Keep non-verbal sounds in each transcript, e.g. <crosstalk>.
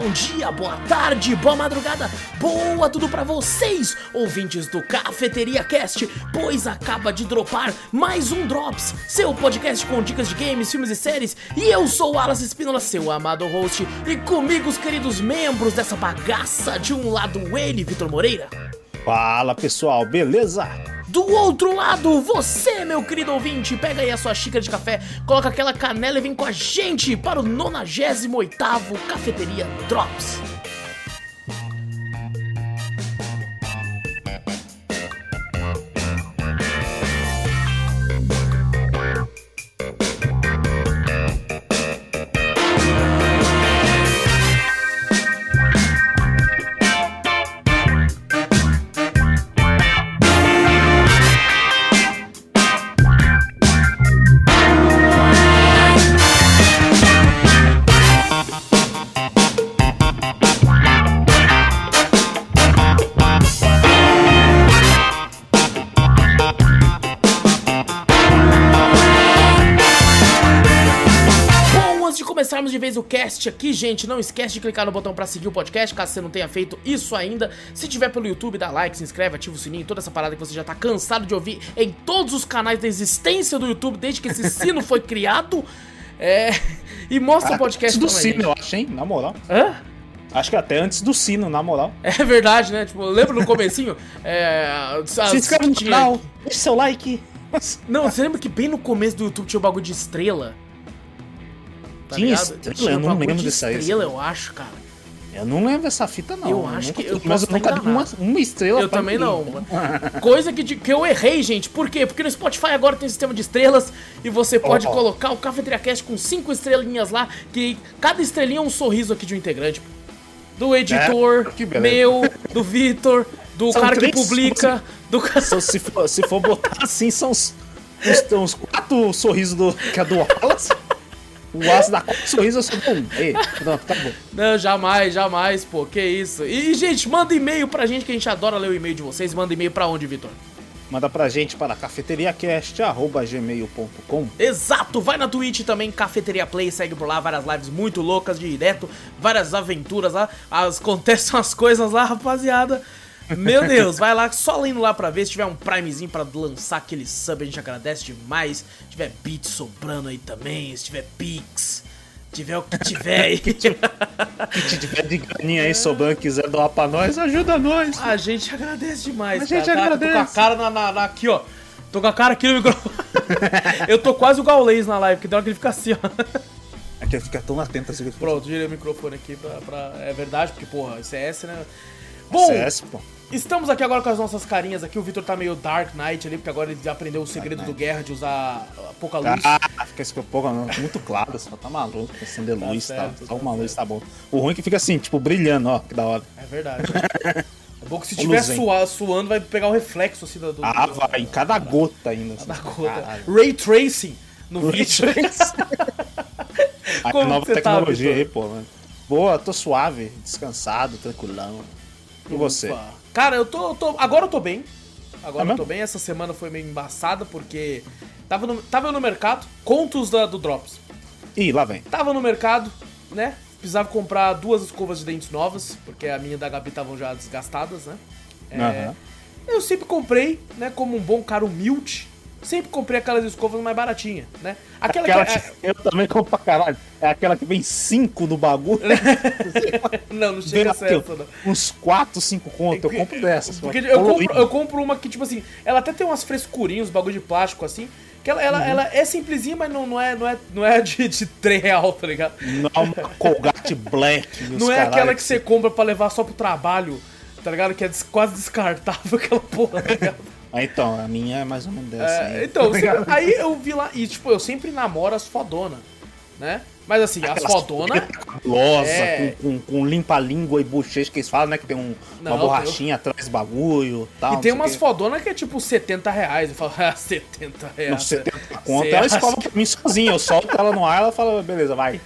bom dia, boa tarde, boa madrugada, boa tudo pra vocês, ouvintes do Cafeteria Cast, pois acaba de dropar mais um Drops, seu podcast com dicas de games, filmes e séries, e eu sou o Alas Espínola, seu amado host, e comigo os queridos membros dessa bagaça, de um lado ele, Vitor Moreira. Fala pessoal, beleza? Do outro lado, você, meu querido ouvinte, pega aí a sua xícara de café, coloca aquela canela e vem com a gente para o 98º Cafeteria Drops. Vez o cast aqui, gente, não esquece de clicar no botão pra seguir o podcast, caso você não tenha feito isso ainda. Se tiver pelo YouTube, dá like, se inscreve, ativa o sininho, toda essa parada que você já tá cansado de ouvir em todos os canais da existência do YouTube, desde que esse <laughs> sino foi criado. É. E mostra o podcast antes do também. sino, eu acho, hein? Na moral. Hã? Acho que até antes do sino, na moral. É verdade, né? Tipo, lembra no comecinho? É. Se inscreve no canal, deixa seu like. Não, você lembra que bem no começo do YouTube tinha o bagulho de estrela? Tá Tinha ligado? estrela? Tinha Eu não lembro disso aí, estrela, eu acho, cara. Eu não lembro dessa fita, não. Eu acho nunca que- eu Mas eu nunca dei uma, enganado. uma estrela Eu também ninguém. não, mano. <laughs> Coisa que, que eu errei, gente. Por quê? Porque no Spotify agora tem sistema de estrelas e você pode Ó. colocar o Cafeteria Cast com cinco estrelinhas lá, que cada estrelinha é um sorriso aqui de um integrante. Do editor, É, que beleza. meu, do Vitor, do São cara que publica, do cara... <laughs> Se, se for, se for botar assim, são uns, uns, uns quatro sorrisos do, que é do Wallace. O dá quatro sorrisos, eu só dou um. Ei, não, tá bom. Não, jamais, jamais, pô, que isso. E, gente, manda e-mail pra gente, que a gente adora ler o e-mail de vocês. Manda e-mail pra onde, Vitor? Manda pra gente para cafeteriacast.gmail.com Exato, vai na Twitch também, Cafeteria Play, segue por lá, várias lives muito loucas direto, várias aventuras lá, as, acontecem umas coisas lá, rapaziada. Meu Deus, vai lá, só indo lá pra ver, se tiver um primezinho pra lançar aquele sub, a gente agradece demais. Se tiver beat sobrando aí também, se tiver pix, tiver o que tiver aí. <laughs> que tiver de graninha aí sobrando quiser doar pra nós, ajuda nós. A gente agradece demais, A gente cara. Tá? Tô agradece. com a cara na, na- na- aqui, ó. Tô com a cara aqui no microfone. Eu tô quase o Gaulês na live, que tem hora que ele fica assim, ó. Aqui fica tão atento assim que Pronto, girei o microfone aqui pra, pra- É verdade, porque, porra, CS, né? Bom, estamos aqui agora com as nossas carinhas aqui. O Vitor tá meio Dark Knight ali, porque agora ele já aprendeu o segredo do guerra de usar pouca luz. Ah, fica esse pouco muito claro, só tá maluco, acender luz, tá, certo, só tá uma luz tá bom. O ruim é que fica assim, tipo, brilhando, ó, que da hora. É verdade. <laughs> É bom que se Ô, tiver luz, hein? sua- suando, vai pegar o reflexo assim do. do Ah, do- vai, em cada gota ainda. assim. da gota. Caralho. Ray Tracing no Ray vídeo. A <laughs> Como nova tá, tecnologia Vitor? aí, pô, mano. Boa, tô suave, descansado, tranquilão. E você? Cara, eu tô, eu tô- Agora eu tô bem. Agora É eu tô bem. Essa semana foi meio embaçada porque. Tava no, tava no mercado, contos da, do Drops. Ih, lá vem. Tava no mercado, né? Precisava comprar duas escovas de dentes novas, porque a minha e da Gabi estavam já desgastadas, né? É, Aham. Eu sempre comprei, né? Como um bom cara humilde. Sempre comprei aquelas escovas mais baratinhas, né? Aquela, Aquela que. que eu também compro pra caralho. É aquela que vem cinco no bagulho. <laughs> <laughs> Não, não chega a essa, não. uns quatro, cinco conto. Eu compro dessas. Porque eu compro, eu compro uma que, tipo assim, ela até tem umas frescurinhas, bagulho de plástico assim. Que ela, ela, Uhum. ela é simplesinha, mas não, não é, não é, não é de, de 3 real, tá ligado? Não, é uma Colgate Black. <laughs> Não é caralho aquela que você compra pra levar só pro trabalho, tá ligado? Que é quase descartável aquela porra, tá ligado? Ah, então, a minha é mais ou menos dessa. É, aí. então, sempre- aí eu vi lá, e tipo, eu sempre namoro as fodona, né? Mas assim, as Aquelas fodona. <laughs> cabulosa, É. com, com, com limpa-língua e bochecha que eles falam, né? Que tem um- Não, uma borrachinha atrás do bagulho tal. E tem umas fodona que é tipo 70 reais. Eu falo, <laughs> ah, 70 reais. Não, 70 conto, Cê ela escova pra mim sozinha. Eu solto ela no ar, ela fala, beleza, vai.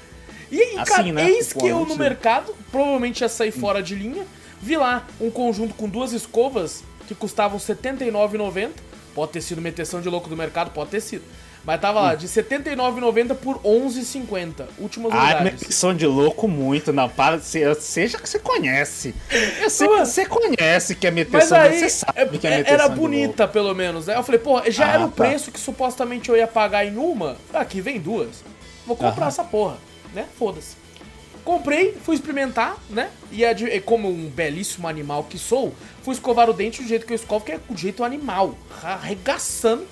E aí, Assim, cara, né? eis Pô, que eu no mercado, provavelmente ia sair fora de linha, vi lá um conjunto com duas escovas que custavam R$ 79,90. Pode ter sido meteção de louco do mercado, pode ter sido. Mas tava lá, de R$ 79,90 por R$ 11,50. Últimas Ah, unidades. impressão de louco muito, não. Para, se- seja que você conhece. Eu sei que você conhece que é Mas meteção, aí, você sabe é- que é é- meteção era de bonita, pelo menos, né? Eu falei, pô, já Ah, era o tá. preço que supostamente eu ia pagar em uma. Aqui vem duas. Vou comprar Aham. essa porra, né? Foda-se. Comprei, fui experimentar, né? E é é como um belíssimo animal que sou, fui escovar o dente do jeito que eu escovo, que é do jeito animal. Arregaçando.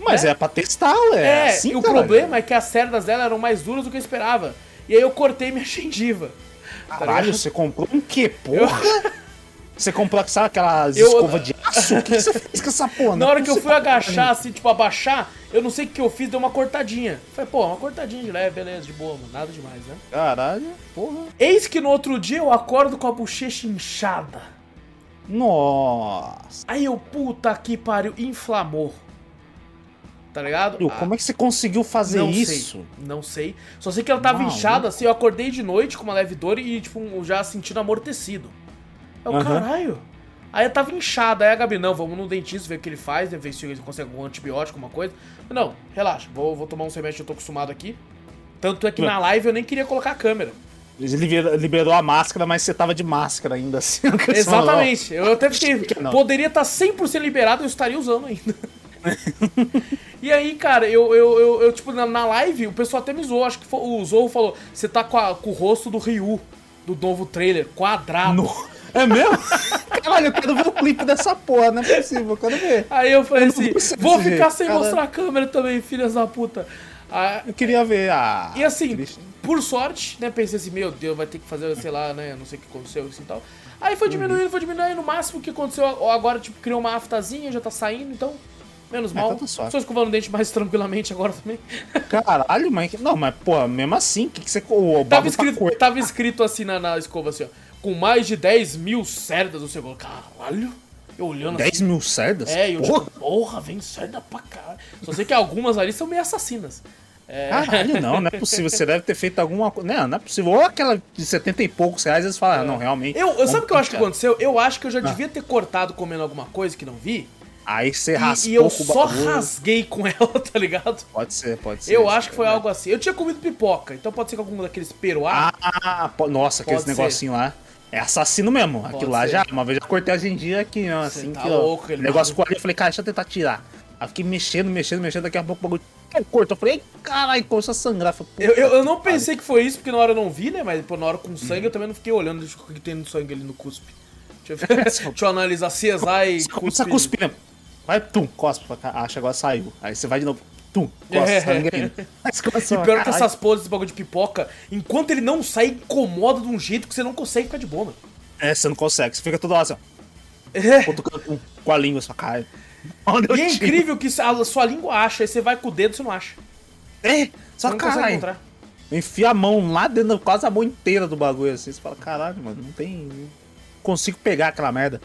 Mas né? é pra testar, ué. É, assim, e o caralho. problema é que as cerdas dela eram mais duras do que eu esperava. E aí eu cortei minha gengiva. tá Caralho, ligado? você comprou um quê, porra? <laughs> Você comprou, sabe aquelas Eu- escovas de aço? O que você fez com essa porra? Na Não hora que eu fui agachar, assim, tipo, abaixar, eu não sei o que eu fiz, deu uma cortadinha. Falei, pô, uma cortadinha de leve, beleza, de boa, mano, nada demais, né? Caralho, porra. Eis que no outro dia eu acordo com a bochecha inchada. Nossa. Aí eu, puta que pariu, inflamou. Tá ligado? Meu, Como é que você conseguiu fazer não isso? sei, não sei. Só sei que ela tava inchada, assim, eu acordei de noite com uma leve dor e, tipo, já sentindo amortecido. Eu, Aham. caralho. Aí eu tava inchada, aí a Gabi, não, vamos no dentista ver o que ele faz, ver se ele consegue algum antibiótico, alguma coisa. Não, relaxa, vou, vou tomar um remédio, eu tô acostumado aqui. Tanto é que na live eu nem queria colocar a câmera. Ele liber- liberou a máscara, mas você tava de máscara ainda, <laughs> assim. Exatamente. Eu até fiquei. que não? Poderia estar 100% liberado, eu estaria usando ainda. <laughs> e aí, cara, eu, eu, eu, eu, tipo, na, na live, o pessoal até me zoou. Acho que foi- o Zorro falou: você tá com, a- com o rosto do Ryu, do novo trailer, quadrado. No- É mesmo? <laughs> Caralho, eu quero ver o clipe dessa porra, não é possível, eu quero ver. Aí eu falei Eu assim: vou ficar jeito, sem mostrar a câmera também, filhas da puta. Ah, Eu queria ver a. E assim, Triste. por sorte, né? Pensei assim, meu Deus, vai ter que fazer, sei lá, né? Não sei o que aconteceu assim e tal. Aí foi diminuindo, foi diminuindo. Aí no máximo o que aconteceu agora, tipo, criou uma aftazinha, já tá saindo, então. Menos mal. tá tudo suave. Estou escovando o dente mais <laughs> tranquilamente agora também. Caralho, mas. Não, mas, porra, mesmo assim, o que, que você. O Tava tá escrito, cor- tava escrito assim na, na escova, assim, ó. Com mais de 10 mil cerdas no segundo. Caralho. Eu olhando 10 assim. mil cerdas? É, e eu Porra. tipo, porra, vem cerda pra caralho. Só sei que algumas ali são meio assassinas. É, Caralho, não, não é possível. Você deve ter feito alguma coisa. Não, não é possível. Ou aquela de 70 e poucos reais, eles falam, ah, não, realmente. eu, eu sabe o que eu acho que aconteceu? Eu acho que Ah. eu já devia ter cortado comendo alguma coisa que não vi. Aí você E, raspou e eu com o só rasguei com <laughs> ela, tá ligado? Pode ser, pode ser. Eu isso acho que foi é algo assim. Eu tinha comido pipoca, então pode ser que algum daqueles peruá. Ah, nossa, aquele Pode ser. negocinho lá. É assassino mesmo. Aquilo lá ser. já. Uma vez eu cortei a gengiva aqui, ó, assim, tá que, ó, louco, ele o negócio ficou ali. Eu falei, cara, deixa eu tentar tirar. Aí fiquei mexendo, mexendo, mexendo. Daqui a pouco o bagulho eu corto. Eu falei, "Ei, caralho, começou a sangrar. Eu, Eu, eu, não pensei que foi isso, porque na hora eu não vi, né? Mas pô, na hora com sangue eu também não fiquei olhando o que tem no sangue ali no cuspe. Deixa eu, ver. <laughs> <laughs> Deixa eu analisar CSI e Você começa a cuspe. cuspir, né? Vai, tum, cospe pra cá. Acha, agora saiu. Aí você vai de novo, tum, É. sangue começa E pior que essas poses desse bagulho de pipoca, enquanto ele não sai, incomoda de um jeito que você não consegue ficar de boa, mano. É, você não consegue. Você fica toda hora assim, ó. É. Com, com a língua, sua cara. E é tiro? incrível que a sua língua acha, aí você vai com o dedo você não acha. É, só caralho. Enfia a mão lá dentro, quase a mão inteira do bagulho assim. Você fala, caralho, mano, não tem. Não consigo pegar aquela merda.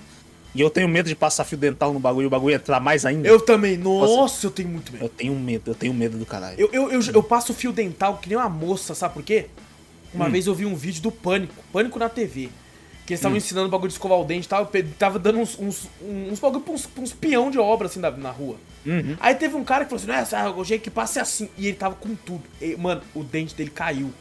E eu tenho medo de passar fio dental no bagulho e o bagulho entrar mais ainda. Eu também. Nossa, eu tenho muito medo. Eu tenho medo, eu tenho medo do caralho. Eu, eu, eu, eu passo fio dental que nem uma moça, sabe por quê? Uma vez eu vi um vídeo do Pânico, Pânico na TV. Que eles estavam ensinando o bagulho de escovar o dente e tal. Tava dando uns, uns, uns bagulho pra uns, pra uns peão de obra assim na, na rua. Aí teve um cara que falou assim: Não, o jeito que passa é assim. E ele tava com tudo. E, mano, o dente dele caiu.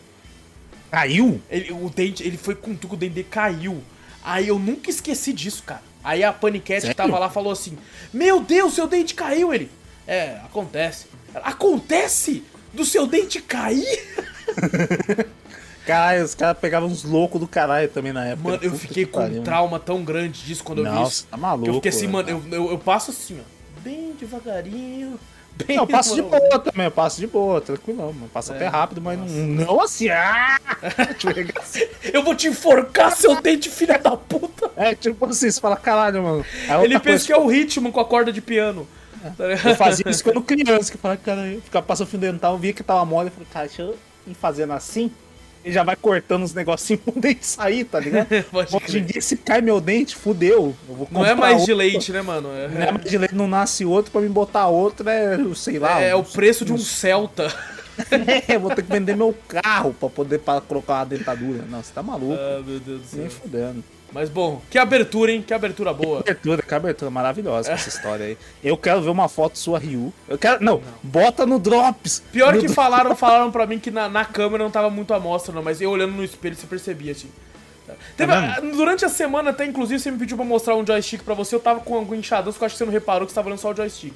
Caiu? Ele, o dente, ele foi com tudo, o dente dele caiu. Aí eu nunca esqueci disso, cara. Aí a Panicat que tava lá falou assim: Meu Deus, seu dente caiu. Ele, é, acontece. Acontece? Do seu dente cair? <laughs> Caralho, os caras pegavam uns loucos do caralho também na época. Mano, eu fiquei que com um pariu. trauma tão grande disso quando eu vi Nossa, isso. tá maluco, eu fiquei assim, velho. mano, eu, eu, eu passo assim, ó. Bem devagarinho. Bem Não, eu passo de boa também, eu passo de boa, tranquilo, mano. Passa até rápido, mas não, não assim. Ah! <laughs> Tipo, assim. Eu vou te enforcar, seu dente, filha da puta. é tipo assim, você fala, caralho, mano. Outra Ele pensa coisa, que é o ritmo com a corda de piano. Ligado? Eu fazia isso quando criança, que eu falava, cara, eu ficava passando fio dental, via que tava mole, eu falei, cara, deixa eu ir fazendo assim, e já vai cortando os negocinhos <laughs> pro dente sair, tá ligado? <laughs> Pode Hoje em dia, se cai meu dente, fudeu. Não é mais de outro. leite, né, mano? É, Não é mais de leite, não nasce outro, pra me botar outro, é, sei lá. é o uns- preço de um Celta. <laughs> é, vou ter que vender meu carro pra poder pra colocar uma dentadura. Não, você tá maluco. Ah, meu Deus do céu. Nem fudendo. Mas bom, que abertura, hein? Que abertura boa. Abertura, que abertura maravilhosa essa história aí. Eu quero ver uma foto sua Ryu. Eu quero. Não, bota no Drops. Pior No que falaram, <laughs> falaram pra mim que na, na câmera não tava muito à mostra, não, mas eu olhando no espelho você percebia, assim. Teve- mesmo? durante a semana, até inclusive, você me pediu pra mostrar um joystick pra você, eu tava com algum enxadão, que eu acho que você não reparou que você tava olhando só o joystick.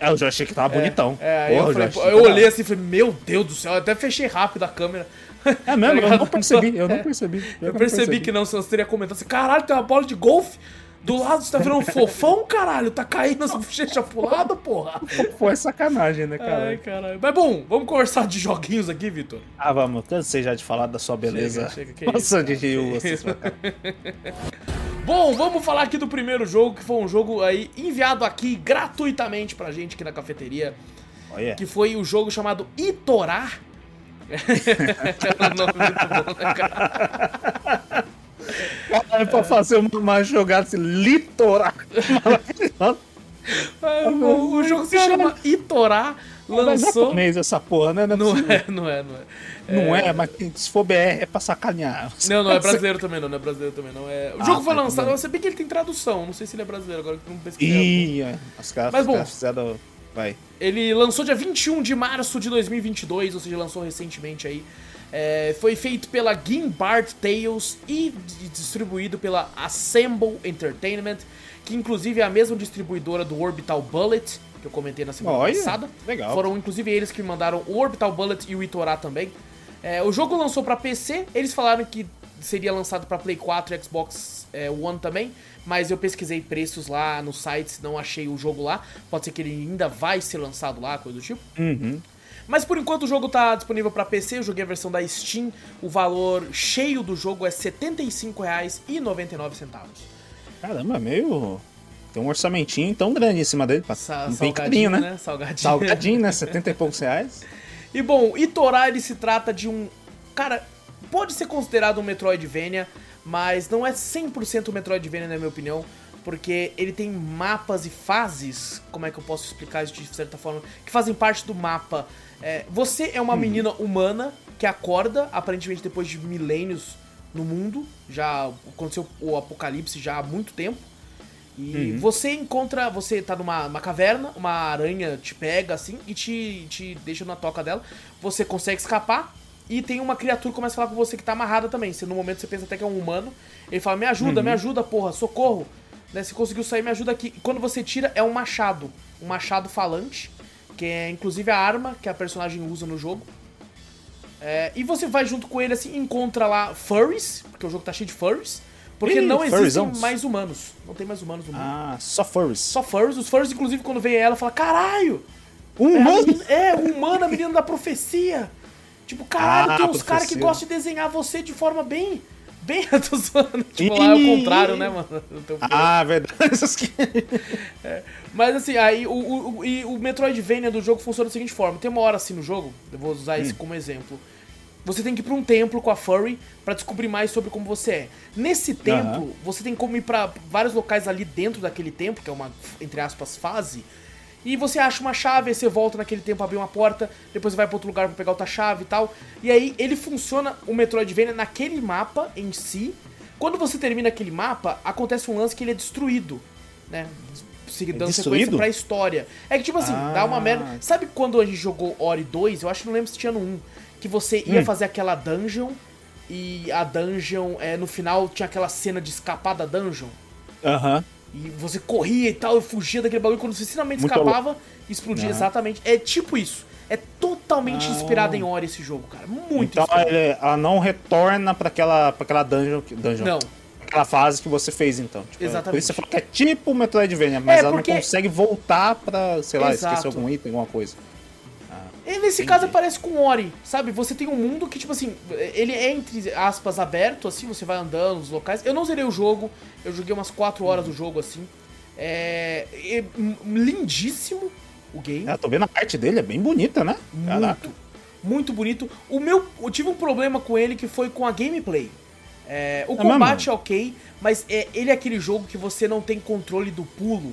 É, eu já achei que tava bonitão. É, Porra, eu, falei, pô, achei eu olhei assim e falei, meu Deus do céu, eu até fechei rápido a câmera. É <laughs> mesmo? eu ligado? não percebi, eu não É. percebi. Eu percebi que não, senão você teria comentado assim, caralho, tem uma bola de golfe do lado, você tá virando um fofão, caralho, tá caindo as bochechas pro lado, porra. <laughs> Foi sacanagem, né, cara? Ai, caralho. Mas bom, vamos conversar de joguinhos aqui, Vitor. Ah, vamos, cansei já de falar da sua beleza. Chega, chega, que Nossa, isso, de Ryu, <laughs> Bom, vamos falar aqui do primeiro jogo, que foi um jogo aí enviado aqui gratuitamente pra gente aqui na cafeteria, Olha. que foi o jogo chamado Itorá. Era <laughs> um nome muito bom, né, cara? É pra fazer uma, jogada assim. É, O, o jogo se chama Itorá, é lançou... japonês essa porra, né? Não, Não possível. é, não é, não é. Não é, mas se for BR é pra sacanear. Não, não é <laughs> brasileiro também, não, não é brasileiro também, não. É... O Ah, jogo foi tá, lançado, tudo eu sei bem que ele tem tradução, não sei se ele é brasileiro, agora que não pesquisei. Ih, é, os caras Mas bom. caras fizeram. Vai. Ele lançou dia 21 de março de 2022, ou seja, lançou recentemente aí. É, foi feito pela Gimbard Tales e di- distribuído pela Assemble Entertainment, que inclusive é a mesma distribuidora do Orbital Bullet, que eu comentei na semana Olha, passada. legal. Foram inclusive eles que me mandaram o Orbital Bullet e o Itorá também. É, o jogo lançou pra PC, eles falaram que seria lançado pra Play 4 e Xbox é, One também, mas eu pesquisei preços lá no site, não achei o jogo lá. Pode ser que ele ainda vai ser lançado lá, coisa do tipo. Uhum. Mas por enquanto o jogo tá disponível pra PC, eu joguei a versão da Steam. O valor cheio do jogo é R$ 75,99. Caramba, meio. Tem um orçamentinho tão grande em cima dele. Pra... Sa Bem salgadinho, carinho, né? né? Salgadinho. Salgadinho, né? <laughs> 70 e poucos reais. E bom, Itorá ele se trata de um. Cara, pode ser considerado um Metroidvania, mas não é 100% Metroidvania, na minha opinião, porque ele tem mapas e fases, como é que eu posso explicar isso de certa forma, que fazem parte do mapa. É, você é uma menina humana que acorda, aparentemente depois de milênios no mundo, já aconteceu o apocalipse já há muito tempo. E você encontra. Você tá numa uma caverna, uma aranha te pega assim e te, te deixa na toca dela. Você consegue escapar. E tem uma criatura que começa a falar com você que tá amarrada também. Você, no momento você pensa até que é um humano. Ele fala: Me ajuda, me ajuda, porra, socorro. Né, você conseguiu sair, me ajuda aqui. E quando você tira, é um machado. Um machado falante. Que é inclusive a arma que a personagem usa no jogo. É, e você vai junto com ele assim, encontra lá furries, porque o jogo tá cheio de furries. Porque Ih, não existem mais humanos. Não tem mais humanos no mundo. Ah, só furries. Só furries. Os furries, inclusive, quando vem ela, fala: caralho! Um É, humano? é, um humano, a menina da profecia. Tipo, caralho, Ah, tem uns caras que gostam de desenhar você de forma bem. Bem, <laughs> eu tô zoando. Tipo, lá é o contrário, né, mano? <laughs> Ah, verdade. Que- <laughs> Mas assim, aí o, o, o- o Metroidvania do jogo funciona da seguinte forma: tem uma hora assim no jogo, eu vou usar Hum. esse como exemplo. Você tem que ir pra um templo com a Furry pra descobrir mais sobre como você é. Nesse templo, você tem como ir pra vários locais ali dentro daquele templo, que é uma, entre aspas, fase. E você acha uma chave, aí você volta naquele tempo, abrir uma porta, depois você vai pra outro lugar pra pegar outra chave e tal. E aí ele funciona, o Metroidvania, naquele mapa em si. Quando você termina aquele mapa, acontece um lance que ele é destruído, né? Se- Dando sequência destruído? pra história. É que, tipo assim, Ah. dá uma merda. Sabe quando a gente jogou Ori 2? Eu acho que não lembro se tinha no 1. Que você ia fazer aquela dungeon e a dungeon, é, no final, tinha aquela cena de escapar da dungeon. Aham. E você corria e tal, e fugia daquele bagulho. Quando você finalmente Muito escapava, explodia. Aham. Exatamente. É tipo isso. É totalmente inspirado em Ori esse jogo, cara. Muito Então inspirado. ela não retorna pra aquela, pra aquela dungeon, dungeon. Não. Aquela fase que você fez, então. Tipo, Exatamente. Por isso você falou que é tipo Metroidvania, mas É, ela porque- não consegue voltar pra, sei lá, Exato. esquecer algum item, alguma coisa. E nesse Entendi. caso parece com Ori, sabe? Você tem um mundo que, tipo assim, ele é entre aspas aberto, assim, você vai andando nos locais. Eu não zerei o jogo, eu joguei umas 4 horas do jogo, assim. É, é lindíssimo o game. É, tô vendo a arte dele, é bem bonita, né? Caraca. Muito, muito bonito. O meu, eu tive um problema com ele que foi com a gameplay. É, o É combate mesmo? é ok, mas é, ele é aquele jogo que você não tem controle do pulo.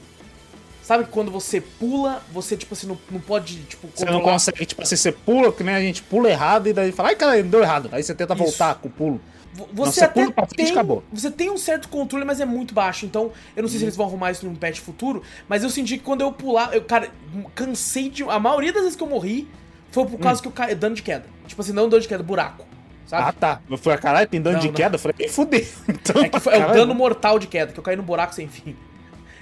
Sabe que quando você pula, você, tipo assim, não, não pode, tipo, Você não consegue, tipo assim, você pula, que nem a gente pula errado e daí fala, ai cara, deu errado. Aí você tenta Isso. voltar com o pulo. Vo- Não, Você você até frente tem, acabou. você tem um certo controle, mas é muito baixo. Então, eu não sei se Uhum. eles vão arrumar isso num patch futuro, mas eu senti que quando eu pular, eu, cara, cansei de. A maioria das vezes que eu morri foi por causa que eu caí. Dano de queda. Tipo assim, não dano de queda, buraco. Sabe? Ah, tá. Eu falei, caralho, tem dano Não, de não. queda? Eu falei, "Ih, fudeu. <laughs> Então, é que foi, é o dano mortal de queda, que eu caí no buraco sem fim.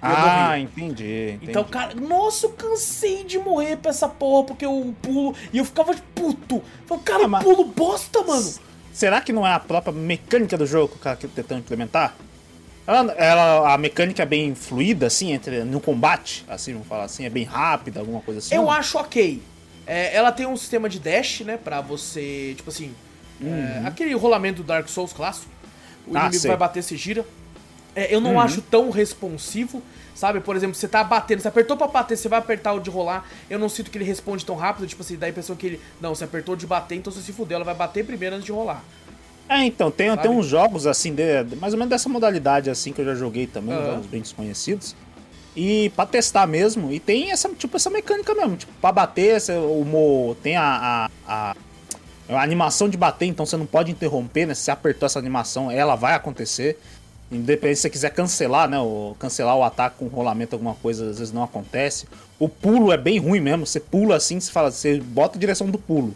Ah, entendi, entendi. Então, cara, nossa, eu cansei de morrer pra essa porra, porque eu pulo. E eu ficava de puto. Falei, cara, Ah, mas- pulo bosta, mano. Será que não é a própria mecânica do jogo que o cara tá tentando implementar? Ela, ela- a mecânica é bem fluida, assim, entre, no combate, assim, vamos falar assim, é bem rápida, alguma coisa assim? Eu acho ok. É, ela tem um sistema de dash, né? Pra você, tipo assim. É, aquele rolamento do Dark Souls clássico. O Uhum. Ah, inimigo sei. vai bater, você gira. É, eu não Uhum. acho tão responsivo, sabe? Por exemplo, você tá batendo, você apertou pra bater, você vai apertar o de rolar. Eu não sinto que ele responde tão rápido, tipo assim, dá a impressão que ele. Não, você apertou de bater, então você se fudeu, ela vai bater primeiro antes de rolar. É, então, tem, Sabe? tem uns jogos, assim, de, mais ou menos dessa modalidade, assim, que eu já joguei também, Aham. jogos bem desconhecidos. E pra testar mesmo, e tem essa, tipo, essa mecânica mesmo, tipo, pra bater, você- o tem a, a, a- a animação de bater, então você não pode interromper, né? Se você apertou essa animação, ela vai acontecer. Independente se você quiser cancelar, né? Ou cancelar o ataque com rolamento, alguma coisa, às vezes não acontece. O pulo é bem ruim mesmo. Você pula assim, você fala, você bota a direção do pulo.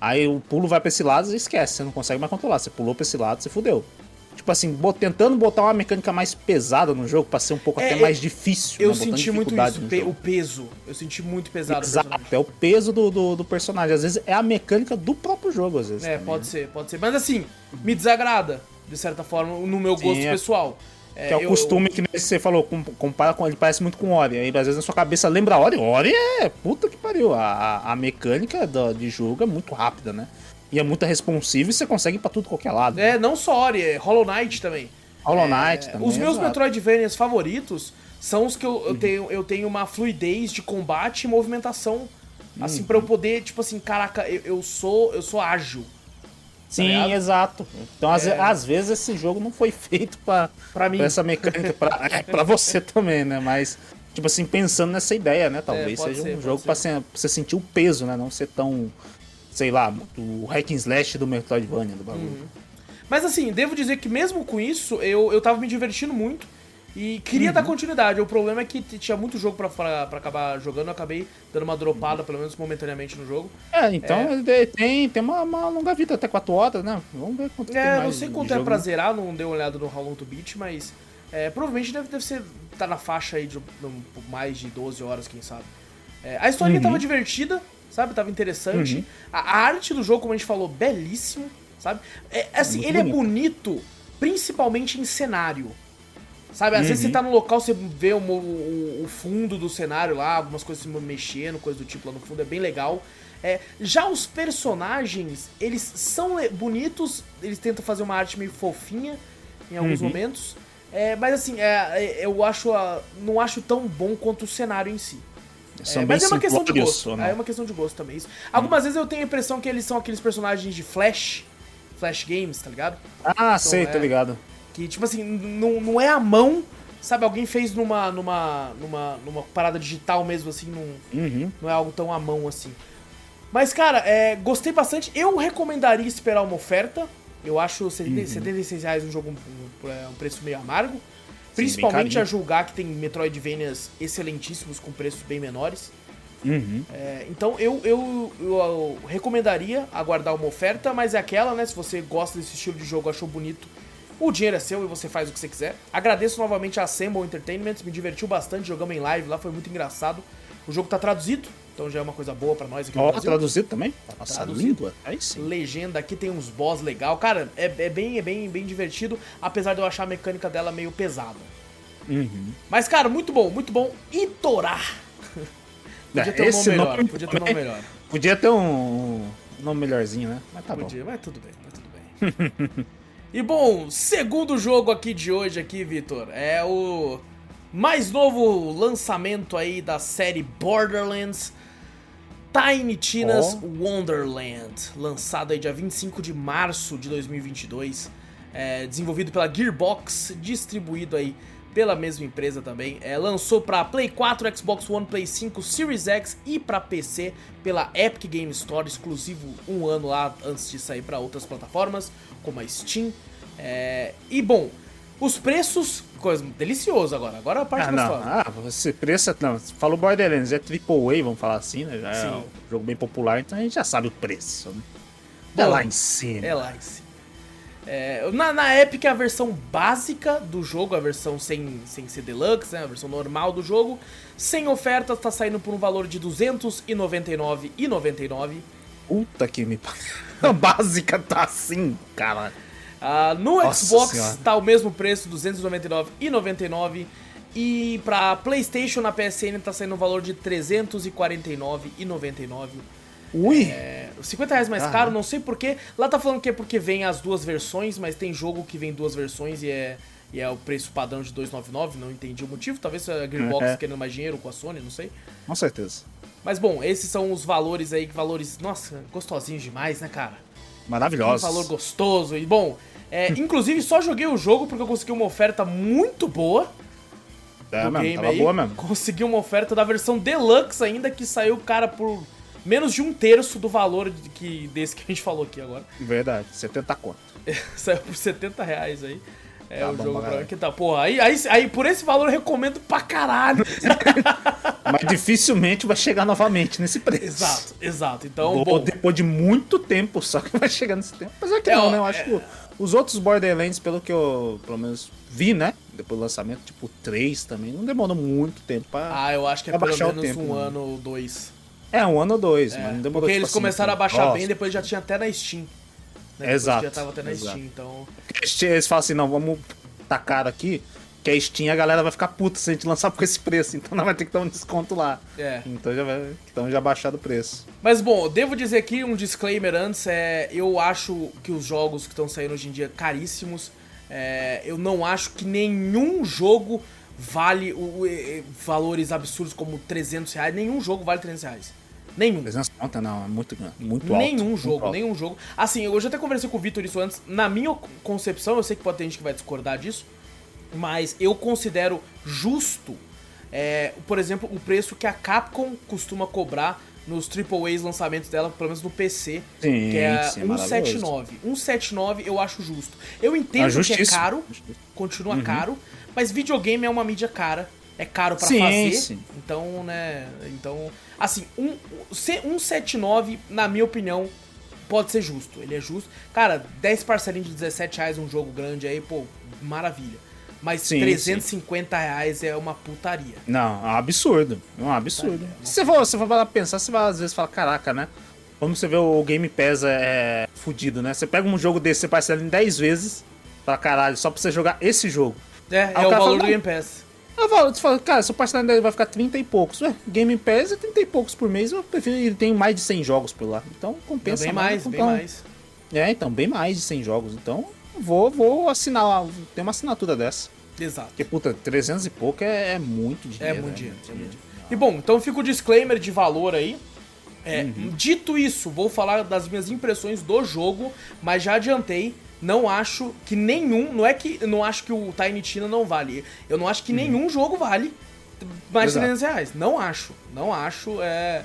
Aí o pulo vai pra esse lado e esquece, você não consegue mais controlar. Você pulou pra esse lado, você fudeu. Tipo assim, tentando botar uma mecânica mais pesada no jogo pra ser um pouco É, até eu- mais difícil. Eu né? Senti muito isso, pe- jogo. o peso. Eu senti muito pesado. Exato, é o peso do, do, do personagem. Às vezes é a mecânica do próprio jogo, às vezes. É, também, pode né? ser, pode ser. Mas assim, me desagrada, de certa forma, no meu Sim, gosto é. pessoal. Que é o eu- costume que nem você falou, com- compara com ele parece muito com Ori. Aí às vezes na sua cabeça lembra Ori. Ori é puta que pariu. A, a, a mecânica do- de jogo é muito rápida, né? E é muito responsiva e você consegue ir pra tudo qualquer lado. É, não só Ori, é Hollow Knight também. Hollow Knight É, também. Os meus exato. Metroidvanias favoritos são os que eu, Uhum. eu tenho, eu tenho uma fluidez de combate e movimentação. Assim, Uhum. pra eu poder, tipo assim, caraca, eu, eu sou eu sou ágil. Sim, ligado? exato. Então, às, É. às vezes, esse jogo não foi feito pra, Pra mim. pra essa mecânica. pra, <laughs> é, pra você também, né? Mas, tipo assim, pensando nessa ideia, né? Talvez É, seja ser, um jogo ser- pra você sentir o peso, né? Não ser tão, sei lá, o hack and slash do Metroidvania do bagulho. Uhum. Mas assim, devo dizer que mesmo com isso, eu, eu tava me divertindo muito e queria Uhum. dar continuidade. O problema é que tinha muito jogo pra acabar jogando, eu acabei dando uma dropada, pelo menos momentaneamente, no jogo. É, então ele tem, tem uma, uma longa vida, até 4 horas, né? Vamos ver quanto É, mais não sei de quanto é jogo, pra né? zerar, não dei uma olhada no How Long to Beat, mas é, provavelmente deve, deve ser. tá na faixa aí de um- mais de 12 horas, quem sabe. É, a historinha Uhum. tava divertida, sabe? Tava interessante. A, a arte do jogo, como a gente falou, belíssimo, sabe? É, assim, muito ele é bonito. bonito, principalmente em cenário. Sabe, às vezes Uhum. você tá no local, você vê o, o- o fundo do cenário lá, algumas coisas se mexendo, coisa do tipo lá no fundo, é bem legal. É, já os personagens, eles são bonitos, eles tentam fazer uma arte meio fofinha em alguns Uhum. momentos. É, mas assim, é, é, eu acho a- não acho tão bom quanto o cenário em si. São É, bem mas é uma questão de gosto. não? É uma questão de gosto também. Isso. Algumas vezes eu tenho a impressão que eles são aqueles personagens de Flash, Flash Games, tá ligado? Ah, sei, é. tô ligado. Que, tipo assim, não, não é a mão, sabe? Alguém fez numa, numa, numa, numa parada digital mesmo, assim, num, Uhum. não é algo tão à mão assim. Mas, cara, é, gostei bastante. Eu recomendaria esperar uma oferta. Eu acho 70, Uhum. 76 reais um jogo um, um preço meio amargo. Principalmente a julgar que tem Metroidvanias excelentíssimos com preços bem menores. Uhum. É, então eu, eu, eu, eu recomendaria aguardar uma oferta, mas é aquela, né? Se você gosta desse estilo de jogo, achou bonito, o dinheiro é seu e você faz o que você quiser. Agradeço novamente a Assemble Entertainment, me divertiu bastante, jogamos em live lá, foi muito engraçado. O jogo tá traduzido, então já é uma coisa boa pra nós aqui Ó, Brasil. traduzido também? Nossa, Traduzido. língua? Aí sim. Legenda aqui tem uns boss legal. Cara, é, é bem, é bem, bem divertido, apesar de eu achar a mecânica dela meio pesada. Uhum. Mas, cara, muito bom, muito bom. Itorar. <laughs> Podia É, ter um nome melhor, nome podia ter um nome melhor. Podia ter um, nome melhorzinho, né? Mas tá bom. Podia, mas tudo bem, mas tudo bem. <laughs> e bom, segundo jogo aqui de hoje aqui, Vitor, é o mais novo lançamento aí da série Borderlands Tiny Tina's Ó. Wonderland, lançado aí dia 25 de março de 2022, é, desenvolvido pela Gearbox, distribuído aí pela mesma empresa também. É, lançou para Play 4, Xbox One, Play 5, Series X e para PC pela Epic Game Store, exclusivo um ano lá antes de sair para outras plataformas, como a Steam. É, e bom, os preços, coisa delicioso agora. Agora a parte ah, não. Ah, esse preço, não, você falou Borderlands, é AAA, vamos falar assim, né? Já é Sim. é um jogo bem popular, então a gente já sabe o preço. Né? É lá em cima. É lá em cima. É, na, na Epic a versão básica do jogo, a versão sem, sem ser deluxe, né, a versão normal do jogo, sem oferta, tá saindo por um valor de R$ 299,99. Puta que me A <laughs> básica tá assim, cara. Ah, no Nossa Xbox senhora. tá o mesmo preço, R$ 299,99. E pra PlayStation na PSN tá saindo o valor de R$ 349,99. Ui! É, 50 reais mais caro, não sei porquê. Lá tá falando que é porque vem as duas versões, mas tem jogo que vem duas versões e é, e é o preço padrão de 299, não entendi o motivo. Talvez a Gearbox é. querendo mais dinheiro com a Sony, não sei. Com certeza. Mas bom, esses são os valores aí, valores, nossa, gostosinhos demais, né, cara? Maravilhoso. Um valor gostoso. E bom, é, inclusive só joguei o jogo porque eu consegui uma oferta muito boa. É, do mesmo, game aí. boa mesmo. Consegui uma oferta da versão Deluxe ainda, que saiu, cara, por menos de um terço do valor de que, desse que a gente falou aqui agora. Verdade, 70 conto. <laughs> Saiu por 70 reais aí. É tá o jogo pra que tá. Porra, aí, aí, aí por esse valor eu recomendo pra caralho. <laughs> Mas dificilmente vai chegar novamente nesse preço. Exato, exato. Então, Ou bom, depois de muito tempo só que <laughs> vai chegar nesse tempo. Mas é que é, não, né? Eu acho é... que os outros Borderlands, pelo que eu, pelo menos, vi, né? Depois do lançamento, tipo 3 também, não demorou muito tempo pra. Ah, eu acho que é pelo menos tempo, um né? ano ou dois. É, um ano ou dois, é, mas não demorou Porque tipo eles assim, começaram a baixar Nossa. bem depois já tinha até na Steam. Né? Exato. Já tava até na exato. Steam, então. Eles falam assim, não, vamos tacar aqui, que a Steam a galera vai ficar puta se a gente lançar por esse preço, então não vai ter que dar um desconto lá. É. Então já vai. Então já baixado o preço. Mas bom, devo dizer aqui um disclaimer antes, é. Eu acho que os jogos que estão saindo hoje em dia caríssimos. É, eu não acho que nenhum jogo vale o, o, valores absurdos como 300 reais. Nenhum jogo vale 300 reais. Nenhum. 300 conta não, é muito, muito alto. Nenhum jogo, alto. nenhum jogo. Assim, eu já até conversei com o Vitor isso antes. Na minha concepção, eu sei que pode ter gente que vai discordar disso, mas eu considero justo, é, por exemplo, o preço que a Capcom costuma cobrar nos AAAs lançamentos dela, pelo menos no PC, sim, que é sim, 179. 179 eu acho justo. Eu entendo que é caro, continua uhum. caro, mas videogame é uma mídia cara é caro para fazer. Sim. Então, né, então, assim, um, um 79, na minha opinião, pode ser justo. Ele é justo. Cara, 10 parcelinhos de 17 reais um jogo grande aí, pô, maravilha. Mas sim, 350 sim. reais é uma putaria. Não, é um absurdo. É um absurdo. É se você for, for pensar, você vai às vezes falar, caraca, né? Como você vê o Game Pass é, é fudido, né? Você pega um jogo desse, você parcela em 10 vezes pra caralho, só pra você jogar esse jogo. É, Aí é o, o valor fala, do Game Pass. Eu falo, você fala, cara, seu parcelamento vai ficar 30 e poucos. Ué, Game Pass é 30 e poucos por mês, eu prefiro, ele tem mais de 100 jogos por lá. Então compensa bem mais. Bem mais. É, então, bem mais de 100 jogos. Então, vou, vou assinar, tem uma assinatura dessa. Exato. Porque, puta, 300 e pouco é, é muito dinheiro. É muito dinheiro. É muito dinheiro. E bom, então fica o disclaimer de valor aí. É, uhum. Dito isso, vou falar das minhas impressões do jogo, mas já adiantei não acho que nenhum. Não é que não acho que o Tiny Tina não vale. Eu não acho que uhum. nenhum jogo vale mais de 300 reais. Não acho. Não acho. É...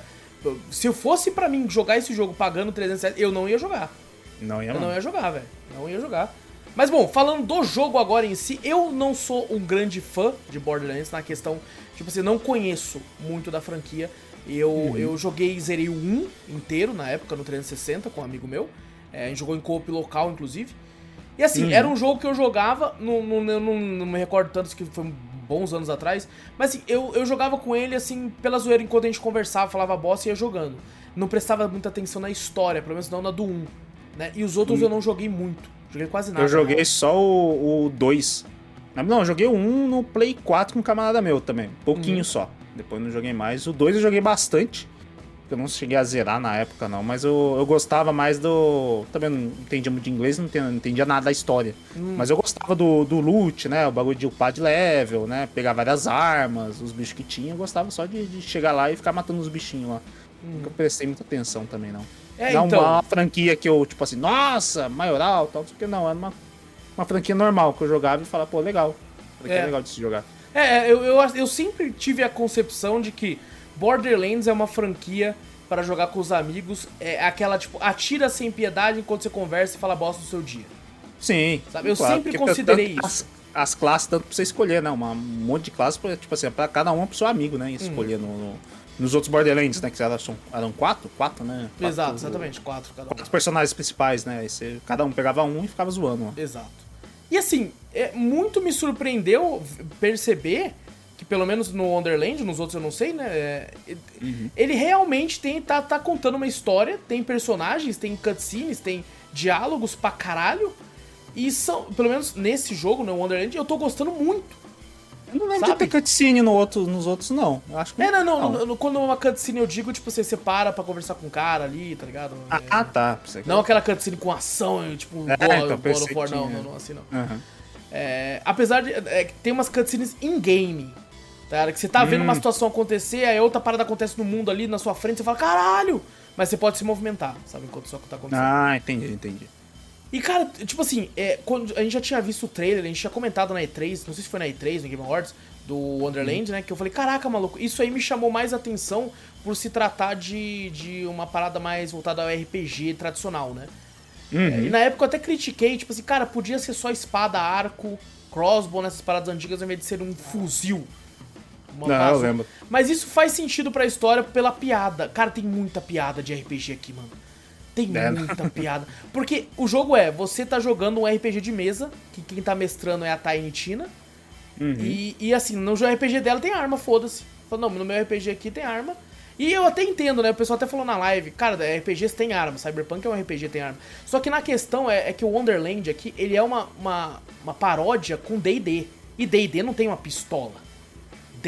Se fosse para mim jogar esse jogo pagando 300 reais, eu não ia jogar. Não ia, Eu não ia jogar, velho. Não ia jogar. Mas bom, falando do jogo agora em si, eu não sou um grande fã de Borderlands na questão. Tipo assim, não conheço muito da franquia. Eu, uhum. eu joguei, zerei o 1 inteiro na época, no 360, com um amigo meu. É, a gente jogou em co-op local, inclusive. E assim, uhum. era um jogo que eu jogava, não, não, não, não, me recordo tanto que foi bons anos atrás, mas assim, eu, eu jogava com ele assim, pela zoeira, enquanto a gente conversava, falava bosta e ia jogando. Não prestava muita atenção na história, pelo menos não na do 1. Né? E os outros uhum. eu não joguei muito. Joguei quase nada. Eu joguei não. só o, o 2. Não, eu joguei o 1 no Play 4 com um camarada meu também. Pouquinho uhum. só. Depois não joguei mais. O 2 eu joguei bastante. Eu não cheguei a zerar na época, não, mas eu, eu gostava mais do. Também não entendia muito de inglês, não entendia, não entendia nada da história. Hum. Mas eu gostava do, do loot, né? O bagulho de upar de level, né? Pegar várias armas, os bichos que tinha. Eu gostava só de, de chegar lá e ficar matando os bichinhos lá. Hum. Nunca prestei muita atenção também, não. É, não então... uma franquia que eu, tipo assim, nossa, maioral, tal, não sei o que, não. Era uma, uma franquia normal que eu jogava e falava, pô, legal. É, é legal de se jogar. É, eu, eu, eu sempre tive a concepção de que Borderlands é uma franquia para jogar com os amigos. É aquela, tipo, atira sem piedade enquanto você conversa e fala bosta do seu dia. Sim. Sabe? Eu claro, sempre considerei isso. As, as, classes, tanto pra você escolher, né? Uma, um monte de classes, tipo assim, pra cada um pro seu amigo, né? Escolher uhum. no, no, nos outros Borderlands, né? Que eram, eram quatro? Quatro, né? Quatro, Exato, exatamente. Quatro cada um. Quatro personagens principais, né? Você, cada um pegava um e ficava zoando. Né? Exato. E assim, é, muito me surpreendeu perceber que pelo menos no Wonderland, nos outros eu não sei, né? É, uhum. Ele realmente tem, tá, tá contando uma história, tem personagens, tem cutscenes, tem diálogos pra caralho. E são, pelo menos nesse jogo, no Wonderland, eu tô gostando muito. Eu não lembro sabe? de ter cutscene no outro, nos outros, não. Eu acho que é, não, não. não. No, quando uma cutscene eu digo, tipo, você separa pra conversar com o cara ali, tá ligado? Ah, é, ah, tá. Não aquela cutscene com ação, tipo, é, God, então, God of War, não, não, não, assim não. Uhum. É, apesar de. É, tem umas cutscenes in-game. Tá? Que você tá vendo hum. uma situação acontecer, aí outra parada acontece no mundo ali na sua frente, você fala, caralho! Mas você pode se movimentar, sabe? Enquanto isso tá acontecendo. Ah, entendi, entendi. E, cara, tipo assim, é, quando a gente já tinha visto o trailer, a gente tinha comentado na E3, não sei se foi na E3, no Game Awards, do Wonderland, hum. né? Que eu falei, caraca, maluco, isso aí me chamou mais atenção por se tratar de, de uma parada mais voltada ao RPG tradicional, né? Uhum. É, e na época eu até critiquei, tipo assim, cara, podia ser só espada, arco, crossbow nessas paradas antigas ao invés de ser um fuzil. Não, eu lembro. Mas isso faz sentido pra história pela piada. Cara, tem muita piada de RPG aqui, mano. Tem é. muita piada. Porque o jogo é, você tá jogando um RPG de mesa, que quem tá mestrando é a Tiny Tina. Uhum. E, e assim, no RPG dela tem arma, foda-se. Não, no meu RPG aqui tem arma. E eu até entendo, né? O pessoal até falou na live, cara, RPGs tem arma, Cyberpunk é um RPG tem arma. Só que na questão é, é que o Wonderland aqui, ele é uma, uma, uma paródia com D&D. E D&D não tem uma pistola.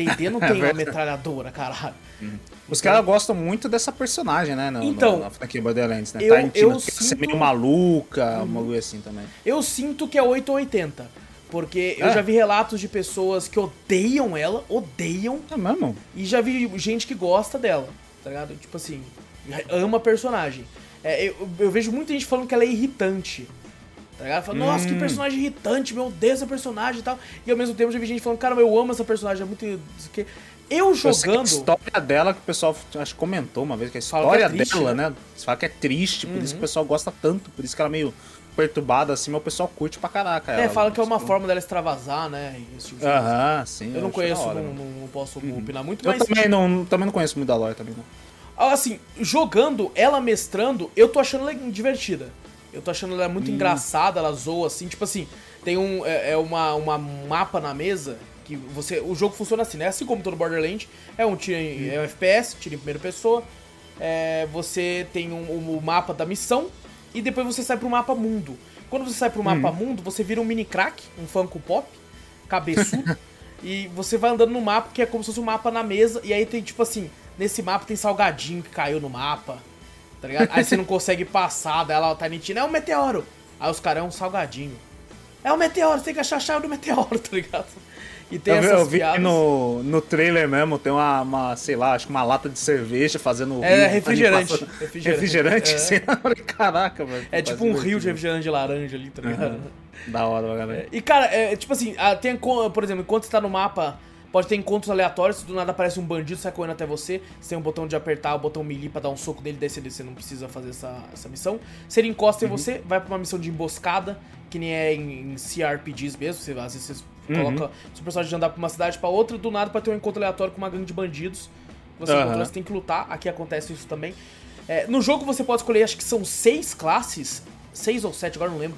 D&D não <laughs> tem uma metralhadora, caralho. Uhum. Os caras gostam muito dessa personagem, né? No, então, no, na franquia Borderlands, né? Eu, eu sinto... ser meio maluca, uhum. uma assim também. Eu sinto que é 8 ou 80. Porque é. eu já vi relatos de pessoas que odeiam ela, odeiam. É mesmo? E já vi gente que gosta dela, tá ligado? Tipo assim, ama a personagem. É, eu, eu, vejo muita gente falando que ela é irritante. Tá ligado? Fala, nossa, que hum. personagem irritante, meu Deus, essa personagem e tal. E ao mesmo tempo já vi gente falando, cara, eu amo essa personagem, é muito. Eu jogando. a história dela que o pessoal acho que comentou uma vez, que a história que é triste, dela, né? né? Você fala que é triste, por uhum. isso que o pessoal gosta tanto, por isso que ela é meio perturbada assim, mas o pessoal curte pra caraca. É, fala que é uma forma dela extravasar, né? Aham, sim. Eu não conheço, hora, não, não, posso uhum. opinar muito, eu também não, também não conheço muito da lore também, não. Assim, jogando, ela mestrando, eu tô achando ela divertida. Eu tô achando ela muito hum. engraçada, ela zoa, assim, tipo assim, tem um. É, é uma, uma mapa na mesa que você. O jogo funciona assim, né? Assim como todo Borderlands, é um tiro em, é um FPS, tiro em primeira pessoa. É, você tem o um, um, mapa da missão e depois você sai pro mapa mundo. Quando você sai pro mapa hum. mundo, você vira um mini crack, um Funko Pop, cabeçudo, <laughs> e você vai andando no mapa que é como se fosse um mapa na mesa, e aí tem tipo assim, nesse mapa tem salgadinho que caiu no mapa tá ligado? Aí você não consegue passar, daí ela tá mentindo, é um meteoro. Aí os caras é um salgadinho. É um meteoro, você tem que achar a chave do meteoro, <laughs> tá ligado? E tem eu essas eu vi piadas. no, no trailer mesmo, tem uma, uma, sei lá, acho que uma lata de cerveja fazendo. É, refrigerante. refrigerante. Refrigerante? É. Sei lá, caraca, velho. É tipo um rio de refrigerante de laranja ali, tá ligado? Uhum. Da hora, galera. É, e cara, é, tipo assim, tem, por exemplo, enquanto você tá no mapa Pode ter encontros aleatórios, se do nada aparece um bandido sai correndo até você, você tem um botão de apertar o botão melee pra dar um soco dele, descer, você não precisa fazer essa, essa missão. Se ele encosta uhum. em você, vai pra uma missão de emboscada, que nem é em, em CRPGs mesmo, você, às vezes você uhum. coloca seu personagem de andar pra uma cidade pra outra, do nada pode ter um encontro aleatório com uma gangue de bandidos. Você uhum. encontra, você tem que lutar, aqui acontece isso também. É, no jogo você pode escolher, acho que são seis classes, seis ou sete, agora não lembro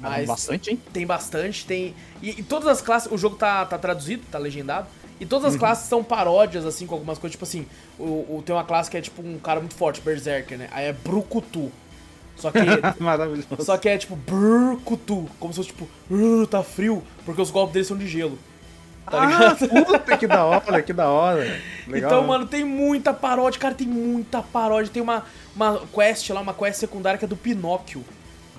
mas tem bastante, hein? Tem bastante, tem. E, e, todas as classes, o jogo tá, tá traduzido, tá legendado. E todas as uhum. classes são paródias, assim, com algumas coisas, tipo assim, o, o, tem uma classe que é tipo um cara muito forte, Berserker, né? Aí é Brucutu. Só que. <laughs> Maravilhoso. Só que é tipo Brucutu. Como se fosse tipo, uh, tá frio, porque os golpes deles são de gelo. Tá ah, ligado? <laughs> Puta, que da hora, que da hora. Legal, então, né? mano, tem muita paródia, cara, tem muita paródia. Tem uma, uma quest lá, uma quest secundária que é do Pinóquio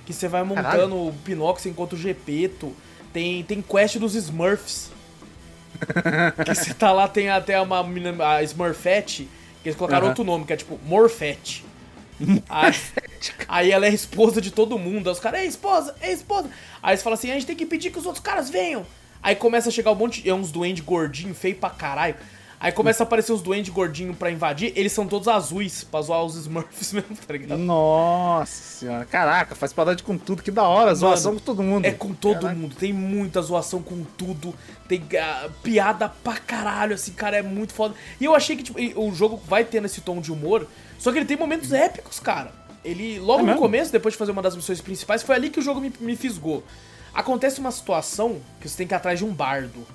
que você vai montando Caralho. o Pinóquio, você encontra o Gepeto. Tem, tem quest dos Smurfs. <laughs> que você tá lá, tem até uma a Smurfette, que eles colocaram uhum. outro nome, que é tipo Morfette. aí, <laughs> aí, ela é esposa de todo mundo. Aí os caras, é esposa, é esposa. Aí eles falam assim: a gente tem que pedir que os outros caras venham. Aí começa a chegar um monte de. É uns duende gordinho, feio pra caralho. Aí começa a aparecer os duendes gordinhos pra invadir, eles são todos azuis, pra zoar os Smurfs <laughs> mesmo, tá ligado? Nossa senhora. Caraca, faz paródia com tudo, que da hora. Zoação com todo mundo. É com todo Caraca. mundo, tem muita zoação com tudo, tem ah, piada pra caralho, assim, cara, é muito foda. E eu achei que tipo, o jogo vai tendo esse tom de humor, só que ele tem momentos épicos, cara. Ele, logo É no mesmo? começo, depois de fazer uma das missões principais, foi ali que o jogo me, me fisgou. Acontece uma situação que você tem que ir atrás de um bardo.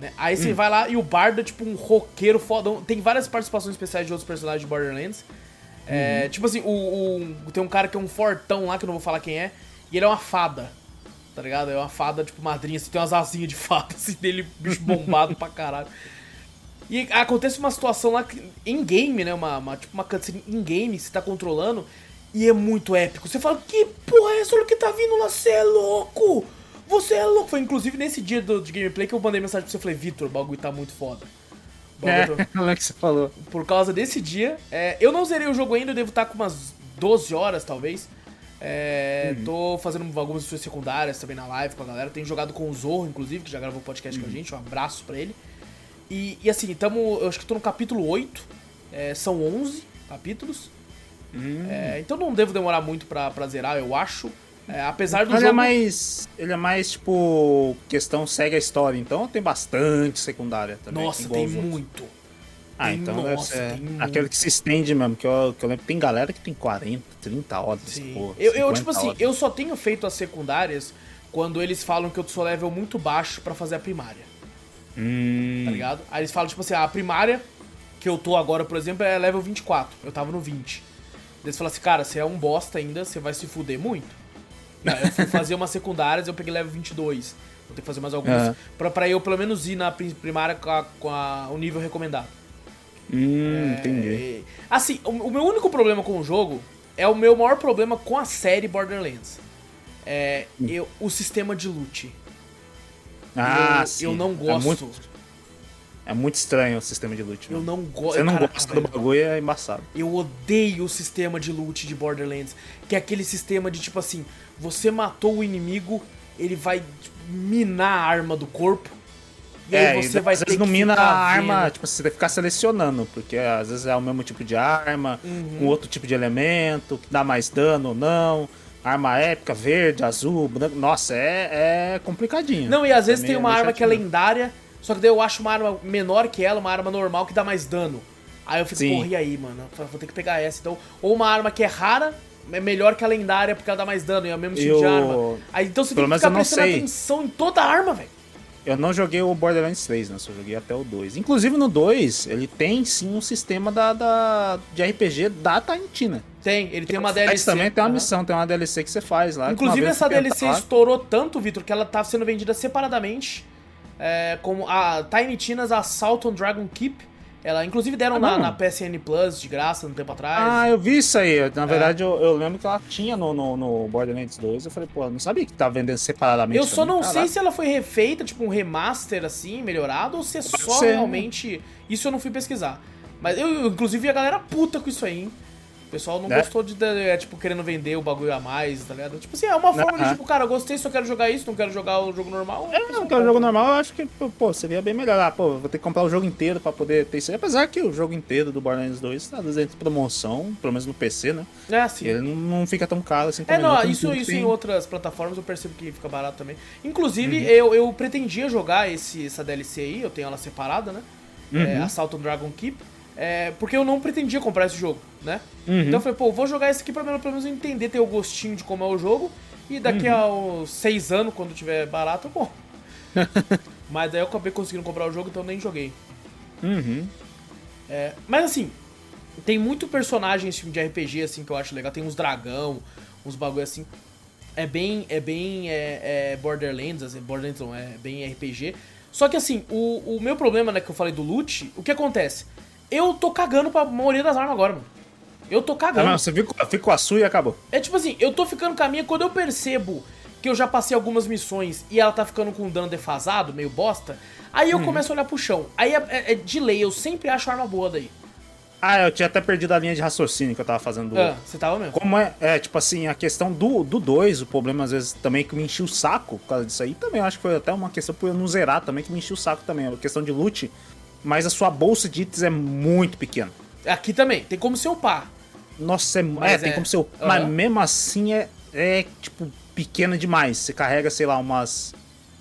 Né? Aí Hum. você vai lá e o bardo é tipo um roqueiro fodão. Tem várias participações especiais de outros personagens de Borderlands. É, Uhum. Tipo assim, o, o- tem um cara que é um fortão lá, que eu não vou falar quem é, e ele é uma fada. Tá ligado? É uma fada, tipo, madrinha, assim, tem umas asinhas de <laughs> fada, assim, dele, bicho bombado pra caralho. E acontece uma situação lá em game, né? Uma, uma- tipo uma cutscene em game, você tá controlando, e é muito épico. Você fala, que porra é essa? Olha o que tá vindo lá, você é louco! Você é louco! Foi inclusive nesse dia do, de gameplay que eu mandei mensagem pra você e falei, Vitor, o bagulho tá muito foda. É, <laughs> tá- lembro que você falou. por causa desse dia. É, eu não zerei o jogo ainda, eu devo estar com umas 12 horas, talvez. É, Tô fazendo algumas missões secundárias também na live com a galera. Tenho jogado com o Zorro, inclusive, que já gravou podcast com a gente. Um abraço pra ele. E, e assim, tamo, eu acho que tô no capítulo 8. É, são 11 capítulos. É, então não devo demorar muito pra, pra zerar, eu acho. É, apesar do Ele jogo... é mais. Ele é mais, tipo, questão segue a história, então tem bastante secundária também. Nossa, igual tem os outros. muito. Ah, tem- então nossa, tem muito. aquele que se estende mesmo, que eu, que eu lembro que tem galera que tem 40, 30 horas. Sim. porra, eu, eu, 50 tipo assim, horas. eu só tenho feito as secundárias quando eles falam que eu sou level muito baixo pra fazer a primária. Hum, tá ligado? Aí eles falam, tipo assim, ah, a primária que eu tô agora, por exemplo, é level 24. Eu tava no 20. Eles falam assim, cara, você é um bosta ainda, você vai se fuder muito. Eu fui fazer umas secundárias eu peguei level 22. Vou ter que fazer mais algumas. Aham. Pra, pra eu, pelo menos, ir na prim- primária com, a- com a- o nível recomendado. hum, entendi. É, assim, o, o meu único problema com o jogo é o meu maior problema com a série Borderlands. É Hum. eu, o sistema de loot. Ah, eu, sim. eu não É gosto. muito, é muito estranho o sistema de loot. Eu né? não gosto. Você não Caraca, gosta do velho. bagulho, é embaçado. Eu odeio o sistema de loot de Borderlands. Que é aquele sistema de tipo assim: você matou o inimigo, ele vai minar a arma do corpo. E é, aí e você vai às ter vezes não que mina a arma, vendo. tipo, você tem que ficar selecionando, porque às vezes é o mesmo tipo de arma, Uhum. um outro tipo de elemento, que dá mais dano ou não. Arma épica, verde, azul, branco. Nossa, é, é complicadinho. Não, e às vezes É tem uma arma que é lendária, só que daí eu acho uma arma menor que ela, uma arma normal que dá mais dano. Aí eu fico, Sim. porra, e aí, mano? Vou ter que pegar essa. Então, ou uma arma que é rara, é melhor que a lendária porque ela dá mais dano, e é o mesmo tipo de Eu- arma. Aí então você Pelo tem que ficar prestando sei. atenção em toda a arma, velho. Eu não joguei o Borderlands 3, né? Só joguei até o 2. Inclusive no 2, ele tem sim um sistema da, da- de RPG da Taintina. Tem, ele tem uma Mas DLC. também tem uma aham. missão, tem uma DLC que você faz lá. uma Inclusive, essa DLC lá- estourou tanto, Vitor, que ela tá sendo vendida separadamente. é, como a Tiny Tina's Assault on Dragon Keep. Ela, inclusive, deram Ah, na, na PSN Plus de graça um tempo atrás. Ah, eu vi isso aí. Na verdade, eu, eu lembro que ela tinha no, no, no Borderlands 2. Eu falei, pô, eu não sabia que tava vendendo separadamente. Eu só não sei Caraca. se ela foi refeita, tipo um remaster assim, melhorado, ou se é só ser, né? realmente. Isso eu não fui pesquisar. Mas eu, eu, inclusive, vi a galera puta com isso aí, hein? O pessoal não É? gostou de, é, tipo, querendo vender o bagulho a mais, tá ligado? Tipo assim, é uma forma de, Aham. tipo, cara, eu gostei, só quero jogar isso, não quero jogar o jogo normal. É, não, que é o jogo normal, eu acho que, pô, seria bem melhor. Ah, pô, vou ter que comprar o jogo inteiro pra poder ter isso aí. Apesar que o jogo inteiro do Borderlands 2 tá dentro de promoção, pelo menos no PC, né? É assim. Ele não, fica tão caro assim É, não, isso, isso tem- em outras plataformas eu percebo que fica barato também. Inclusive, Uhum. eu, eu pretendia jogar esse, essa DLC aí, eu tenho ela separada, né? Uhum. É, Assault on Dragon Keep. É, porque eu não pretendia comprar esse jogo, né? Uhum. Então eu falei, pô, vou jogar esse aqui pra pelo menos entender, ter o gostinho de como é o jogo. E daqui a Uhum. uns seis anos, quando tiver barato, eu compro. <laughs> Mas daí eu acabei conseguindo comprar o jogo, então nem joguei. Uhum. É, mas assim, tem muito personagem esse filme de RPG assim que eu acho legal. Tem uns dragão, uns bagulho assim. É bem, é bem é, é Borderlands, assim, Borderlands não, é bem RPG. Só que assim, o, o meu problema, né, que eu falei do loot, o que acontece? Eu tô cagando pra maioria das armas agora, mano. Eu tô Ah, cagando. não, você fica, fica com a sua e acabou. É tipo assim, eu tô ficando com a minha quando eu percebo que eu já passei algumas missões e ela tá ficando com um dano defasado, meio bosta, aí eu começo a olhar pro chão. Aí é, é- é de lei, eu sempre acho arma boa daí. Ah, eu tinha até perdido a linha de raciocínio que eu tava fazendo. do- Ah, você tava mesmo. Como é, é, tipo assim, a questão do 2, o problema às vezes também que me enchia o saco por causa disso aí, também eu acho que foi até uma questão por eu não zerar também que me enchia o saco também, a questão de loot, mas a sua bolsa de itens é muito pequena. Aqui também, tem como ser upar. Nossa, é, Mas é, tem é- como ser. Aham. Mas mesmo assim é, é, tipo, pequena demais. Você carrega, sei lá, umas.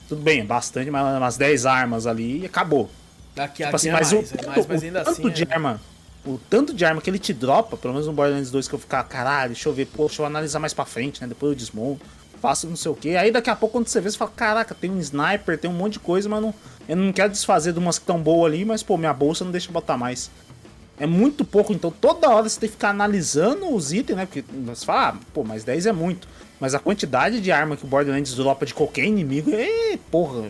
Tudo bem, bastante, mas umas 10 armas ali e acabou. Aqui, Tipo aqui assim, é mas, mais, o, é tanto, mais, mas o tanto assim. de é- arma. O tanto de arma que ele te dropa, pelo menos no Borderlands 2, que eu ficar, caralho, deixa eu ver, pô, deixa eu analisar mais pra frente, né? Depois eu desmonto, faço não sei o que. Aí daqui a pouco, quando você vê, você fala, caraca, tem um sniper, tem um monte de coisa, mas não, eu não quero desfazer de umas que tão boas ali, mas, pô, minha bolsa não deixa botar mais. É muito pouco, então toda hora você tem que ficar analisando os itens, né? Porque você fala, ah, pô, mas 10 é muito. Mas a quantidade de arma que o Borderlands dropa de qualquer inimigo é, porra,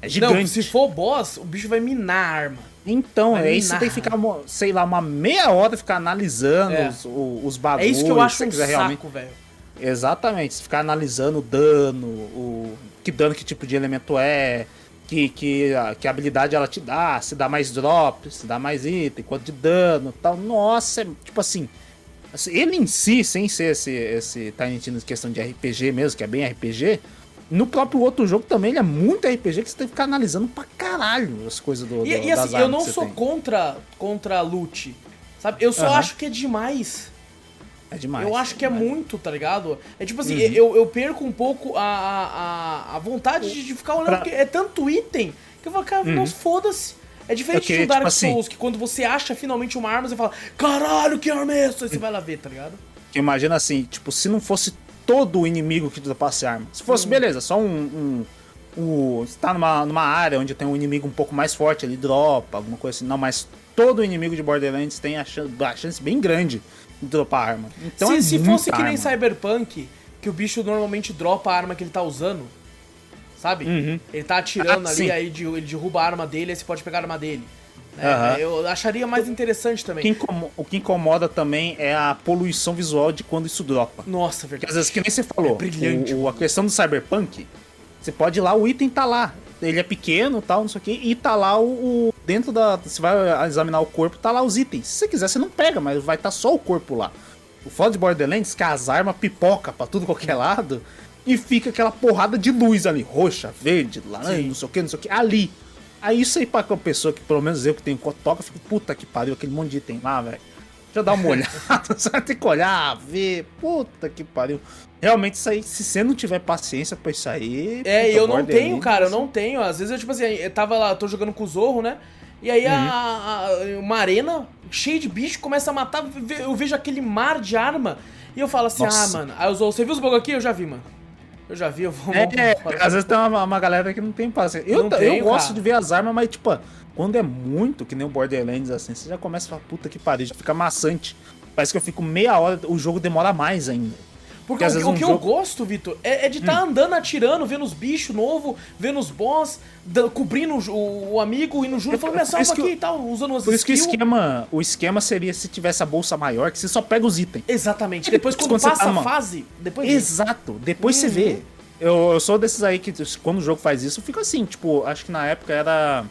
é gigante. Não, se for boss, o bicho vai minar a arma. Então, Vai aí você minar. tem que ficar, sei lá, uma meia hora ficar analisando É. os, os É bagulhos. isso que eu acho um você quiser realmente- saco, velho. Exatamente, você ficar analisando o dano, o que dano, que tipo de elemento é, que, que, que habilidade ela te dá, se dá mais drop, se dá mais item, quanto de dano tal. Nossa, é, tipo assim, assim, ele em si, sem ser esse, esse Tiny Tina de questão de RPG mesmo, que é bem RPG, no próprio outro jogo também ele é muito RPG que você tem que ficar analisando pra caralho as coisas do, do E, e assim, eu não sou tem. contra, contra loot. Sabe? Eu só Aham. acho que é demais. É demais. eu acho que é demais. muito, tá ligado? É tipo assim, Uhum. eu, eu perco um pouco a, a, a- vontade de, de ficar olhando, Pra- porque é tanto item que eu falo, cara, nossa, foda-se. É diferente queria, de um Dark tipo assim- Souls, que quando você acha finalmente uma arma, você fala, caralho, que arma é essa? Aí você vai lá ver, tá ligado? Imagina assim, tipo, se não fosse todo o inimigo que dropasse arma. Se fosse, beleza, só um. um, um você tá numa, numa área onde tem um inimigo um pouco mais forte, ele dropa, alguma coisa assim. Não, mas todo inimigo de Borderlands tem a chance, a chance bem grande de dropar arma. Então se é se fosse que nem. Cyberpunk, que o bicho normalmente dropa a arma que ele tá usando, sabe? Uhum. Ele tá atirando Ah, ali, sim. aí de- ele derruba a arma dele, aí você pode pegar a arma dele. né? Aham. Eu acharia mais interessante O que, também. incomo- o que incomoda também é a poluição visual de quando isso dropa. Nossa, Porque verdade. às vezes, que nem você falou, É brilhante, o- o- a questão do Cyberpunk, você pode ir lá, o item tá lá. Ele é pequeno tal, não sei o que, e tá lá o, o- Dentro da. Você vai examinar o corpo, tá lá os itens. Se você quiser, você não pega, mas vai estar tá só o corpo lá. O foda de Borderlands que as armas pipoca pra tudo qualquer lado e fica aquela porrada de luz ali, roxa, verde, laranja, Sim. não sei o que, não sei o que, ali. Aí isso aí pra uma pessoa que, pelo menos eu que tenho cotoca, fico, puta que pariu, aquele monte de item lá, velho. Eu dar uma olhada, <laughs> você vai ter que olhar, ver, puta que pariu. Realmente isso aí, se você não tiver paciência pra isso aí... É, e eu não Borderlands, tenho, cara, eu não tenho. Às vezes eu, tipo assim, eu tava lá, tô jogando com o Zorro, né? E aí Uhum. a, a- uma arena cheia de bicho começa a matar, eu vejo aquele mar de arma e eu falo assim, Nossa. ah, mano. Aí Zorro, você viu os bagulho aqui? Eu já vi, mano. Eu já vi, eu vou. É, vou- às vezes tem uma, uma galera que não tem paciência. Eu, Não ta- tenho, eu gosto cara. de ver as armas, mas tipo, quando é muito, que nem o Borderlands assim, você já começa a falar, puta que pariu, já fica maçante. Parece que eu fico meia hora, o jogo demora mais ainda. Porque Porque o, vezes o um que eu jogo- Hum. gosto, Vitor, é, é de estar andando, atirando, vendo os bichos novos, vendo os boss, da- cobrindo o, o- amigo, indo junto, falando, me salva aqui eu- e tal, usando as Por isso que o esquema, o esquema seria se tivesse a bolsa maior, que você só pega os itens. Exatamente. E Depois, quando, quando você passa tá a fase, depois Exato, depois você Uhum. vê. Eu, eu sou desses aí que quando o jogo faz isso, eu fico assim, tipo, acho que na época era.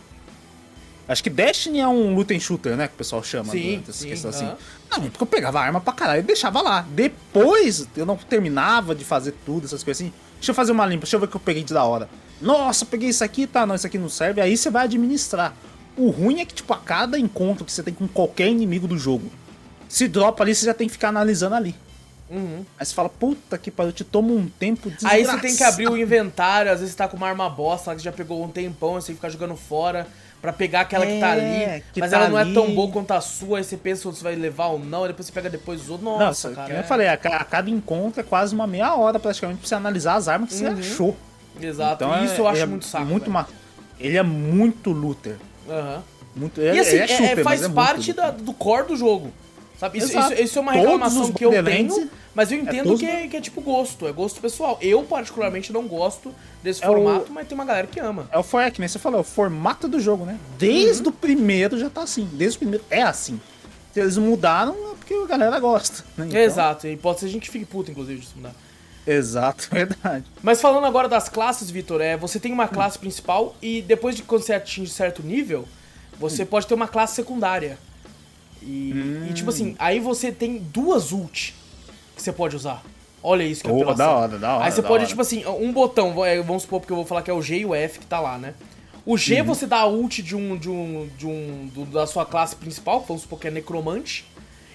Acho que Destiny é um loot and shooter, né? Que o pessoal chama. Sim, né, sim, questão assim. Não, porque eu pegava a arma pra caralho e deixava lá. Depois, eu não terminava de fazer tudo, essas coisas assim. Deixa eu fazer uma limpa, deixa eu ver o que eu peguei de da hora. Nossa, peguei isso aqui, tá, não, isso aqui não serve. Aí você vai administrar. O ruim é que, tipo, a cada encontro que você tem com qualquer inimigo do jogo, se dropa ali, você já tem que ficar analisando ali. Uhum. Aí você fala, puta que pariu, te toma um tempo Aí você tem que abrir o desgraçado. inventário, às vezes você tá com uma arma bosta lá que já pegou um tempão, você tem que ficar jogando fora pra pegar aquela que tá É, ali. que mas tá ela não é ali. tão boa quanto a sua, aí você pensa se você vai levar ou não, aí depois você pega depois os outros. Nossa, Nossa, cara. é- eu falei, a, a cada encontro é quase uma meia hora praticamente pra você analisar as armas que você Uhum. achou. Exato. Então, Isso é- eu acho é muito saco. Muito ma- Ele é muito looter. Aham. Muito, E assim, é é- é- mas faz é parte da- do core do jogo. Sabe? Isso, isso- isso é uma reclamação que eu tenho, mas eu entendo todos- que, é, que é tipo gosto, é gosto pessoal. Eu, particularmente, não gosto desse É o- formato, mas tem uma galera que ama. É o for- é que nem você falou, é o formato do jogo, né? Desde o primeiro já tá assim. Desde o primeiro é assim. Se eles mudaram, é porque a galera gosta. né? Então- Exato, e pode ser gente que fique puta, inclusive, disso mudar. Exato, <laughs> verdade. Mas falando agora das classes, Vitor, é, você tem uma classe principal e depois de quando você atinge certo nível, Hum. você pode ter uma classe secundária. E, Hum. e, tipo assim, aí você tem duas ult que você pode usar. Olha isso que é apelação. da hora, da hora. Aí você pode, hora. tipo assim, um botão, é, vamos supor porque eu vou falar que é o G e o F que tá lá, né? O Uhum. G você dá a ult de um, de um, de um, do- da sua classe principal, vamos supor que é necromante.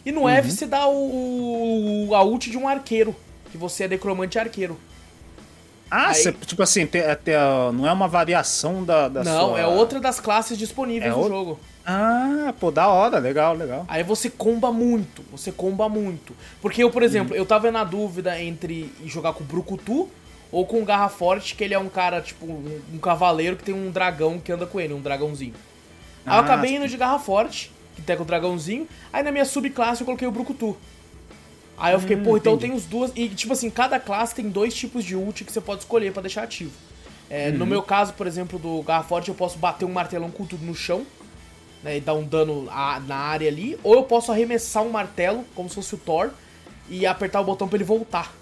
E no Uhum. F você dá o, o- a ult de um arqueiro, que você é necromante e arqueiro. Ah, Aí- cê, tipo assim, tem, é, não é uma variação da, da Não, sua... é outra das classes disponíveis É no jogo. Ah, pô, da hora, legal, legal. Aí você comba muito, você comba muito. Porque eu, por exemplo, Uhum. eu tava na dúvida entre jogar com o Brucutu ou com o Garra Forte, que ele é um cara, tipo, um, um cavaleiro que tem um dragão que anda com ele, um dragãozinho. Aí eu Ah, acabei indo de Garra Forte, que tem com o dragãozinho, aí na minha subclasse eu coloquei o Brucutu. Aí eu fiquei, Hum, pô, então eu entendi. tenho os duas. E, tipo assim, cada classe tem dois tipos de ult que você pode escolher pra deixar ativo. É, Uhum. No meu caso, por exemplo, do Garra Forte, eu posso bater um martelão com tudo no chão, né, e dar um dano a- na área ali, ou eu posso arremessar um martelo, como se fosse o Thor, e apertar o botão pra ele voltar,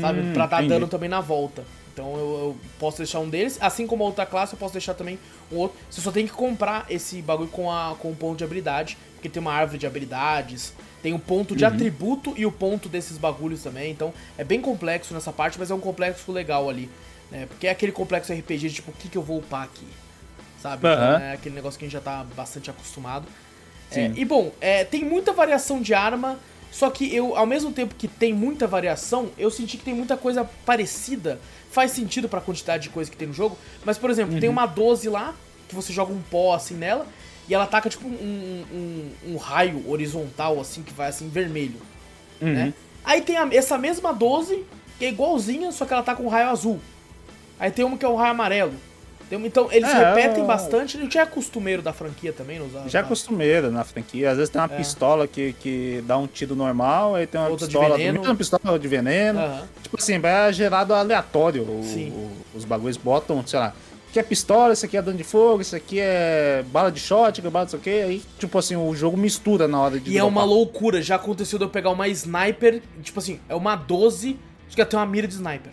sabe? Hum, Pra dar entendi. dano também na volta. Então eu, eu posso deixar um deles, assim como a outra classe, eu posso deixar também um outro. Você só tem que comprar esse bagulho com, a, com o ponto de habilidade, porque tem uma árvore de habilidades, tem o ponto de atributo e o ponto desses bagulhos também. Então é bem complexo nessa parte, mas é um complexo legal ali. Né? Porque é aquele complexo RPG de tipo, o que, que eu vou upar aqui? Sabe? Então, Aham. é aquele negócio que a gente já tá bastante acostumado. É, e bom, é, tem muita variação de arma, só que eu, ao mesmo tempo que tem muita variação, eu senti que tem muita coisa parecida. Faz sentido pra quantidade de coisa que tem no jogo. Mas, por exemplo, Uhum. tem uma 12 lá, que você joga um pó assim nela, e ela ataca tipo um, um, um raio horizontal, assim, que vai assim, vermelho. Uhum. Né? Aí tem a- essa mesma 12, que é igualzinha, só que ela tá com um raio azul. Aí tem uma que é um raio amarelo. Então, eles É, repetem bastante. A gente já é costumeiro da franquia também, não usar. Já é costumeiro na franquia. Às vezes tem uma É. pistola que, que dá um tiro normal, aí tem uma Outra de pistola. veneno. Tem uma pistola de veneno. Aham. Tipo assim, é gerado aleatório. o- os bagulhos botam, sei lá. Isso aqui é pistola, isso aqui é dano de fogo, isso aqui é bala de shot, que é bala de sei o quê. Aí, tipo assim, o jogo mistura na hora de. E é uma loucura. Já aconteceu de eu pegar uma sniper, tipo assim, é uma 12, acho que até uma mira de sniper.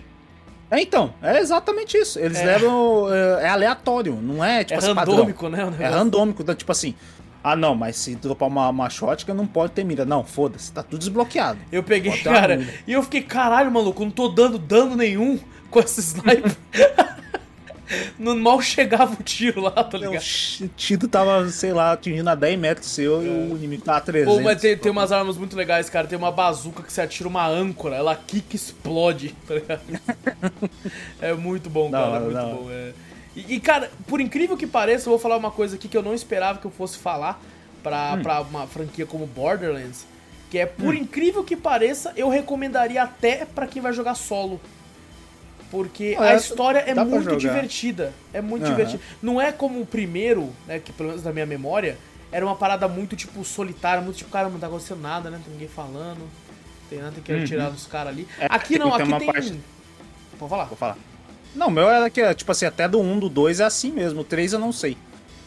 É, então, é exatamente isso. Eles É. levam. É, é aleatório, não é tipo é assim, padrão. randômico, né? o É randômico, então, tipo assim. Ah, não, mas se dropar uma, uma shotgun não pode ter mira. Não, foda-se, tá tudo desbloqueado. Eu peguei, cara, e eu fiquei, caralho, maluco, não tô dando dano nenhum com essa sniper. <laughs> <laughs> não, mal chegava o tiro lá, tá O ligado? tiro tava, sei lá, atingindo a 10 metros seu e o inimigo tava a 300. Pô, mas tem, tem umas armas muito legais, cara. Tem uma bazuca que você atira uma âncora, ela kick explode, <laughs> tá ligado? é muito bom, Da cara, é muito hora. bom. é. E, e, cara, por incrível que pareça, eu vou falar uma coisa aqui que eu não esperava que eu fosse falar pra, Hum. pra uma franquia como Borderlands. Que é, por incrível que pareça, eu recomendaria até pra quem vai jogar solo. Porque Ah, a é, história é muito divertida. É muito Aham. divertida. Não é como o primeiro, né? Que pelo menos na minha memória, era uma parada muito, tipo, solitária, muito tipo, cara, não tá acontecendo nada, né? Tem ninguém falando. Tem nada, que atirar nos caras ali. É, aqui não, tem aqui uma tem. parte- Pode falar. Vou falar. Não, o meu era que, tipo assim, até do 1, do 2 é assim mesmo. O 3 eu não sei.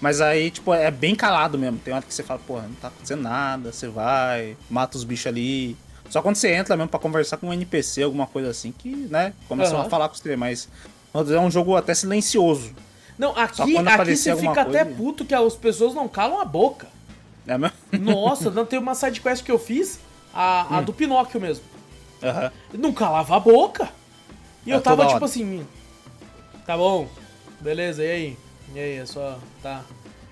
Mas aí, tipo, é bem calado mesmo. Tem hora que você fala, porra, não tá acontecendo nada, você vai, mata os bichos ali. Só quando você entra mesmo pra conversar com um NPC, alguma coisa assim, que, né, começam Aham. a falar com você. Mas é um jogo até silencioso. Não, aqui, aqui você fica até coisa. puto que as pessoas não calam a boca. É mesmo? <laughs> Nossa, não tem uma sidequest que eu fiz, a, a Hum. do Pinóquio mesmo. Aham. Não calava a boca. E É eu tava tipo hora. assim, tá bom, beleza, e aí? E aí, é só, tá.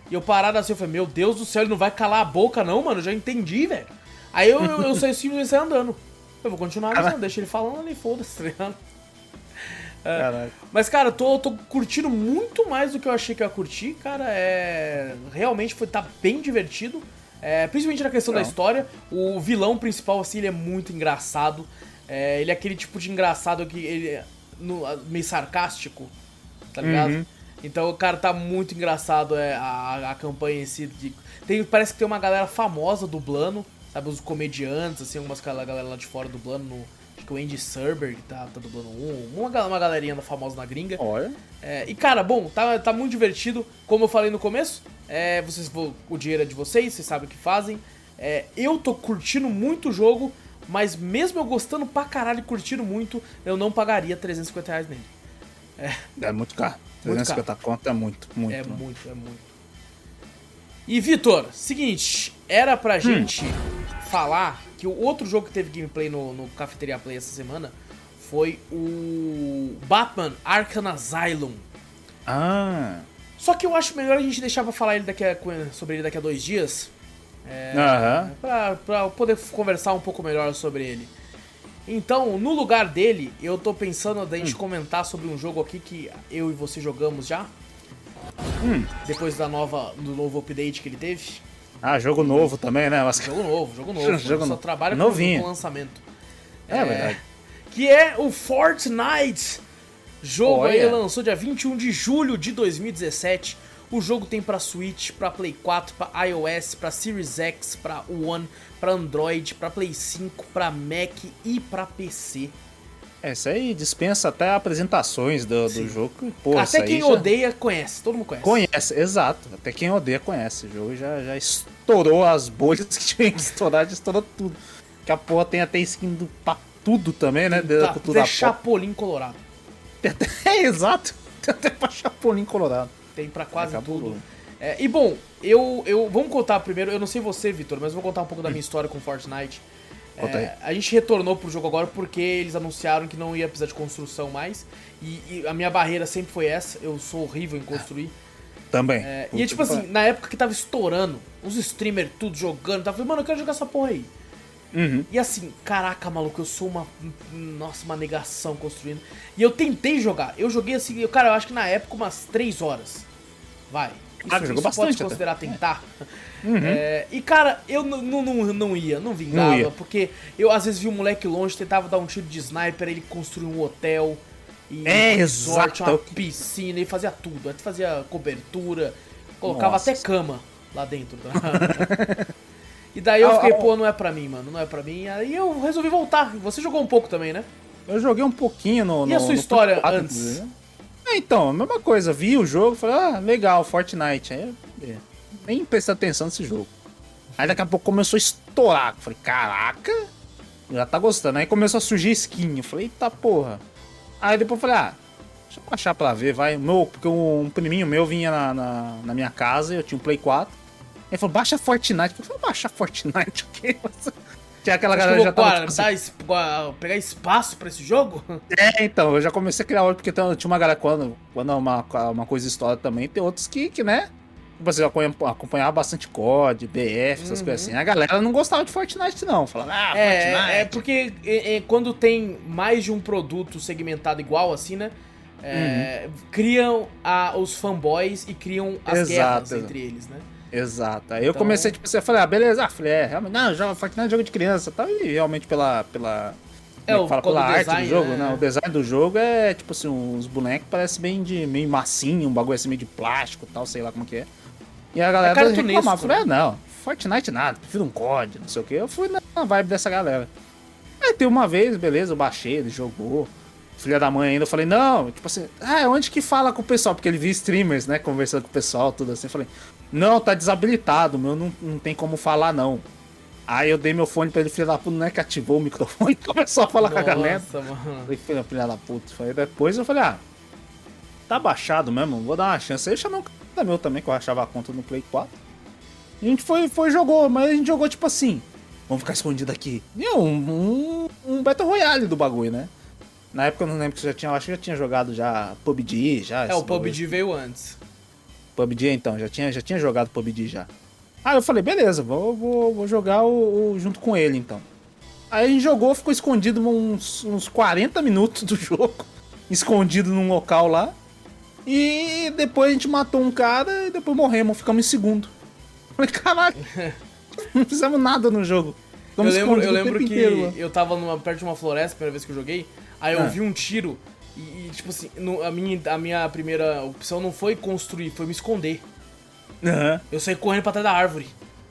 E eu parado assim, eu falei, meu Deus do céu, ele não vai calar a boca não, mano, eu já entendi, velho. Aí eu, eu, eu saí simplesmente saí andando. Eu vou continuar avançando, deixa ele falando ali, foda-se, tá ligado? <laughs> Caralho. Mas, cara, eu tô, tô curtindo muito mais do que eu achei que eu ia curtir, cara. É. Realmente foi, tá bem divertido. É, principalmente na questão da Não. história. O vilão principal, assim, ele é muito engraçado. É, ele é aquele tipo de engraçado que ele é no- meio sarcástico, tá ligado? Uhum. Então o cara tá muito engraçado é, a, a campanha em si. de- tem, parece que tem uma galera famosa dublando, sabe? Os comediantes, assim, algumas gal- galera lá de fora dublando. No, acho que o Andy Serberg tá, tá dublando um. Uma, uma galerinha famosa na gringa. Olha. É, e cara, bom, tá, tá muito divertido. Como eu falei no começo, é, vocês, o dinheiro é de vocês, vocês sabem o que fazem. É, eu tô curtindo muito o jogo, mas mesmo eu gostando pra caralho e curtindo muito, eu não pagaria 350 reais nele. É muito caro. Muito 350 conto é muito, muito. É mano. muito, é muito. E Vitor, seguinte, era pra gente falar que o outro jogo que teve gameplay no, no Cafeteria Play essa semana foi o Batman Arkham Asylum. Ah. Só que eu acho melhor a gente deixar pra falar ele daqui a- sobre ele daqui a dois dias. É, Aham. pra, pra poder conversar um pouco melhor sobre ele. Então, no lugar dele, eu tô pensando da Hum. gente comentar sobre um jogo aqui que eu e você jogamos já. Hum. Depois da nova, do novo update que ele teve. Ah, jogo novo também, né? Mas... Jogo novo, jogo novo. <laughs> Jogo só trabalha com, Novinho. com lançamento. É verdade. Que é o Fortnite. Jogo aí Olha. lançou dia 21 de julho de 2017. O jogo tem pra Switch, pra Play 4, pra iOS, pra Series X, pra One, pra Android, pra Play 5, pra Mac e pra PC. É, isso aí dispensa até apresentações do, do jogo. Pô, Até quem já- odeia conhece, todo mundo conhece. Conhece, exato. Até quem odeia conhece. O jogo já, já estourou as bolhas <laughs> que tinha que estourar, já estourou tudo. Que a porra tem até skin do, pra tudo também, né? Da Tá, cultura até. Chapolin Colorado. Tem <laughs> É, exato. Tem até pra Chapolin Colorado. Tem pra quase Acabou. tudo. É, e bom, eu, eu. Vamos contar primeiro. Eu não sei você, Vitor, mas eu vou contar um pouco da minha história com Fortnite. É, a gente retornou pro jogo agora porque eles anunciaram que não ia precisar de construção mais. E, e a minha barreira sempre foi essa. Eu sou horrível em construir. Também. É, e é tipo assim, na época que tava estourando, uns streamers tudo jogando, tava falando, mano, eu quero jogar essa porra aí. Uhum. E assim, caraca, maluco, eu sou uma. Nossa, uma negação construindo. E eu tentei jogar. Eu joguei assim, eu, cara, eu acho que na época umas 3 horas. Vai. Isso, Ah, isso bastante pode até. considerar tentar. <laughs> É, e cara, eu não, não, não, ia, não vingava, Não ia. porque eu às vezes vi um moleque longe, tentava dar um tiro de sniper, ele construiu um hotel. E É, um resort, exato. uma piscina, ele fazia tudo. Ele fazia cobertura, colocava Nossa. até cama lá dentro. <laughs> e daí eu Ah, fiquei, ah, pô, não é pra mim, mano, não é pra mim. Aí eu resolvi voltar. Você jogou um pouco também, né? Eu joguei um pouquinho no. E a no- sua no história antes? É, então, a mesma coisa. Vi o jogo, falei, ah, legal, Fortnite. Aí, é, nem prestei atenção nesse jogo. Aí daqui a pouco começou a estourar. Falei, caraca, já tá gostando. Aí começou a surgir skin. Eu falei, eita porra. Aí depois falei, ah, deixa eu baixar pra ver, vai. Meu, porque um priminho meu vinha na, na, na minha casa, eu tinha um Play 4. Ele falou, baixa Fortnite. Eu falei, baixa Fortnite, <laughs> o quê? Tinha aquela Acho que galera eu já tava. tipo assim, es- pegar espaço pra esse jogo? <laughs> é, então, eu já comecei a criar outro, porque tinha uma galera, quando, quando uma, uma coisa estoura também, tem outros que, que né? Tipo assim, acompanha- acompanhava bastante COD, BF, essas coisas assim. A galera não gostava de Fortnite, não. Falava, ah, É, Fortnite. é porque é, é, quando tem mais de um produto segmentado igual assim, né? é, Criam a- os fanboys e criam as Exato, guerras exato. entre eles, né? Exato. Aí eu Então- comecei, tipo assim, eu falei, ah, beleza. Ah, falei, é, realmente, não, joga Fortnite é jogo de criança e tal. E realmente pela. pela É, como o- fala, pela arte design, do jogo, né? né? O design do jogo é, tipo assim, uns bonecos parecem bem de meio massinho, um bagulho assim meio de plástico tal, sei lá como que é. E a galera cartunesco, reclamava, falei, ah, não, Fortnite nada, prefiro um COD, não sei o que. Eu fui na vibe dessa galera. Aí tem uma vez, beleza, eu baixei, ele jogou. Filha da mãe ainda, eu falei, não, tipo assim, ah, onde que fala com o pessoal? Porque ele viu streamers, né, conversando com o pessoal, tudo assim. Eu falei, não, tá desabilitado, meu, não, não tem como falar, não. Aí eu dei meu fone pra ele, filha da puta, não é que ativou o microfone e <laughs> começou a falar com a galera. Nossa, mano. Falei, filha da puta. Falei, depois eu falei, ah, tá baixado mesmo, vou dar uma chance. Aí eu chamei um cara meu também, que eu achava a conta no Play 4. E a gente foi, foi jogou, mas a gente jogou tipo assim, vamos ficar escondido aqui. E um, um, um Battle Royale do bagulho, né? Na época eu não lembro que você já tinha, eu acho que já tinha jogado já PUBG, já. É, o. PUBG veio antes. PUBG então, já tinha, já tinha jogado PUBG já. Aí eu falei, beleza, vou, vou, vou jogar o, o- junto com ele então. Aí a gente jogou, ficou escondido uns, uns 40 minutos do <laughs> jogo, escondido num local lá. E depois a gente matou um cara e depois morremos, ficamos em segundo. <laughs> Falei, caralho, <laughs> não fizemos nada no jogo. Eu Ficamos lembro, eu escondidos o lembro que inteiro eu tava numa, perto de uma floresta a primeira vez que eu joguei, aí eu Ah. vi um tiro e, e, tipo assim, no- a, minha, a minha primeira opção não foi construir, foi me esconder. Aham. Eu saí correndo pra trás da árvore.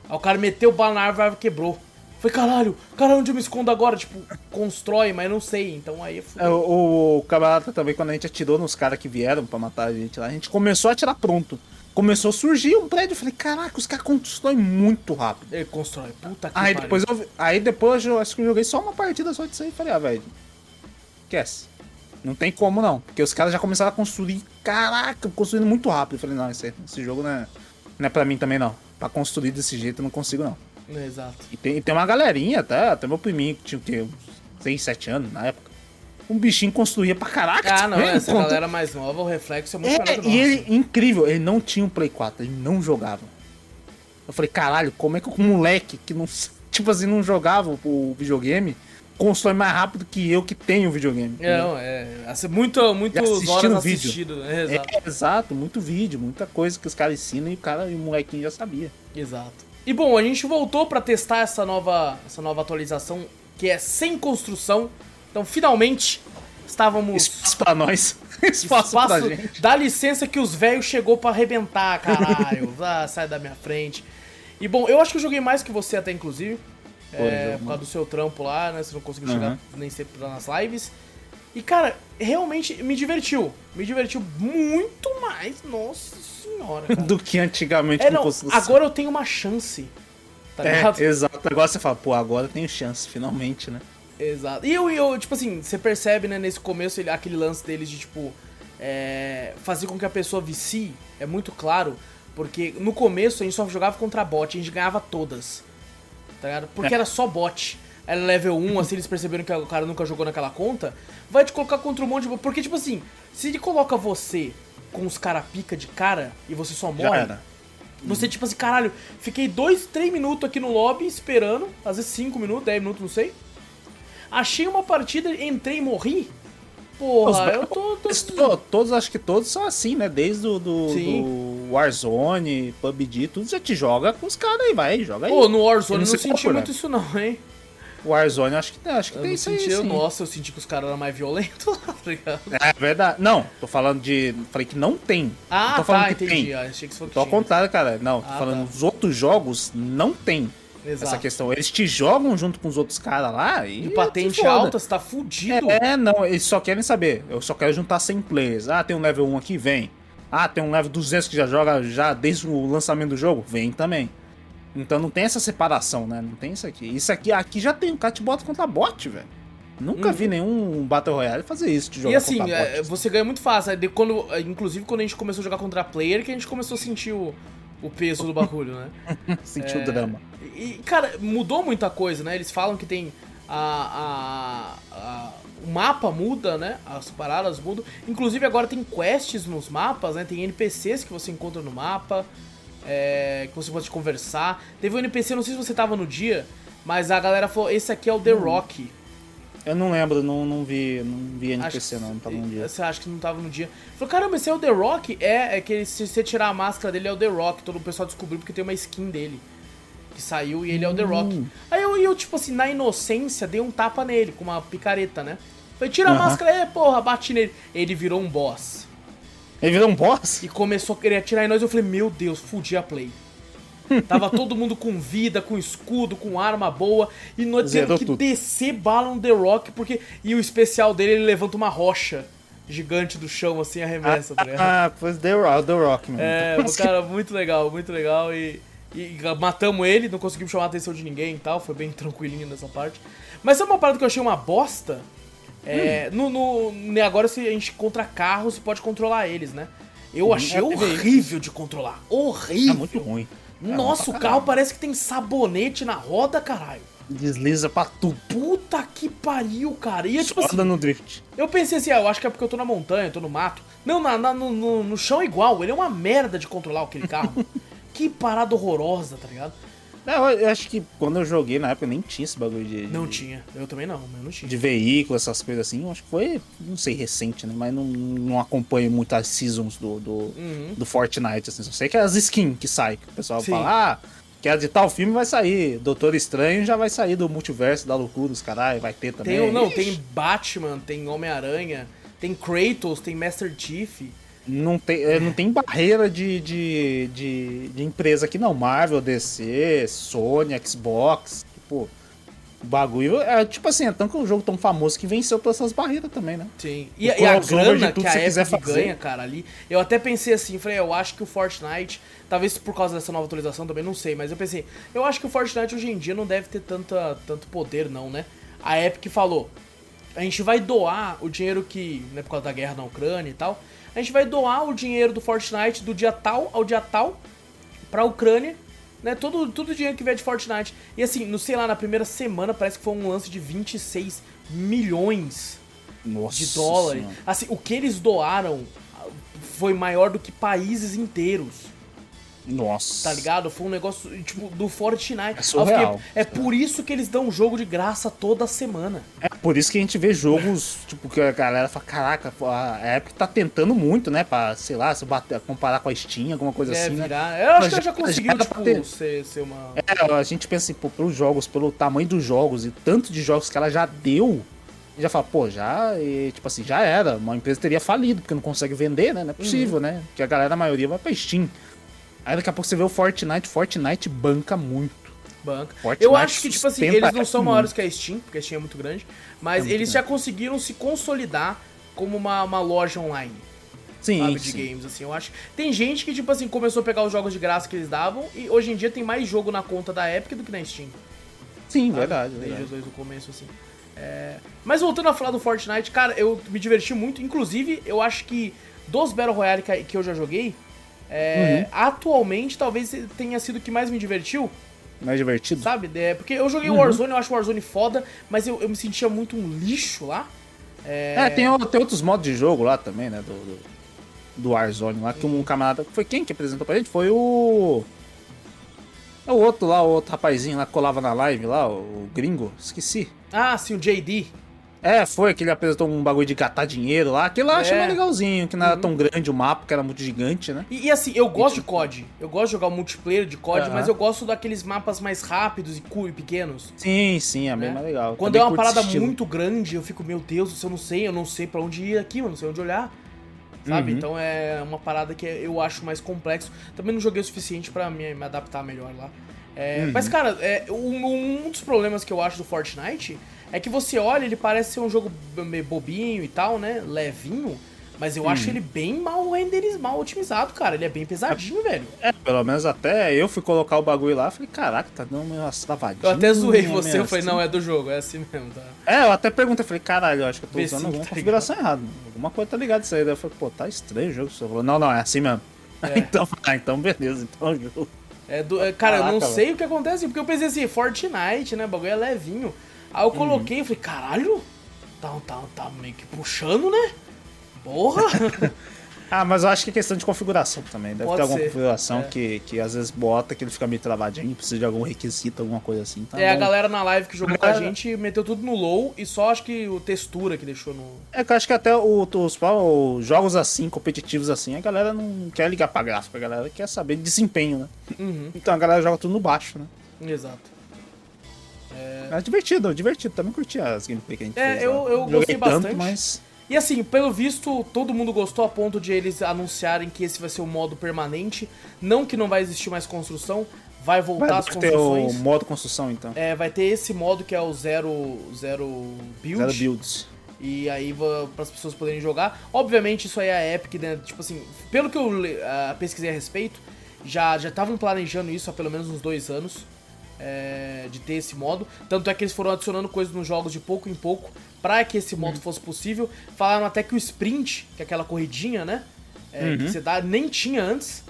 Aí o cara meteu o bala na árvore, a árvore quebrou. Falei, caralho, caralho, onde eu me escondo agora? Tipo, constrói, mas não sei. Então aí eu fui. É, o, o camarada também, quando a gente atirou nos caras que vieram pra matar a gente lá, a gente começou a atirar pronto. Começou a surgir um prédio. Eu falei, caraca, os caras constroem muito rápido. Ele constrói. Puta que Aí pariu. depois, eu, aí depois eu acho que eu joguei só uma partida só disso aí e falei, ah, velho, esquece. Não tem como não. Porque os caras já começaram a construir, caraca, construindo muito rápido. Eu falei, não, esse, esse jogo não é, não é pra mim também não. pra construir desse jeito eu não consigo, não. Exato. E tem, e tem uma galerinha, até, até meu priminho, que tinha o quê? Uns 6, 7 anos na época. Um bichinho construía pra caraca. Ah, não, essa galera mais nova, o reflexo é muito É, o e ele, incrível, ele não tinha um Play 4, ele não jogava. Eu falei, caralho, como é que um moleque que não, <laughs> tipo assim, não jogava o videogame, constrói mais rápido que eu que tenho o videogame? Não, é. assim, Muito, assistindo horas vídeo. assistido, né? Exato. É, exato, muito vídeo, muita coisa que os caras ensinam e o cara e o molequinho já sabia. Exato. E bom, a gente voltou pra testar essa nova, essa nova atualização que é sem construção. Então, finalmente, estávamos. Espaço pra nós. <laughs> Espaço, pra gente. Dá licença que os velhos chegou pra arrebentar, caralho. <laughs> ah, sai da minha frente. E bom, eu acho que eu joguei mais que você até, inclusive. É, por causa do seu trampo lá, né? Você não conseguiu Uhum. chegar nem sempre nas lives. E, cara, realmente me divertiu. Me divertiu muito mais. Nossa senhora, cara. <laughs> Do que antigamente É, não, construção. agora eu tenho uma chance. Tá ligado? É, exato. Agora você fala, pô, agora eu tenho chance, finalmente, né? Exato. E eu, eu, tipo assim, você percebe, né, nesse começo, ele- aquele lance deles de, tipo, é, fazer com que a pessoa vicie, é muito claro, porque no começo a gente só jogava contra bot, a gente ganhava todas, tá ligado? Porque É. era só bot. Era level 1, assim, eles perceberam que o cara nunca jogou naquela conta, vai te colocar contra um monte de... Porque, tipo assim, se ele coloca você com os cara pica de cara e você só morre, você, tipo assim, caralho, fiquei dois, três minutos aqui no lobby esperando, às vezes cinco minutos, 10 minutos, não sei. Achei uma partida, entrei e morri. Porra, eu tô. tô... Todos, acho que todos são assim, né? Desde o do, do Warzone, PUBG, tudo já te joga com os caras aí, vai, joga aí. Pô, no Warzone eu não se senti compra, muito né? isso, não, hein? Warzone, acho que, acho que Eu tem não isso aí, senti, eu, sim. nossa, eu senti que os caras eram mais violentos <laughs> lá, tá ligado? É verdade. Não, tô falando de. Falei que não tem. não Ah, tô falando tá, que entendi. tem. Ah, achei que você falou que Tô ao contrário, cara. Não, tô Ah, falando tá. os outros jogos não tem Exato. essa questão. Eles te jogam junto com os outros caras lá e. De patente se foda. alta, você tá fudido. É, não, eles só querem saber. Eu só quero juntar 100 players. Ah, tem um level 1 aqui? Vem. Ah, tem um level 200 que já joga já desde o lançamento do jogo? Vem também. Então não tem essa separação, né? Não tem isso aqui. Isso aqui, aqui já tem. Te bota contra bot, velho. Nunca vi nenhum Battle Royale fazer isso, de jogar Uhum. E assim, contra é, bot. você ganha muito fácil. Aí de Quando, inclusive quando a gente começou a jogar contra player, que a gente começou a sentir o, o peso do bagulho, né? <laughs> Sentiu é, o drama. E, cara, mudou muita coisa, né? Eles falam que tem a, a- a- o mapa muda, né? As paradas mudam. Inclusive agora tem quests nos mapas, né? Tem NPCs que você encontra no mapa, é, que você pode conversar. Teve um NPC, não sei se você tava no dia, mas a galera falou, esse aqui é o The Rock. Eu não lembro, não, não vi, não vi Acho NPC não, não tava num dia. Você acha que não tava no dia? Falou, caramba, esse é o The Rock? É, é que ele- se você tirar a máscara dele é o The Rock. Todo o pessoal descobriu porque tem uma skin dele. Que saiu e ele é o The Rock. Hum. Aí eu, eu, tipo assim, na inocência, dei um tapa nele com uma picareta, né? Falei, tira a máscara aí, porra, bati nele. Ele virou um boss. Ele virou um boss? E começou a querer atirar em nós. Eu falei, meu Deus, fudi a play. <laughs> Tava todo mundo com vida, com escudo, com arma boa. E nós tendo que tudo. descer bala no The Rock, porque. E o especial dele, ele levanta uma rocha gigante do chão, assim, arremessa, tá ligado? Ah, foi The Rock, The Rock mesmo. É, o cara, muito legal, muito legal. E, e matamos ele, não conseguimos chamar a atenção de ninguém e tal, foi bem tranquilinho nessa parte. Mas sabe uma parada que eu achei uma bosta? É, Hum. no, no, né, agora se a gente contra carros, você pode controlar eles, né? Eu achei é, horrível de controlar. Horrível. É muito ruim. É, Nossa, ruim o carro parece que tem sabonete na roda, caralho. Desliza pra tudo. Puta que pariu, cara. E é tipo Só assim, no drift. eu pensei assim, ah, eu acho que é porque eu tô na montanha, eu tô no mato. Não, na, na- no, no, no chão é igual, ele é uma merda de controlar aquele carro. <laughs> que parada horrorosa, tá ligado? É, eu, acho que quando eu joguei na época nem tinha esse bagulho de, Não de, tinha, eu também não, eu não tinha. de veículo, essas coisas assim. Eu acho que foi, não sei, recente, né? Mas não, não acompanho muito as seasons do, do, Uhum. do Fortnite, assim. Só sei que é as skins que saem. Que o pessoal Sim. fala, ah, que a de tal filme vai sair. Doutor Estranho já vai sair do multiverso da loucura, os caralho, vai ter também. Tem, não, Ixi, tem Batman, tem Homem-Aranha, tem Kratos, tem Master Chief. Não tem, é, não tem barreira de, de, de, de empresa aqui não. Marvel, DC, Sony, Xbox. Tipo, o bagulho é tipo assim, é tanto que um jogo tão famoso que venceu todas essas barreiras também, né? Sim. E, e a grana que a Epic fazer. ganha, cara, ali. Eu até pensei assim, falei, eu acho que o Fortnite, talvez por causa dessa nova atualização também, não sei, mas eu pensei, eu acho que o Fortnite hoje em dia não deve ter tanta, tanto poder, não, né? A Epic falou, a gente vai doar o dinheiro que, né, por causa da guerra na Ucrânia e tal, a gente vai doar o dinheiro do Fortnite do dia tal ao dia tal pra Ucrânia né? Todo, todo dinheiro que vier de Fortnite. E assim, no sei lá, na primeira semana parece que foi um lance de 26 milhões Nossa de dólares. Senhora. Assim, o que eles doaram foi maior do que países inteiros. Nossa. Tá ligado? Foi um negócio, tipo, do Fortnite. É surreal. é por isso que eles dão jogo de graça toda semana. É por isso que a gente vê jogos, tipo, que a galera fala, caraca, a Epic tá tentando muito, né? Pra, sei lá, se bater, comparar com a Steam, alguma coisa é, assim, né? virar. Eu acho Mas que ela já já- conseguiu, já tipo, ter. ser, ser uma. É, a gente pensa assim, pô, pelos jogos, pelo tamanho dos jogos e tanto de jogos que ela já deu, já fala, pô, já, e, tipo assim, já era. Uma empresa teria falido, porque não consegue vender, né? Não é possível, né? Porque a galera, a maioria, vai pra Steam. Aí daqui a pouco você vê o Fortnite, Fortnite banca muito. banca. Fortnite eu acho que, tipo assim, eles não são muito. maiores que a Steam, porque a Steam é muito grande, mas É muito eles já conseguiram se consolidar como uma, uma loja online, Sim, sabe, de sim. games, assim, eu acho. Tem gente que, tipo assim, começou a pegar os jogos de graça que eles davam, e hoje em dia tem mais jogo na conta da Epic do que na Steam. Sim, sabe? verdade, Desde verdade. os dois do começo, assim. É, Mas voltando a falar do Fortnite, cara, eu me diverti muito. Inclusive, eu acho que dos Battle Royale que eu já joguei, é, Uhum. atualmente talvez tenha sido o que mais me divertiu, Mais divertido. sabe? É, porque eu joguei Uhum. Warzone, eu acho o Warzone foda, mas eu, eu me sentia muito um lixo lá. É, tem, o- tem outros modos de jogo lá também, né? Do, do, do Warzone lá, que um camarada. Foi quem que apresentou pra gente? Foi o. É o outro lá, o outro rapazinho lá que colava na live lá, o gringo. Esqueci. Ah, sim, o JD. É, foi que ele apresentou um bagulho de catar dinheiro lá. Aquilo lá eu achei É. mais legalzinho, que não era tão grande o mapa, que era muito gigante, né? E, e assim, eu gosto de COD. Eu gosto de jogar o multiplayer de COD, Aham. mas eu gosto daqueles mapas mais rápidos e cu- e pequenos. Sim, sim, é bem né? mais legal. Quando Também é uma parada muito grande, eu fico, meu Deus, eu não sei, eu não sei pra onde ir aqui, eu não sei onde olhar. Sabe? Uhum. Então é uma parada que eu acho mais complexo. Também não joguei o suficiente pra me, me adaptar melhor lá. É, Uhum. Mas, cara, é, um, um dos problemas que eu acho do Fortnite é que você olha, ele parece ser um jogo meio bobinho e tal, né? Levinho. Mas eu Uhum. acho ele bem mal renderizado, mal otimizado, cara. Ele é bem pesadinho, velho. É, pelo menos até eu fui colocar o bagulho lá, falei, caraca, tá dando umas travadinhas. Eu até zoei você, eu falei, assim. não, é do jogo, é assim mesmo, tá? É, eu até perguntei, falei, caralho, eu acho que eu tô Vê usando alguma tá configuração errada. Alguma coisa tá ligada isso aí. Daí eu falei, pô, tá estranho o jogo. Você falou, não, não, é assim mesmo. É. <laughs> então, ah, então beleza, então é jogo. É do, é, cara, eu não Caraca, sei o que acontece, porque eu pensei assim, Fortnite, né? O bagulho é levinho. Aí eu coloquei e falei, caralho, tá, tá, tá meio que puxando, né? Porra! <laughs> Ah, mas eu acho que é questão de configuração também. Deve Pode ter alguma ser, configuração é. que, que às vezes bota que ele fica meio travadinho, precisa de algum requisito, alguma coisa assim. Tá é, a bom. galera na live que jogou com a gente meteu tudo no low e só acho que o textura que deixou no. É que eu acho que até o- os, os jogos assim, competitivos assim, a galera não quer ligar pra gráfico, a galera quer saber de desempenho, né? Uhum, Então a galera joga tudo no baixo, né? exato. É divertido, divertido. Também curti as gameplay que a gente É, fez. eu- lá. eu Joguei gostei tanto, bastante. mas. E assim, pelo visto, todo mundo gostou a ponto de eles anunciarem que esse vai ser o modo permanente. Não que não vai existir mais construção, vai voltar Vai as ter o construções. modo construção, então. É, vai ter esse modo que é o zero, zero build. Zero builds. E aí para as pessoas poderem jogar. Obviamente isso aí é a Epic, né? Tipo assim, pelo que eu ah, pesquisei a respeito, já já estavam planejando isso há pelo menos uns dois anos. É, de ter esse modo. Tanto é que eles foram adicionando coisas nos jogos de pouco em pouco para que esse modo fosse possível. Falaram até que o sprint, que é aquela corridinha, né? é, Que você dá, nem tinha antes.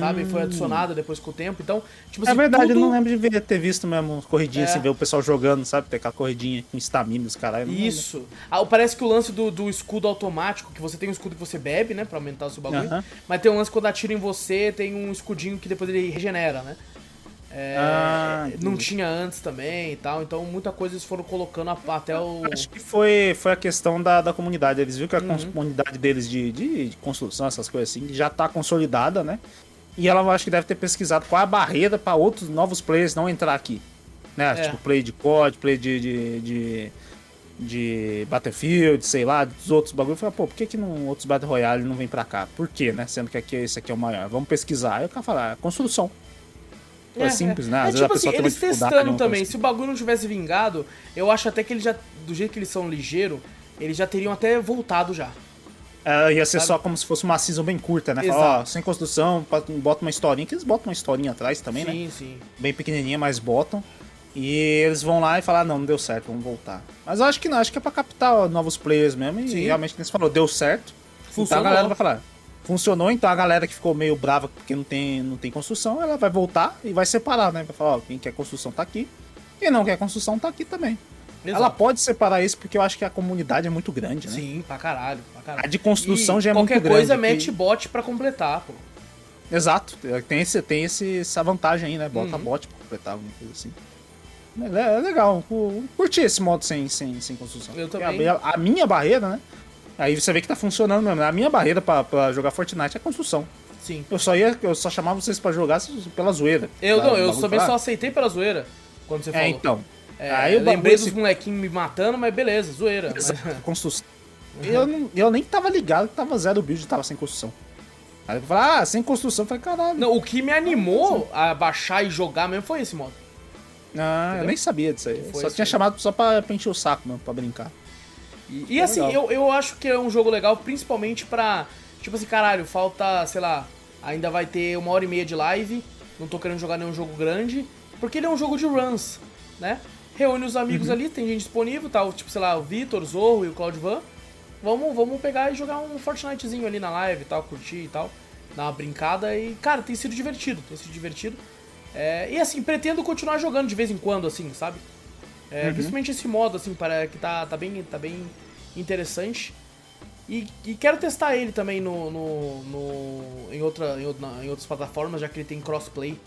Sabe? Foi adicionada depois com o tempo. Então, tipo É assim, verdade, eu tudo- não lembro de ter visto mesmo corridinha É. assim, ver o pessoal jogando, sabe? Ter aquela corridinha com estamina, os caralho. eu não Isso. Ah, parece que o lance do, do escudo automático, que você tem um escudo que você bebe, né? Pra aumentar o seu bagulho. Mas tem um lance quando atira em você, tem um escudinho que depois ele regenera, né? É, Ah, não entendi. tinha antes também e tal. Então muita coisa eles foram colocando a- até o. Acho que foi, foi a questão da, da comunidade. Eles viram que a Uhum. comunidade deles de, de, de construção, essas coisas assim, já tá consolidada, né? E ela acho que deve ter pesquisado qual é a barreira para outros novos players não entrar aqui. Né? É. Tipo, play de COD, play de, de, de, de Battlefield, sei lá, dos outros bagulhos. Falei, pô, por que, que não, outros Battle Royale não vem pra cá? Por quê, né? Sendo que aqui, esse aqui é o maior. Vamos pesquisar. Aí o cara fala, ah, construção. É, simples, né? Às É, vezes a tipo assim, eles testando também. Se o bagulho não tivesse vingado, eu acho até que eles já. Do jeito que eles são ligeiro, eles já teriam até voltado já. É, ia ser Sabe? só como se fosse uma season bem curta, né? Fala, ó, sem construção, bota uma historinha, que eles botam uma historinha atrás também, né? sim, sim. Bem pequenininha, mas botam. E eles vão lá e falam, ah, não, não deu certo, vamos voltar. Mas eu acho que não, acho que é pra captar ó, novos players mesmo. E Sim. realmente, como você falou, deu certo. Funcionou. Então a galera vai falar, funcionou, então a galera que ficou meio brava porque não tem, não tem construção, ela vai voltar e vai separar, né? Vai falar, ó, quem quer construção tá aqui, quem não quer construção tá aqui também. Exato. Ela pode separar isso porque eu acho que a comunidade é muito grande, né? Sim, pra caralho, pra caralho. A de construção E já é muito qualquer grande. coisa que- mete bot pra completar, pô. Exato, tem, esse, tem esse, essa vantagem aí, né? Bota Uhum. bot pra completar alguma coisa assim. É, é legal, cu- curti esse modo sem, sem, sem construção. Eu também. A, a minha barreira, né? Aí você vê que tá funcionando mesmo. né? A minha barreira pra, pra jogar Fortnite é construção. Sim. Eu só ia, eu só chamava vocês pra jogar pela zoeira. Eu não, eu também só aceitei pela zoeira. Quando você É, falou. então. É, Aí eu lembrei dos molequinhos me matando, mas beleza, zoeira. Mas- construção. Eu, não- eu nem tava ligado que tava zero build, tava sem construção. Aí eu falei, ah, sem construção, eu falei, caralho. Não, o que me animou a baixar e jogar mesmo foi esse modo. Ah, eu Entendeu? nem sabia disso aí. Eu Foi só tinha aí. chamado só pra, pra encher o saco mesmo, pra brincar. E, e assim, legal. eu, eu acho que é um jogo legal, principalmente pra. Tipo assim, caralho, falta, sei lá, ainda vai ter uma hora e meia de live. Não tô querendo jogar nenhum jogo grande. Porque ele é um jogo de runs, né? Reúne os amigos ali, tem gente disponível, tá? Tipo, sei lá, o Vitor, o Zorro e o Claudio Van. Vamos, vamos pegar e jogar um Fortnitezinho ali na live e tal, curtir e tal. Dar uma brincada e, cara, tem sido divertido, tem sido divertido. É, e assim, pretendo continuar jogando de vez em quando, assim, sabe? É, Principalmente esse modo, assim, para que tá, tá, bem, tá bem interessante. E, e quero testar ele também no, no, no- em, outra, em, outra- em outras plataformas, já que ele tem crossplay,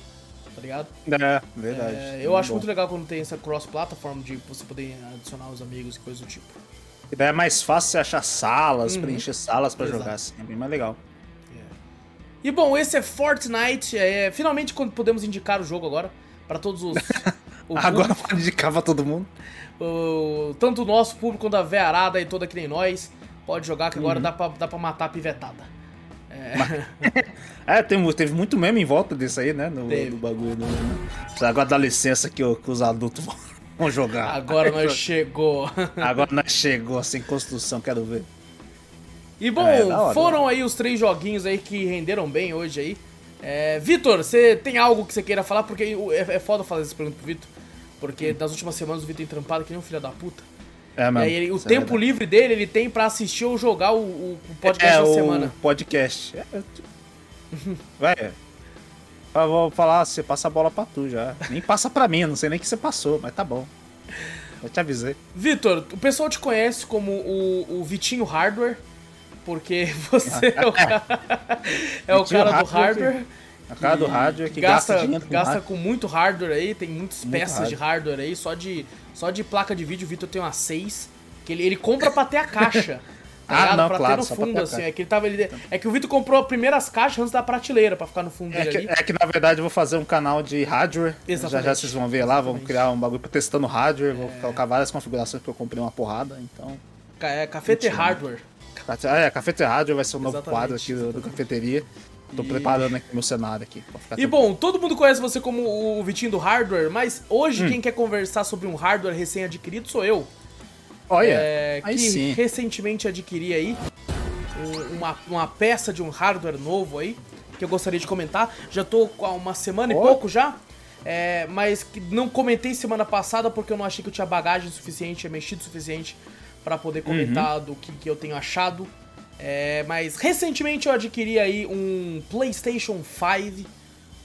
tá ligado? É, verdade. É, eu acho muito legal quando tem essa cross-plataforma de você poder adicionar os amigos e coisa do tipo. E daí é mais fácil você achar salas, preencher salas pra Uhum. Exato. jogar assim. É bem mais legal. E bom, esse é Fortnite. É, finalmente quando podemos indicar o jogo agora para todos os. <laughs> o Agora pode indicar pra todo mundo. o- tanto o nosso público quanto a vearada e toda que nem nós. Pode jogar que Uhum. agora dá, pra, dá pra matar a pivetada. É, <laughs> tem, teve muito meme em volta desse aí, né? No, Teve. no bagulho. No, no- Agora dá licença que, que os adultos <laughs> vão, vão jogar. Agora <laughs> nós chegou. Agora nós chegou sem construção, quero ver. E bom, É, hora. foram aí os três joguinhos aí que renderam bem hoje aí. É, Vitor, você tem algo que você queira falar? Porque é, é foda fazer essa pergunta pro Vitor. Porque nas últimas semanas o Vitor tem trampado que nem um filho da puta. É, E mesmo. aí ele- o Isso é tempo verdade. livre dele, ele tem pra assistir ou jogar o, o- o podcast é, da o semana. podcast. É, é, Vai. Eu vou falar, você passa a bola pra tu já. Nem passa pra mim, não sei nem que você passou, mas tá bom. Eu te avisei. Vitor, o pessoal te conhece como o, o Vitinho Hardware, porque <laughs> você é o <laughs> cara, é o cara do Hardware hardware. A cara do rádio é que gasta, gasta, dinheiro com gasta rádio. com muito hardware aí, tem muitas Muito peças de hardware aí, só de, só de placa de vídeo o Vitor tem umas seis, que ele, ele compra pra ter a caixa. <laughs> Tá Ah, não, pra claro, ter no fundo, assim. É que, ele tava, ele, é que o Vitor comprou as primeiras caixas antes da prateleira pra ficar no fundo É dele que, ali. é que, na verdade eu vou fazer um canal de hardware. Exatamente. Já já vocês vão ver lá, vamos Exatamente. criar um bagulho pra testando hardware, É. vou colocar várias configurações porque eu comprei uma porrada, então. É Cafete Mentira. Hardware. Ah, é, Cafete Hardware vai ser um novo quadro aqui do, do cafeteria. Tô E- preparando aqui meu cenário aqui. Pra ficar E bom, todo mundo conhece você como o Vitinho do Hardware, mas hoje Hum. quem quer conversar sobre um hardware recém-adquirido sou eu. Olha, É, que sim. recentemente adquiri aí um- uma, uma peça de um hardware novo aí, que eu gostaria de comentar. Já tô há uma semana e Ó. pouco já, é, mas que não comentei semana passada porque eu não achei que eu tinha bagagem suficiente, mexido suficiente pra poder comentar Uhum. do que, que eu tenho achado. É, mas recentemente eu adquiri aí um PlayStation 5.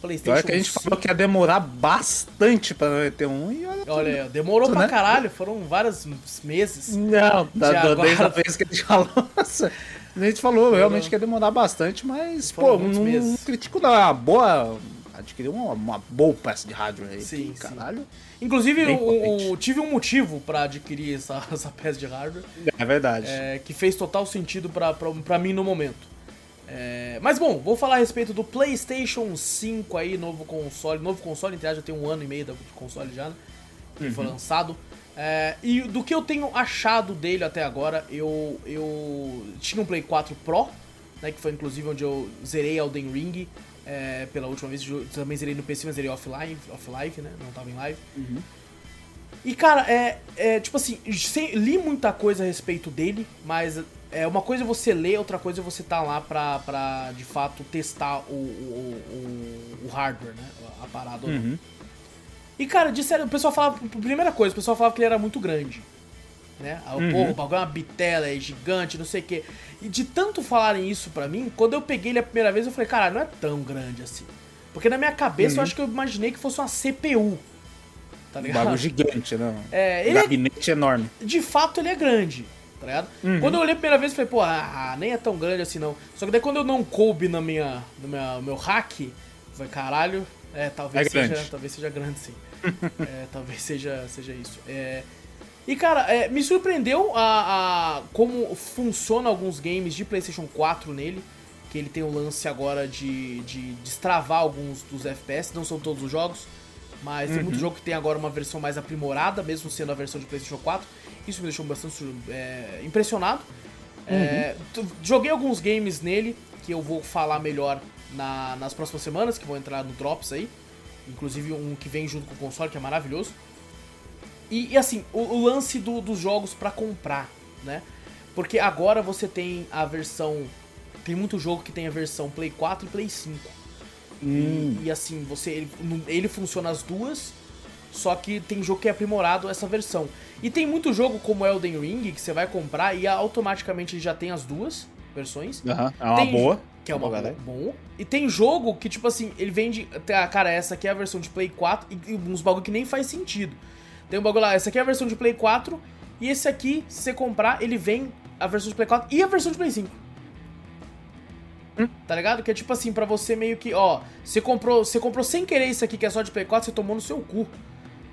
PlayStation Olha que a gente falou que ia demorar bastante pra ter um e olha. Olha, aí, demorou Tudo, pra né? caralho, foram vários meses. Não, da, Já da, desde a vez que a gente <laughs> falou. nossa, a gente falou realmente que ia demorar bastante, mas, Foram pô, não, meses. critico não. é Uma boa. Adquirir uma, uma boa peça de hardware aí. Sim, que, sim. Caralho. Inclusive, o- o- tive um motivo pra adquirir essa, <laughs> essa peça de hardware, É verdade. é, que fez total sentido pra mim no momento. É, mas bom, vou falar a respeito do PlayStation 5 aí, novo console. Novo console, entre já tem um ano e meio de console já, né? Que foi lançado. É, e do que eu tenho achado dele até agora, eu, eu tinha um Play 4 Pro, né, que foi inclusive onde eu zerei Elden Ring é, pela última vez. Também zerei no PC, mas zerei offline, offline né? Não tava em live. E cara, é, é tipo assim, li muita coisa a respeito dele, mas é uma coisa é você ler, outra coisa é você tá lá pra, pra de fato testar o, o, o, o hardware, né? A parada. Uhum. E cara, disseram, o pessoal falava, primeira coisa, o pessoal falava que ele era muito grande. Né? Ah, uhum. Pô, o bagulho é uma bitela, é gigante, não sei o quê. E de tanto falarem isso pra mim, quando eu peguei ele a primeira vez, eu falei, cara, não é tão grande assim. Porque na minha cabeça uhum. eu acho que eu imaginei que fosse uma CPU. Tá ligado? Um bagulho gigante, né? É, ele gabinete é... enorme. De fato, ele é grande tá ligado? Uhum. Quando eu olhei a primeira vez, eu falei, pô, ah, nem é tão grande assim não. Só que daí quando eu não coube na minha, no meu, meu hack, eu falei, caralho, é, talvez, é seja, talvez seja grande sim. <laughs> é, talvez seja, seja isso. É, e cara, é, me surpreendeu a, a, como funciona alguns games de PlayStation 4 nele. Que ele tem o lance agora de, de destravar alguns dos FPS, não são todos os jogos. Mas uhum. tem muito uhum. jogo que tem agora uma versão mais aprimorada, mesmo sendo a versão de PlayStation 4. Isso me deixou bastante é, impressionado. É, uhum. joguei alguns games nele que eu vou falar melhor na, nas próximas semanas, que vão entrar no Drops aí. Inclusive um que vem junto com o console, que é maravilhoso. E, e assim, o, o, lance do, dos jogos para comprar, né? Porque agora você tem a versão. Tem muito jogo que tem a versão Play 4 e Play 5. Hum. E, e, assim, você ele, ele funciona as duas, só que tem jogo que é aprimorado essa versão. E tem muito jogo como Elden Ring que você vai comprar e automaticamente já tem as duas versões. Uhum. É uma tem, boa. Que é uma boa. Bom. E tem jogo que, tipo assim, ele vende. Ah, cara, essa aqui é a versão de Play 4 e uns bagulho que nem faz sentido. Tem um bagulho lá, essa aqui é a versão de Play 4 e esse aqui, se você comprar, ele vem a versão de Play 4 e a versão de Play 5. Hum? Tá ligado? Que é tipo assim, pra você meio que, ó, você comprou, você comprou sem querer isso aqui que é só de Play 4, você tomou no seu cu.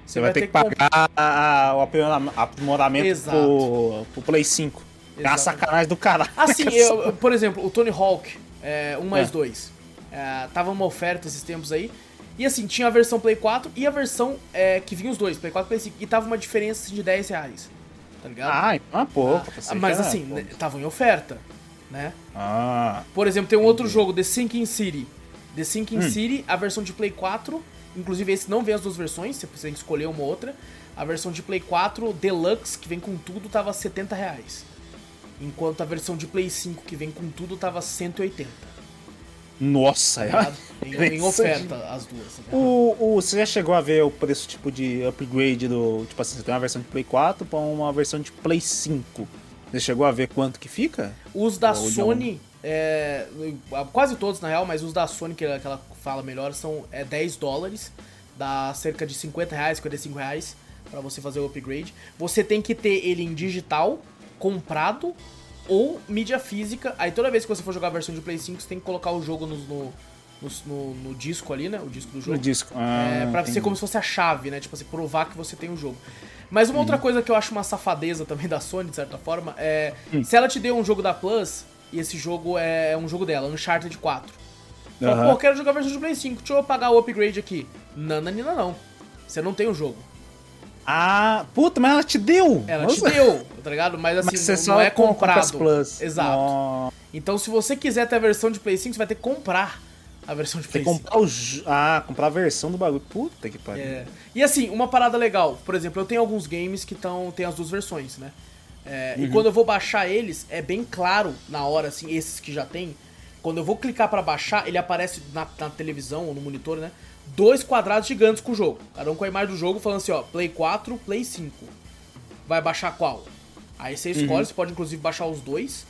Você vai, vai, ter que, que pagar a, o aprimoramento pro, pro, Play 5. É uma sacanagem do caralho. Assim, <laughs> eu, por exemplo, o Tony Hawk, é, 1 mais 2. É. é, tava uma oferta esses tempos aí. E assim, tinha a versão Play 4 e a versão é, que vinha os dois, Play 4 e Play 5. E tava uma diferença assim, de 10 reais. Tá ligado? Ah, então é pouco. Ah, mas assim, né, tava em oferta, né? Ah. Por exemplo, tem um outro jogo, The Sinking City. The Sinking hum. City, a versão de Play 4 Inclusive, esse não vem as duas versões, você que escolher uma ou outra. A versão de Play 4 Deluxe, que vem com tudo, tava 70 reais. Enquanto a versão de Play 5, que vem com tudo, tava 180. Nossa, tá <laughs> em, em, oferta as duas. Tá o, o, você já chegou a ver o preço tipo de upgrade do. Tipo assim, você tem uma versão de Play 4 para uma versão de Play 5. Você chegou a ver quanto que fica? Os da Ou Sony, é, quase todos na real, mas os da Sony, que ela fala melhor, são é, 10 dólares, dá cerca de 50 reais, 55 reais para você fazer o upgrade. Você tem que ter ele em digital, comprado ou mídia física. Aí toda vez que você for jogar a versão de Play 5, você tem que colocar o jogo no, no, no, no disco ali, né? O disco do jogo. No disco. Ah, é, pra entendi. ser como se fosse a chave, né? Tipo assim, provar que você tem o jogo. Mas uma uhum. outra coisa que eu acho uma safadeza também da Sony, de certa forma, é. Uhum. Se ela te deu um jogo da Plus, e esse jogo é um jogo dela, Uncharted 4. Fala, uhum. pô, quero jogar a versão de Play 5, deixa eu pagar o upgrade aqui. Nananina não. Você não tem o jogo. Ah, puta, mas ela te deu! Ela Nossa. te deu, tá ligado? Mas assim, mas não, não, é comprado. Plus. Exato. Então, se você quiser ter a versão de Play 5, você vai ter que comprar a versão de Play tem 5. Comprar o... Ah, comprar a versão do bagulho. Puta que pariu. É. E assim, uma parada legal. Por exemplo, eu tenho alguns games que tão, tem as duas versões, né? É, uhum. E quando eu vou baixar eles, é bem claro na hora, assim, esses que já tem quando eu vou clicar para baixar, ele aparece na, na, televisão ou no monitor, né? Dois quadrados gigantes com o jogo. Cada um com a imagem do jogo falando assim, ó, Play 4, Play 5. Vai baixar qual? Aí você escolhe, uhum. você pode inclusive baixar os dois,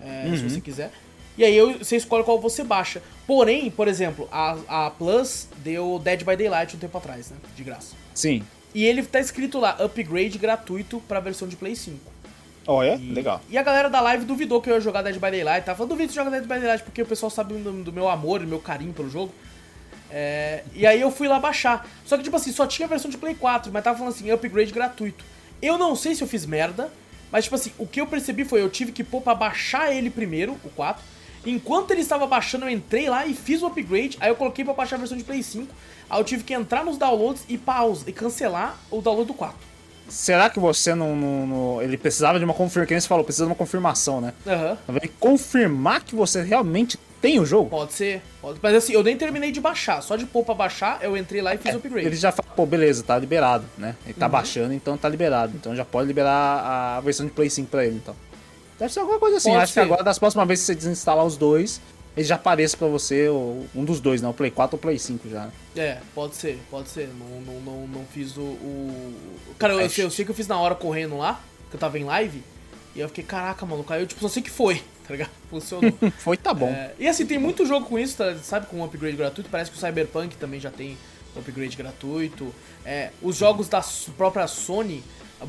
é, uhum. se você quiser. E aí você escolhe qual você baixa. Porém, por exemplo, a, a Plus deu Dead by Daylight um tempo atrás, né? De graça. Sim. E ele tá escrito lá, upgrade gratuito pra versão de Play 5. Olha, e, legal. E a galera da live duvidou que eu ia jogar Dead by Daylight. Tava falando, duvido que joga Dead by Daylight, porque o pessoal sabe do, do meu amor, do meu carinho pelo jogo. É, e aí eu fui lá baixar. Só que, tipo assim, só tinha a versão de Play 4, mas tava falando assim, upgrade gratuito. Eu não sei se eu fiz merda, mas, tipo assim, o que eu percebi foi, eu tive que pôr pra baixar ele primeiro, o 4. Enquanto ele estava baixando, eu entrei lá e fiz o upgrade. Aí eu coloquei pra baixar a versão de Play 5. Aí eu tive que entrar nos downloads e pause e cancelar o download do 4. Será que você não, não, não, Ele precisava de uma confirmação. Que você falou, precisa de uma confirmação, né? Aham. Uhum. confirmar que você realmente tem o jogo? Pode ser. Pode. Mas assim, eu nem terminei de baixar. Só de pôr pra baixar, eu entrei lá e fiz é, o upgrade. Ele já falou, pô, beleza, tá liberado, né? Ele tá uhum. baixando, então tá liberado. Então já pode liberar a versão de Play 5 pra ele, então. Deve ser alguma coisa assim. Pode Acho ser. que agora, das próximas vezes que você desinstalar os dois, ele já apareça pra você um dos dois, né? O Play 4 ou o Play 5 já. É, pode ser, pode ser. Não, não, não, não fiz o. o... Cara, eu, eu sei que eu fiz na hora correndo lá, que eu tava em live. E eu fiquei, caraca, maluco. Aí eu, tipo, só sei que foi, tá ligado? <laughs> Funcionou. Foi, tá bom. É, e assim, tem muito jogo com isso, tá, sabe? Com um upgrade gratuito. Parece que o Cyberpunk também já tem upgrade gratuito. É, os jogos da própria Sony,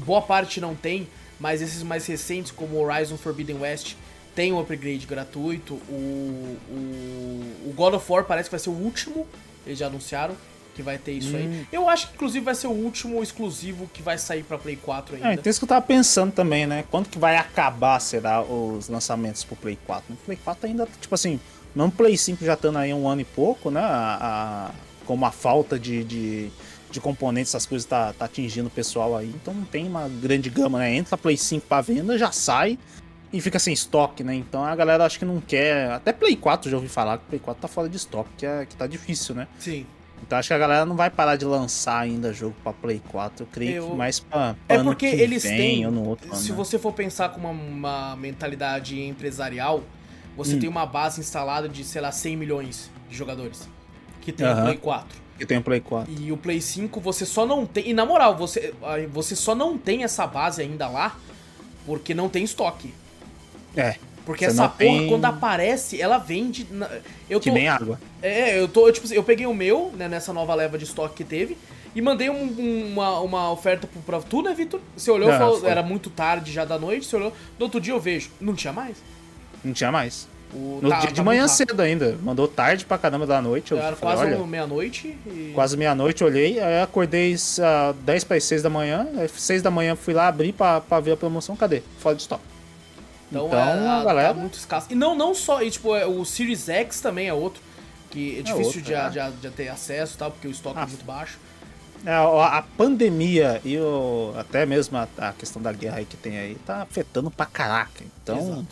boa parte não tem, mas esses mais recentes, como Horizon Forbidden West, tem um upgrade gratuito. O, o, o God of War parece que vai ser o último, eles já anunciaram que vai ter isso Hum. aí. Eu acho que inclusive vai ser o último exclusivo que vai sair pra Play 4 ainda. É, então isso que eu tava pensando também, né? Quando que vai acabar, será, os lançamentos pro Play 4? No Play 4 ainda, tipo assim, não Play 5 já estando aí um ano e pouco, né? A, a- como a falta de, de, de componentes, essas coisas tá, tá atingindo o pessoal aí. Então não tem uma grande gama, né? Entra Play 5 pra venda, já sai e fica sem estoque, né? Então a galera acho que não quer. Até Play 4 já ouvi falar que Play 4 tá fora de estoque, que, é, que tá difícil, né? Sim. Então acho que a galera não vai parar de lançar ainda jogo pra Play 4. Eu creio Eu- que mais pra, pra É porque que eles têm. outro se né? você for pensar com uma, uma mentalidade empresarial, você Hum. tem uma base instalada de, sei lá, 100 milhões de jogadores. Que tem o Aham. Play 4. Que tem o Play 4. E o Play 5 você só não tem. E na moral, você, você só não tem essa base ainda lá porque não tem estoque. É, Porque Você essa porra, tem- quando aparece, ela vende. na- Eu que tô, nem água. é, eu tô, tipo assim, eu peguei o meu, né, nessa nova leva de estoque que teve, e mandei um- um- uma, uma oferta pro, pra tu, né, Vitor? Você olhou, Ah, falou, foi. era muito tarde já da noite, você olhou, no outro dia eu vejo, não tinha mais. Não tinha mais. O, No tá- dia de tá manhã muito rápido. cedo ainda. Mandou tarde pra caramba da noite. Eu Era falei, quase meia-noite e... quase meia-noite, olhei. Aí acordei às 10 para 6 da manhã. Aí 6 da manhã fui lá abrir pra, pra ver a promoção. Cadê? Fora de estoque. Então, Então, é, a galera- tá muito escasso. E não, não só, e, tipo, é, o Series X também é outro, que é difícil outro, de, é. de, de ter acesso tal, porque o estoque é Ah, muito baixo. É, a, a pandemia e o, até mesmo a, a questão da guerra aí que tem aí tá afetando pra caraca. Então, Exato.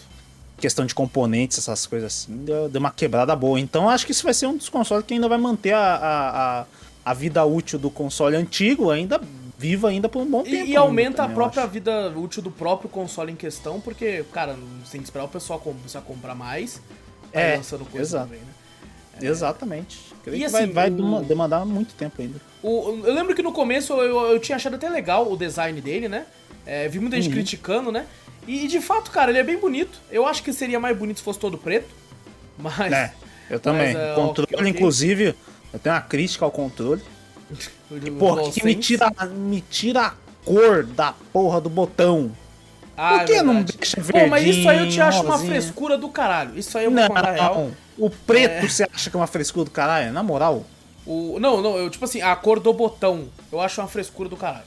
questão de componentes, essas coisas assim, deu, deu uma quebrada boa. Então acho que isso vai ser um dos consoles que ainda vai manter a, a, a, a vida útil do console antigo ainda viva ainda por um bom tempo. E, e aumenta a própria vida útil do próprio console em questão, porque, cara, você tem que esperar o pessoal começar a comprar mais, ir É, lançando coisa exato. também, né? Exatamente. Creio E que assim, vai, vai o- dema- demandar muito tempo ainda. O- eu lembro que no começo eu, eu tinha achado até legal o design dele, né? É, vi muita gente Uhum. criticando, né? E, de fato, cara, ele é bem bonito. Eu acho que seria mais bonito se fosse todo preto. <laughs> Mas. É, eu também. Mas, é, controle, ok, ok. inclusive, eu tenho uma crítica ao controle. Porra, que me tira, me tira a cor da porra do botão. Ah, Por que é não deixa Pô, mas isso aí eu te verdinho, acho uma frescura do caralho. Isso aí eu vou Não, contar real. o preto É. você acha que é uma frescura do caralho? Na moral. O, não, não, eu, tipo assim, a cor do botão. Eu acho uma frescura do caralho.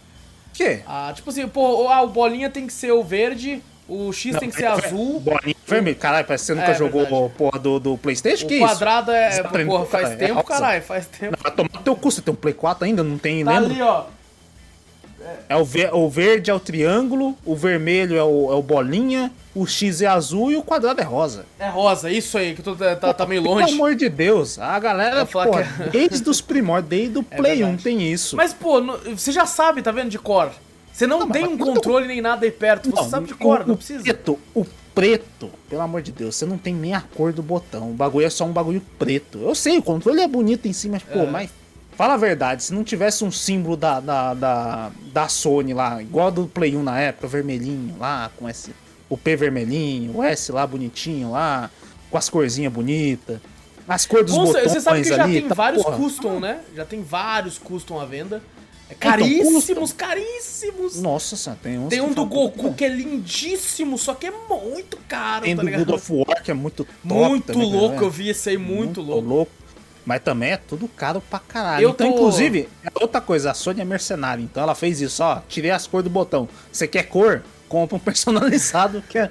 Que? Ah, tipo assim, pô, ah, o bolinha tem que ser o verde, o X Não, tem que ser é- azul. Bolinha vermelho. Caralho, parece que você nunca É, jogou verdade. porra do, do Playstation? O que quadrado isso? é. Você aprendeu, Porra, faz cara? É tempo, rosa. caralho, faz tempo. Não, vai tomar teu cu, você tem um Play 4 ainda? Não tem, Tá lembra? ali, ó. É o, ver- o verde é o triângulo, o vermelho é o, é o bolinha, o X é azul e o quadrado é rosa. É rosa, isso aí, que tu tá, tá- tá meio Pelo longe. amor de Deus, a galera, pô, que é- desde os primórdios, desde o <laughs> Play 1 verdade. tem isso. Mas, pô, você já sabe, tá vendo, de cor. Você não, Não, tem um controle nem nada aí perto, você sabe de cor, o, não precisa. Preto, o preto, pelo amor de Deus, você não tem nem a cor do botão. O bagulho é só um bagulho preto. Eu sei, o controle é bonito em si, mas, pô, É. mas. Fala a verdade, se não tivesse um símbolo da, da, da, da Sony lá, igual do Play 1 na época, vermelhinho lá, com esse. O P vermelhinho, o S lá bonitinho lá, com as corzinhas bonitas, as cores dos cer- botões Você sabe que já ali, tem tá, vários porra. custom, né? Já tem vários custom à venda. É Então, caríssimos, caríssimos. Nossa senhora, tem uns Tem um do Goku que é lindíssimo, só que é muito caro, Tem tá do ligado? God of War, que é muito top Muito também, louco, né? eu vi esse aí muito, louco. Mas também é tudo caro pra caralho. Eu então, tô- inclusive, é outra coisa, a Sony é mercenária. Então ela fez isso, ó. Tirei as cores do botão. Você quer cor? Compra um <laughs> personalizado que é,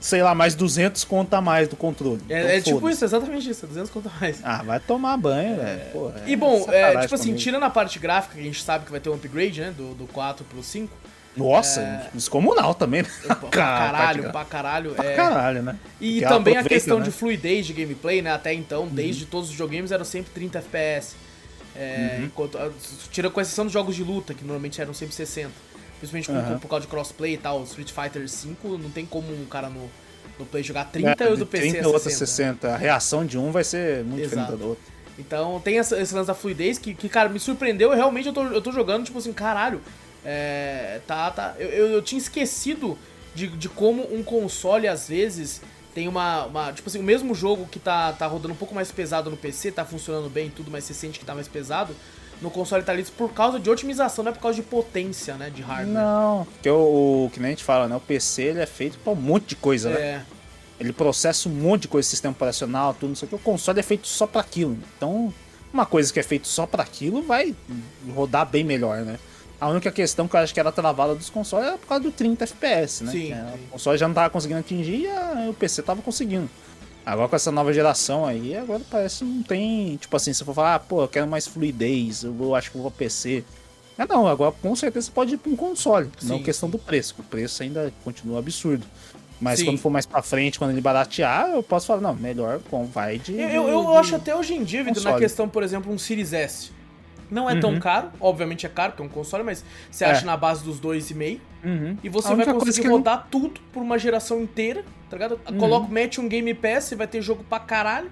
sei lá, mais 200 conta a mais do controle. É, Então, é tipo isso, exatamente isso, 200 conto a mais. Ah, vai tomar banho, velho. Pô, é E bom, é, tipo assim, comigo. tirando a parte gráfica, que a gente sabe que vai ter um upgrade, né? Do, do 4 pro 5. Nossa, descomunal também, né? <laughs> Pra caralho, pra caralho. Pra é. caralho, né? E Porque ela também a questão né? Uhum. de fluidez de gameplay, né? Até então, desde todos os videogames eram sempre 30 FPS. É, Uhum. enquanto, ah, tira com exceção dos jogos de luta, que normalmente eram sempre 60. Principalmente por- Aham. por, causa de crossplay e tal. Street Fighter V não tem como um cara no, no Play jogar 30 e o É, do de PC 30 é e outro 60. 60. A reação de um vai ser muito Exato. diferente da do outro. Então tem essa, esse lance da fluidez que, que, cara, me surpreendeu. e Realmente eu tô, eu tô jogando, tipo assim, caralho, É, tá, tá. Eu, eu, eu tinha esquecido de, de como um console, às vezes, tem uma, uma. Tipo assim, o mesmo jogo que tá, tá rodando um pouco mais pesado no PC, tá funcionando bem e tudo, mas você sente que tá mais pesado. No console tá liso por causa de otimização, não é por causa de potência, né? De hardware. Não, porque o, o que nem a gente fala, né? O PC ele é feito pra um monte de coisa, né? É. Ele processa um monte de coisa, sistema operacional, tudo, não sei o que. O console é feito só para aquilo. Então, uma coisa que é feito só para aquilo vai rodar bem melhor, né? A única questão que eu acho que era travada dos consoles era por causa do 30 FPS, né? Sim, É, sim. O console já não tava conseguindo atingir e a- o PC tava conseguindo. Agora com essa nova geração aí, agora parece que não tem. Tipo assim, se for falar, ah, pô, eu quero mais fluidez, eu vou- acho que eu vou PC. Ah, não, agora com certeza você pode ir pra um console. não Sim, questão do preço, que o preço ainda continua absurdo. Mas Sim. quando for mais pra frente, quando ele baratear, eu posso falar, não, melhor com vai de. Eu, eu, eu de- acho até hoje em dia, Vitor, na questão, por exemplo, um Series S. Não é tão Uhum. caro, obviamente é caro, porque é um console, mas você É. acha na base dos 2,5 Uhum. e você vai conseguir que não- rodar tudo por uma geração inteira, tá ligado? Uhum. Coloca, mete um Game Pass, você vai ter jogo pra caralho.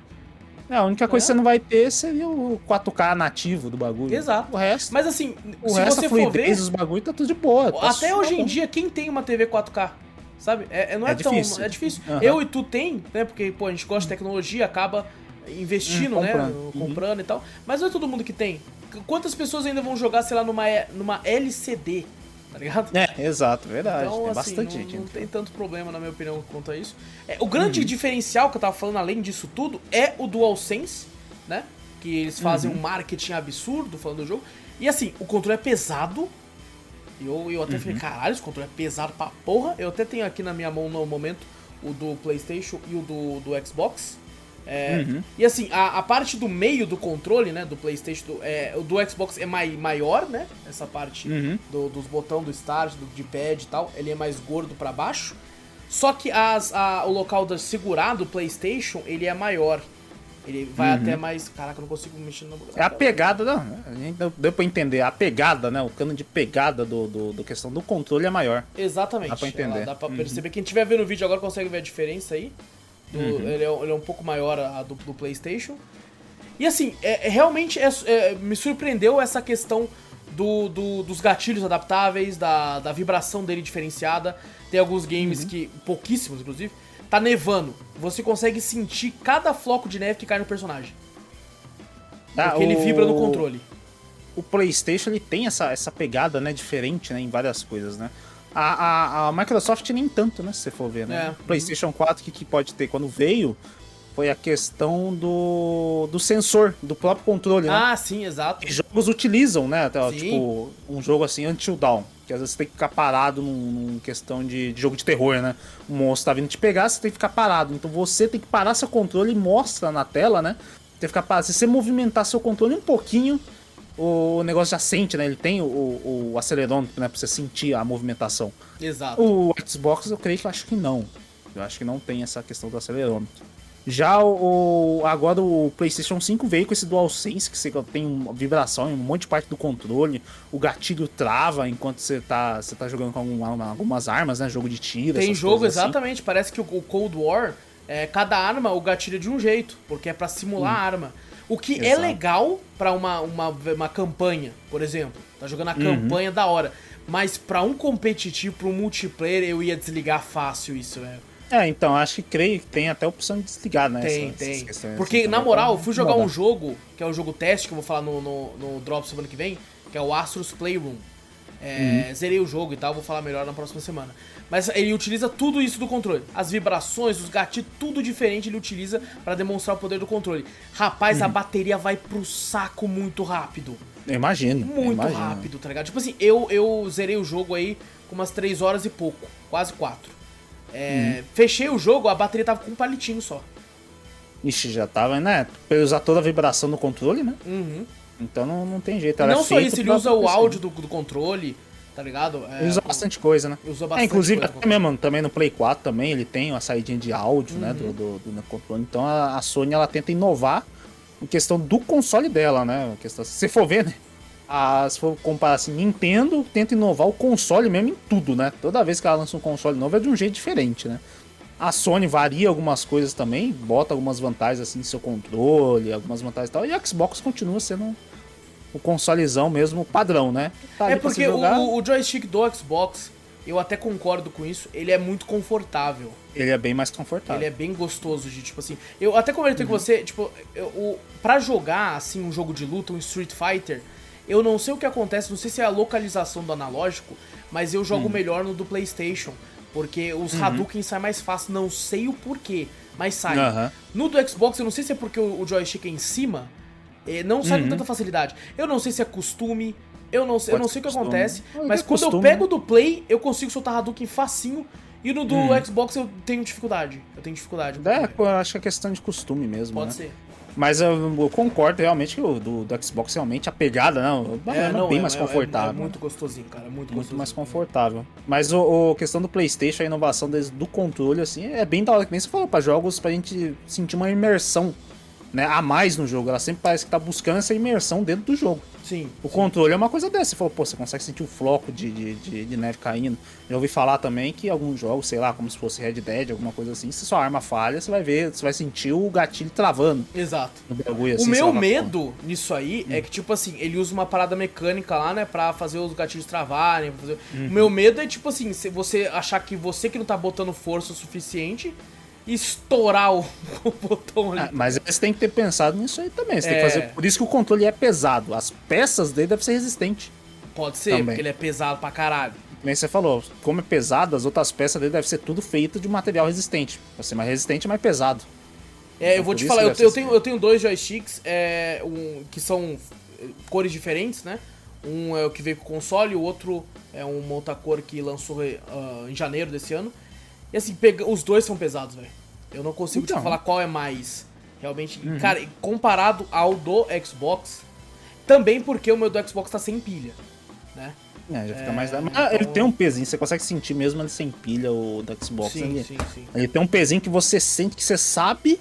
É, a única coisa que você não vai ter seria o 4K nativo do bagulho. Exato. O resto, Mas assim, o se resto você for ver, dos bagulho tá tudo de boa. tá até hoje em bom. dia, quem tem uma TV 4K? Sabe? É, é- não é, É tão. difícil. É difícil. Aham. Eu e tu tem, né? Porque, pô, a gente gosta de tecnologia, acaba investindo, Hum, né? comprando. Uhum. Comprando e tal. Mas não é todo mundo que tem. Quantas pessoas ainda vão jogar, sei lá, numa, numa LCD? Tá ligado? É, exato, verdade. Então, tem assim, bastante não, gente. não tem tanto problema, na minha opinião, quanto a isso. É, o grande Uhum. diferencial que eu tava falando, além disso tudo, é o DualSense, né? Que eles fazem Uhum. um marketing absurdo falando do jogo. E assim, o controle é pesado. E Eu, eu até Uhum. falei, caralho, esse controle é pesado pra porra. Eu até tenho aqui na minha mão no momento o do PlayStation e o do, do Xbox. É, Uhum. E assim, a, a parte do meio do controle, né, do PlayStation, do, é, do Xbox é mai, maior, né? Essa parte Uhum. do- dos botões do start, do de pad e tal, ele é mais gordo pra baixo. Só que as, a- o local da segurar do PlayStation, ele é maior. Ele vai até mais. Caraca, eu não consigo mexer no. Uhum. É a pegada, não. A gente deu, pra entender. A pegada, né? O cano de pegada do, do, do questão do controle é maior. Exatamente. Dá pra entender. Ela Dá pra Uhum. perceber. Quem estiver vendo o vídeo agora consegue ver a diferença aí. Do- ele, é, ele é um pouco maior a do, do PlayStation. E assim, é, é- realmente é- é, me surpreendeu essa questão do, do- dos gatilhos adaptáveis, da, da vibração dele diferenciada. Tem alguns games Uhum. que, pouquíssimos inclusive, tá nevando. Você consegue sentir cada floco de neve que cai no personagem. Ah, Porque ele o- vibra no controle. O PlayStation ele tem essa, essa pegada, né? Diferente, né? Em várias coisas, né? A, a, a Microsoft nem tanto, né? Se você for ver, né? É. O PlayStation 4 que, que pode ter quando veio foi a questão do, do sensor, do próprio controle, né? Ah, sim, exato. E jogos utilizam, né? Até. Tipo, um jogo assim, Until Dawn. Que às vezes você tem que ficar parado num, num questão de, de jogo de terror, né? O monstro tá vindo te pegar, você tem que ficar parado. Então você tem que parar seu controle e mostra na tela, né? Tem que ficar parado. Se você movimentar seu controle um pouquinho, o negócio já sente, né? Ele tem o, o acelerômetro, né? Pra você sentir a movimentação. Exato. O Xbox, eu creio que eu acho que não. Eu acho que não tem essa questão do acelerômetro. Já o, o- agora o PlayStation 5 veio com esse DualSense que você tem uma vibração em um monte de parte do controle, o gatilho trava enquanto você tá, você tá jogando com algum- algumas armas, né? Jogo de tiro. Tem jogo, assim. exatamente. Parece que o, Cold War, é, cada arma, o gatilho é de um jeito, porque é pra simular a arma. O que é Exato. legal pra uma, uma, uma campanha, por exemplo. Tá jogando a Uhum. campanha da hora. Mas pra um competitivo, pra um multiplayer, eu ia desligar fácil isso, velho. É, então, acho que creio que tem até a opção de desligar, né? Tem, essas tem. questões, Porque, assim, na pra- moral, eu fui jogar um jogo, que é o jogo teste, que eu vou falar no, no, no Drop semana que vem, que é o Astros Playroom. É, Uhum. Zerei o jogo e tal, vou falar melhor na próxima semana. Mas ele utiliza tudo isso do controle. As vibrações, os gatilhos, tudo diferente ele utiliza pra demonstrar o poder do controle. Rapaz, Uhum. a bateria vai pro saco muito rápido. Eu imagino. eu Muito imagino. rápido, tá ligado? Tipo assim, eu, eu zerei o jogo aí com umas 3 horas e pouco, quase 4. É, Uhum. Fechei o jogo, a bateria tava com um palitinho só. Ixi, já tava, né? Pra ele usar toda a vibração do controle, né? Uhum. Então não, não tem jeito. Ela é não só feita isso, ele usa o áudio do, do controle, tá ligado? É, Ele usa bastante coisa, né? Usa É, bastante inclusive, coisa. até mesmo também no Play 4 também ele tem uma saída de áudio, né, Uhum. do, do, do- no controle. Então a, a Sony ela tenta inovar em questão do console dela, né? A Questão, se você for ver, né? A, se for comparar assim, Nintendo tenta inovar o console mesmo em tudo, né? Toda vez que ela lança um console novo é de um jeito diferente, né? A Sony varia algumas coisas também, bota algumas vantagens assim no seu controle, algumas vantagens e tal. E a Xbox continua sendo o consolezão mesmo padrão, né? Tá é porque o, o joystick do Xbox, eu até concordo com isso, ele é muito confortável. Ele é bem mais confortável. Ele é bem gostoso de, tipo assim. Eu até comentei uhum. com você, tipo, eu, o, pra jogar, assim, um jogo de luta, um Street Fighter, eu não sei o que acontece, não sei se é a localização do analógico, mas eu jogo uhum. melhor no do PlayStation. Porque os uhum. Hadouken saem mais fácil, não sei o porquê, mas sai. Uhum. No do Xbox, eu não sei se é porque o, o joystick é em cima, não sai uhum. com tanta facilidade. Eu não sei se é costume, eu não sei, eu não sei o que acontece, mas é quando costume. eu pego do Play, eu consigo soltar Hadouken facinho. E no do hum. Xbox eu tenho dificuldade. Eu tenho dificuldade. É, eu acho que é questão de costume mesmo. Pode né? ser. Mas eu, eu, concordo realmente que o do, do, Xbox realmente a pegada, não, é, é não, bem é, mais é, confortável. É, é, muito gostosinho, cara, muito, muito gostosinho. mais confortável. Mas o, o, questão do PlayStation, a inovação desde, do controle assim, é bem da hora que nem você falou para jogos pra gente sentir uma imersão, né, a mais no jogo. Ela sempre parece que tá buscando essa imersão dentro do jogo. Sim. O sim. controle é uma coisa dessa. Você falou, pô, você consegue sentir o floco de, de, de, de, neve caindo. Já ouvi falar também que alguns jogos, sei lá, como se fosse Red Dead, alguma coisa assim, se sua arma falha, você vai ver, você vai sentir o gatilho travando. Exato. Bagulho, assim, o meu medo nisso aí hum. é que, tipo assim, ele usa uma parada mecânica lá, né, pra fazer os gatilhos travarem. Fazer... Uhum. O meu medo é, tipo assim, se você achar que você que não tá botando força o suficiente estourar o, <laughs> o botão ali. Ah, mas eles têm que ter pensado nisso aí também. Você é... tem que é. fazer. Por isso que o controle é pesado. As peças dele devem ser resistentes. Pode ser, também. porque ele é pesado pra caralho. Nem você falou, como é pesado, as outras peças dele devem ser tudo feito de material resistente. Pra ser mais resistente e mais pesado. É, então, eu vou te falar, eu, eu, tenho, eu tenho dois joysticks é, um, que são cores diferentes, né? Um é o que veio com o console, o outro é um montacor que lançou uh, em janeiro desse ano. E assim, pega, os dois são pesados, velho. Eu não consigo então. te falar qual é mais. Realmente, uhum. cara, comparado ao do Xbox, também porque o meu do Xbox tá sem pilha, né? É, já fica é, mais. Mas então... ele tem um pezinho, você consegue sentir mesmo ele sem pilha, o do Xbox. Sim, ele, sim, sim. Ele tem um pezinho que você sente que você sabe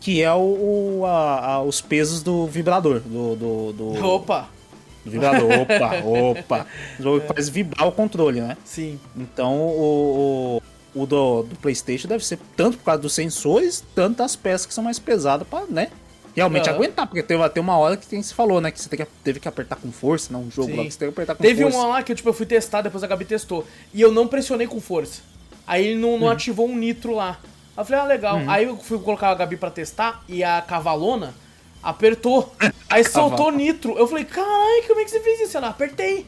que é o, o a, a, os pesos do vibrador. Do, do, do, <laughs> Opa! Do vibrador. Opa, opa. <laughs> O jogo é. faz vibrar o controle, né? Sim. Então o, o do, do, PlayStation deve ser tanto por causa dos sensores, tanto das peças que são mais pesadas para, né? Realmente uhum. aguentar, porque teve até uma hora que tem, se falou, né? Que você que, teve que apertar com força, não um jogo Sim. lá que você teve que apertar com teve força. Teve uma lá que eu, tipo, eu fui testar, depois a Gabi testou. E eu não pressionei com força. Aí ele não, não uhum. ativou um nitro lá. Aí eu falei, ah, legal. Uhum. Aí eu fui colocar a Gabi pra testar e a cavalona apertou. Aí <laughs> soltou nitro. Eu falei, caralho, como é que você fez isso? Ela, apertei.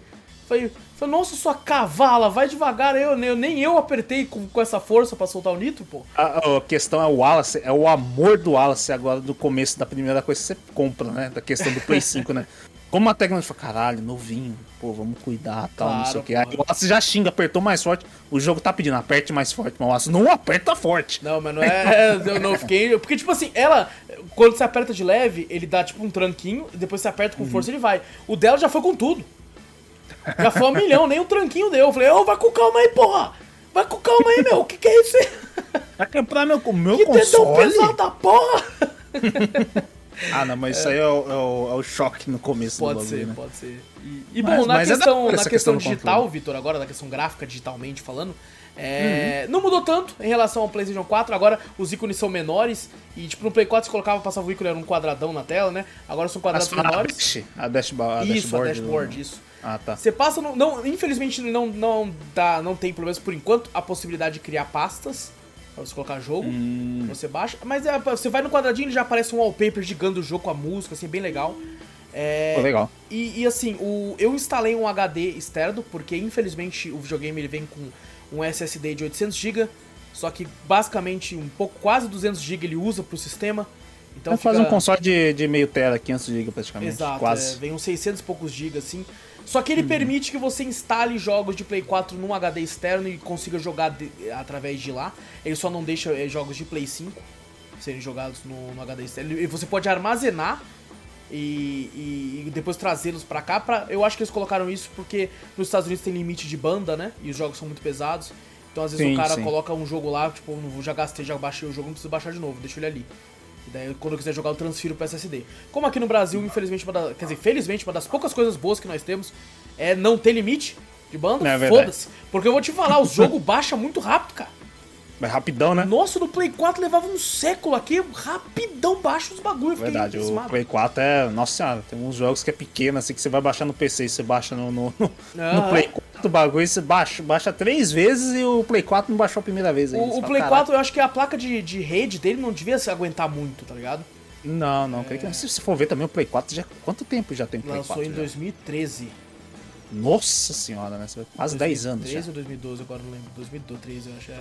Falei, Falei, nossa, sua cavala, vai devagar. Eu, eu nem eu apertei com, com essa força para soltar o nitro, pô. A, a, questão é o Wallace, é o amor do Wallace agora do começo da primeira coisa que você compra, né? Da questão do Play 5, né? Como a tecnologia fala, caralho, novinho, pô, vamos cuidar, tal, claro, não sei o que. Aí o Wallace já xinga, apertou mais forte. O jogo tá pedindo, aperte mais forte, mas o Wallace não aperta forte. Não, mas não é. <laughs> eu não fiquei. Porque, tipo assim, ela, quando você aperta de leve, ele dá tipo um tranquinho, e depois você aperta com uhum. força, ele vai. O dela já foi com tudo. Já foi um milhão, nem um tranquinho deu. Eu falei, ô, oh, vai com calma aí, porra! Vai com calma aí, meu. O que, que é isso aí? Vai quebrar meu, meu que console? Que dedão pesado da porra! ah, não, mas é. isso aí é o, é, o, é o, choque no começo pode do bagulho, ser, né? Pode ser, E, e mas, bom, na é questão, é na questão, questão digital, Vitor, agora, na questão gráfica, digitalmente falando, é, uhum. Não mudou tanto em relação ao PlayStation 4. Agora os ícones são menores. E tipo, no Play 4 você colocava, passava o ícone, era um quadradão na tela, né? Agora são quadrados menores. A, dashboard, a isso, dashboard. A dashboard, do... isso. Ah, tá. Você passa no, não, infelizmente não não dá, não tem pelo menos por enquanto a possibilidade de criar pastas para você colocar jogo. Hum. Você baixa, mas é, você vai no quadradinho e já aparece um wallpaper gigante do jogo com a música, assim, bem legal. É, Pô, legal. E, e, assim, o, eu instalei um HD externo porque infelizmente o videogame ele vem com um SSD de 800 GB, só que basicamente um pouco quase 200 GB ele usa pro sistema. Então é, fica... faz um console de, de meio tera, 500 GB praticamente. Exato, quase. É, vem uns 600 e poucos GB assim. Só que ele uhum. permite que você instale jogos de Play 4 num HD externo e consiga jogar de, através de lá. Ele só não deixa é, jogos de Play 5 serem jogados no, no HD externo. E você pode armazenar e, e, depois trazê-los para cá. Pra, eu acho que eles colocaram isso porque nos Estados Unidos tem limite de banda, né? E os jogos são muito pesados. Então às vezes sim, o cara sim. coloca um jogo lá, tipo, já gastei, já baixei o jogo, não preciso baixar de novo, deixa ele ali. E daí, quando eu quiser jogar, eu transfiro para SSD. Como aqui no Brasil, infelizmente, uma das, quer dizer, felizmente, uma das poucas coisas boas que nós temos é não ter limite de banda. É Foda-se. Porque eu vou te falar, o jogo <laughs> baixa muito rápido, cara. Mas rapidão, né? Nossa, no Play 4 levava um século aqui, rapidão baixa os bagulho. Verdade, o. Play 4 é. Nossa senhora, tem uns jogos que é pequeno, assim, que você vai baixar no PC e você baixa no, no, no, Aham. no Play 4 o bagulho, você baixa, baixa três vezes e o Play 4 não baixou a primeira vez ainda. O, o Play "Caralho". 4, eu acho que a placa de, de rede dele não devia se aguentar muito, tá ligado? Não, não, que se você for ver também o Play 4, já, quanto tempo já tem o Play Lançou 4? em já? 2013. Nossa senhora, né? Quase 10 anos 2013 já. ou 2012, agora não lembro. 2013, eu acho. É,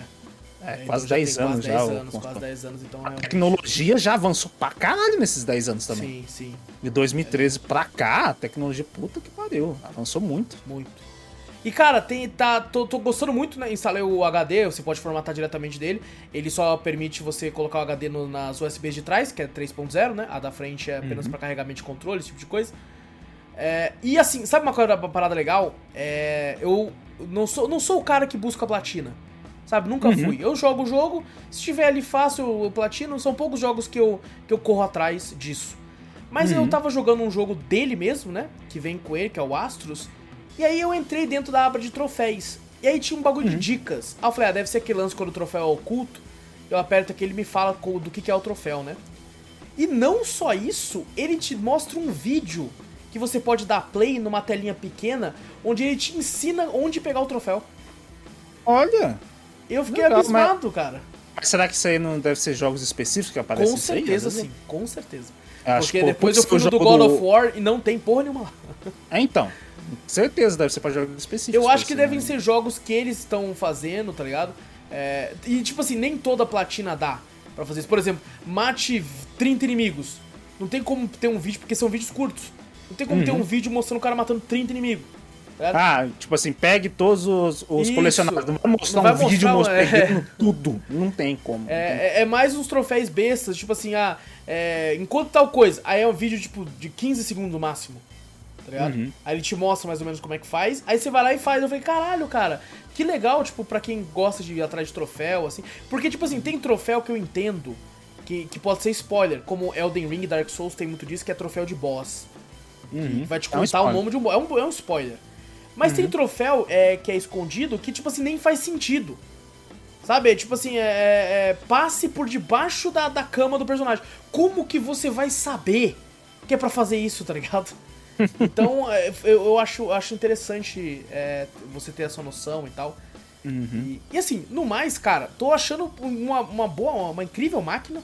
É, então quase já 10 tem anos quase já. 10 o anos, quase 10 anos, então A é. tecnologia já avançou pra caralho nesses 10 anos também. Sim, sim, De 2013 pra cá, a tecnologia puta que pariu. Avançou muito. muito. E cara, tem, tá, tô, tô gostando muito, né? Instalei o HD, você pode formatar diretamente dele. Ele só permite você colocar o HD no- nas USBs de trás, que é 3.0, né? A da frente é apenas pra carregamento de controle, esse tipo de coisa. É, e assim, sabe uma coisa, uma parada legal? É, eu não sou, não sou o cara que busca platina. Sabe, nunca fui. Eu jogo o jogo, se estiver ali fácil o platino, são poucos jogos que eu, que eu corro atrás disso. Mas eu tava jogando um jogo dele mesmo, né? Que vem com ele, que é o Astros. E aí eu entrei dentro da aba de troféus. E aí tinha um bagulho de dicas. Aí eu falei, ah, deve ser aquele lance quando o troféu é oculto. Eu aperto aqui, ele me fala do que que é o troféu, né? E não só isso, ele te mostra um vídeo que você pode dar play numa telinha pequena, onde ele te ensina onde pegar o troféu. Olha! Eu fiquei Legal, abismado, cara. Mas será que isso aí não deve ser jogos específicos que aparecem Com aí? certeza vezes sim, com certeza. acho Porque que, pô, depois eu fui no do God of War e não tem porra nenhuma lá. <laughs> É, então. Certeza deve ser pra jogos específicos. Eu acho que assim, devem né? ser jogos que eles estão fazendo, tá ligado? É, e tipo assim, nem toda platina dá pra fazer isso. Por exemplo, mate 30 inimigos. Não tem como ter um vídeo, porque são vídeos curtos. Não tem como ter um vídeo mostrando o cara matando 30 inimigos. Ligado? Ah, tipo assim, pegue todos os, os colecionáveis. Não vai mostrar Não vai um vídeo mostrar, mostrando é. <laughs> tudo. Não tem como. não tem É, é- é mais uns troféus bestas, tipo assim, ah, é, enquanto tal coisa. Aí é um vídeo, tipo, de 15 segundos no máximo. Tá ligado? Uhum. Aí ele te mostra mais ou menos como é que faz. Aí você vai lá e faz. Eu falei, caralho, cara, que legal, tipo, pra quem gosta de ir atrás de troféu, assim. Porque, tipo assim, tem troféu que eu entendo que, que pode ser spoiler, como Elden Ring e Dark Souls tem muito disso, que é troféu de boss. Uhum. Vai te É um contar o nome de um boss. É um, é um spoiler. Mas tem troféu é, que é escondido que, tipo assim, nem faz sentido. Sabe? Tipo assim, é, é- é passe por debaixo da, da cama do personagem. Como que você vai saber que é pra fazer isso, tá ligado? <laughs> Então, é, eu, eu acho, acho interessante é, você ter essa noção e tal. E, e assim, no mais, cara, tô achando uma, uma boa, uma incrível máquina.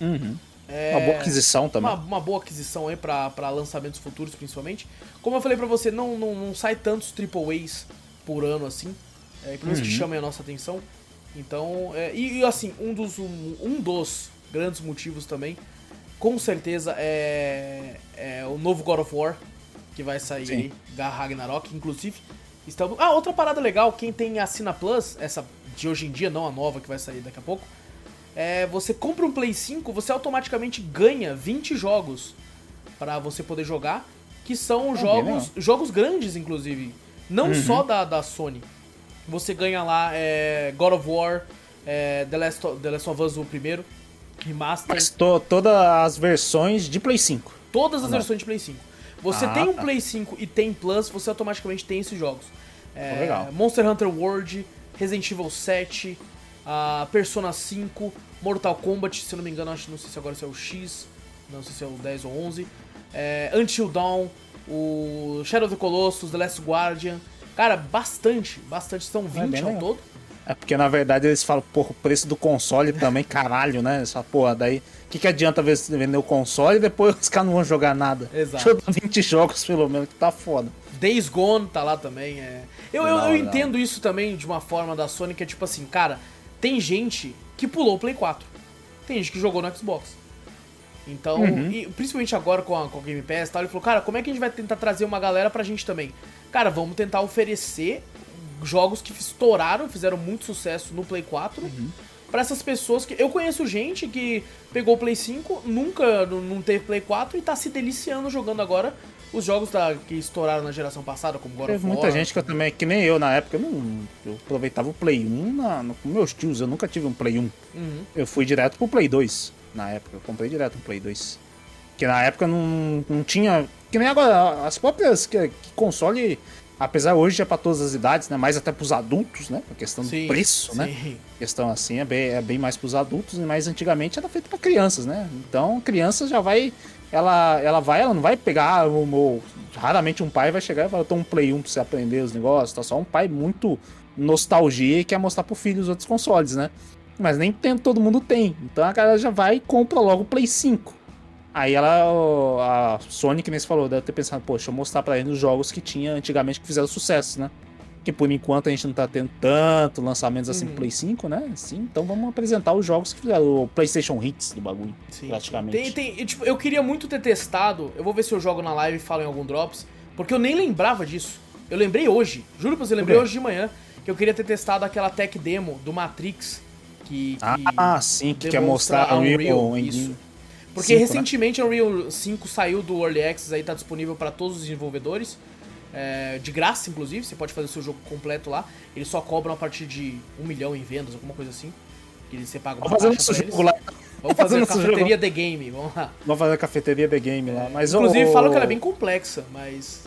Uhum. É, Uma boa aquisição também. uma, uma boa aquisição aí pra lançamentos futuros, principalmente. Como eu falei pra você, não, não, não sai tantos triple A's por ano assim. É, pelo menos que Uhum. chamem a nossa atenção. Então, é, e, e, assim, um dos, um, um dos grandes motivos também, com certeza, é, é o novo God of War, que vai sair Sim. aí, da Ragnarok, inclusive. Estamos... Ah, outra parada legal, quem tem a Cina Plus, essa de hoje em dia, não a nova que vai sair daqui a pouco, é, você compra um Play 5, você automaticamente ganha 20 jogos para você poder jogar, que são bem jogos, jogos grandes, inclusive. Não só da, da Sony. Você ganha lá é, God of War, é, The, Last of, The Last of Us o primeiro, Remaster, Mas to, todas as versões de Play 5. todas as Não. versões de Play 5. Você Ah, tem um tá. Play 5 e tem Plus, você automaticamente tem esses jogos. É, legal. Monster Hunter World, Resident Evil 7, a Persona 5, Mortal Kombat, se eu não me engano, acho, não sei se agora é o X, não sei se é o 10 ou 11, é, Until Dawn, o Shadow of the Colossus, The Last Guardian. Cara, bastante, bastante, são 20 É ao todo. É porque na verdade eles falam, porra, o preço do console também, <laughs> caralho, né? Essa porra, daí. O que, que adianta vender o console e depois os caras não vão jogar nada? Exato. Deixa eu dar 20 jogos pelo menos, que tá foda. Days Gone tá lá também. É. Eu, eu, eu entendo isso também de uma forma da Sony que é tipo assim, cara, tem gente que pulou o Play 4. Tem gente que jogou no Xbox. Então, Uhum. e principalmente agora com a, com a Game Pass e tal, ele falou, cara, como é que a gente vai tentar trazer uma galera pra gente também? Cara, vamos tentar oferecer jogos que estouraram, fizeram muito sucesso no Play 4. Uhum. Pra essas pessoas que. Eu conheço gente que pegou o Play 5, nunca não teve Play 4 e tá se deliciando jogando agora os jogos da, que estouraram na geração passada, como God Teve of muita War. gente que eu também, que nem eu na época, eu, não, eu aproveitava o Play 1 na, no, com meus tios, eu nunca tive um Play 1. Uhum. Eu fui direto pro Play 2 na época, eu comprei direto um Play 2. Que na época não, não tinha. Que nem agora, as próprias que, que console Apesar hoje é para todas as idades, né? Mais até para os adultos, né? A questão do sim, preço, sim. né? A questão assim é bem, é bem mais para os adultos, mas antigamente era feito para crianças, né? Então, criança já vai ela, ela vai, ela não vai pegar ah, o, raramente um pai vai chegar e falar, tô um Play 1 pra você aprender os negócios, tá só um pai muito nostalgia e quer mostrar pro filho os outros consoles, né? Mas nem tem, todo mundo tem. Então a galera já vai e compra logo o Play 5. Aí ela, a Sony, que nem se falou, deve ter pensado, poxa, eu mostrar pra ele os jogos que tinha antigamente que fizeram sucesso, né? Que por enquanto a gente não tá tendo tanto lançamentos assim uhum. Play 5, né? Sim, então vamos apresentar os jogos que fizeram o PlayStation Hits do bagulho, Sim. praticamente. Tem, tem, eu, tipo, eu queria muito ter testado, eu vou ver se eu jogo na live e falo em algum Drops, porque eu nem lembrava disso. Eu lembrei hoje, juro pra você, eu lembrei hoje de manhã, que eu queria ter testado aquela tech demo do Matrix, que, que ah, sim, que quer mostrar a Unreal, isso. Porque 5, né? recentemente né? Unreal 5 saiu do Early Access, aí tá disponível para todos os desenvolvedores. É, de graça, inclusive, você pode fazer o seu jogo completo lá. Eles só cobram a partir de um milhão em vendas, alguma coisa assim. Que você paga uma Vamos fazer jogo lá. Vamos fazer a cafeteria jogo. The Game, vamos lá. Vamos fazer a cafeteria The Game lá. Mas Inclusive o... falam que ela é bem complexa, mas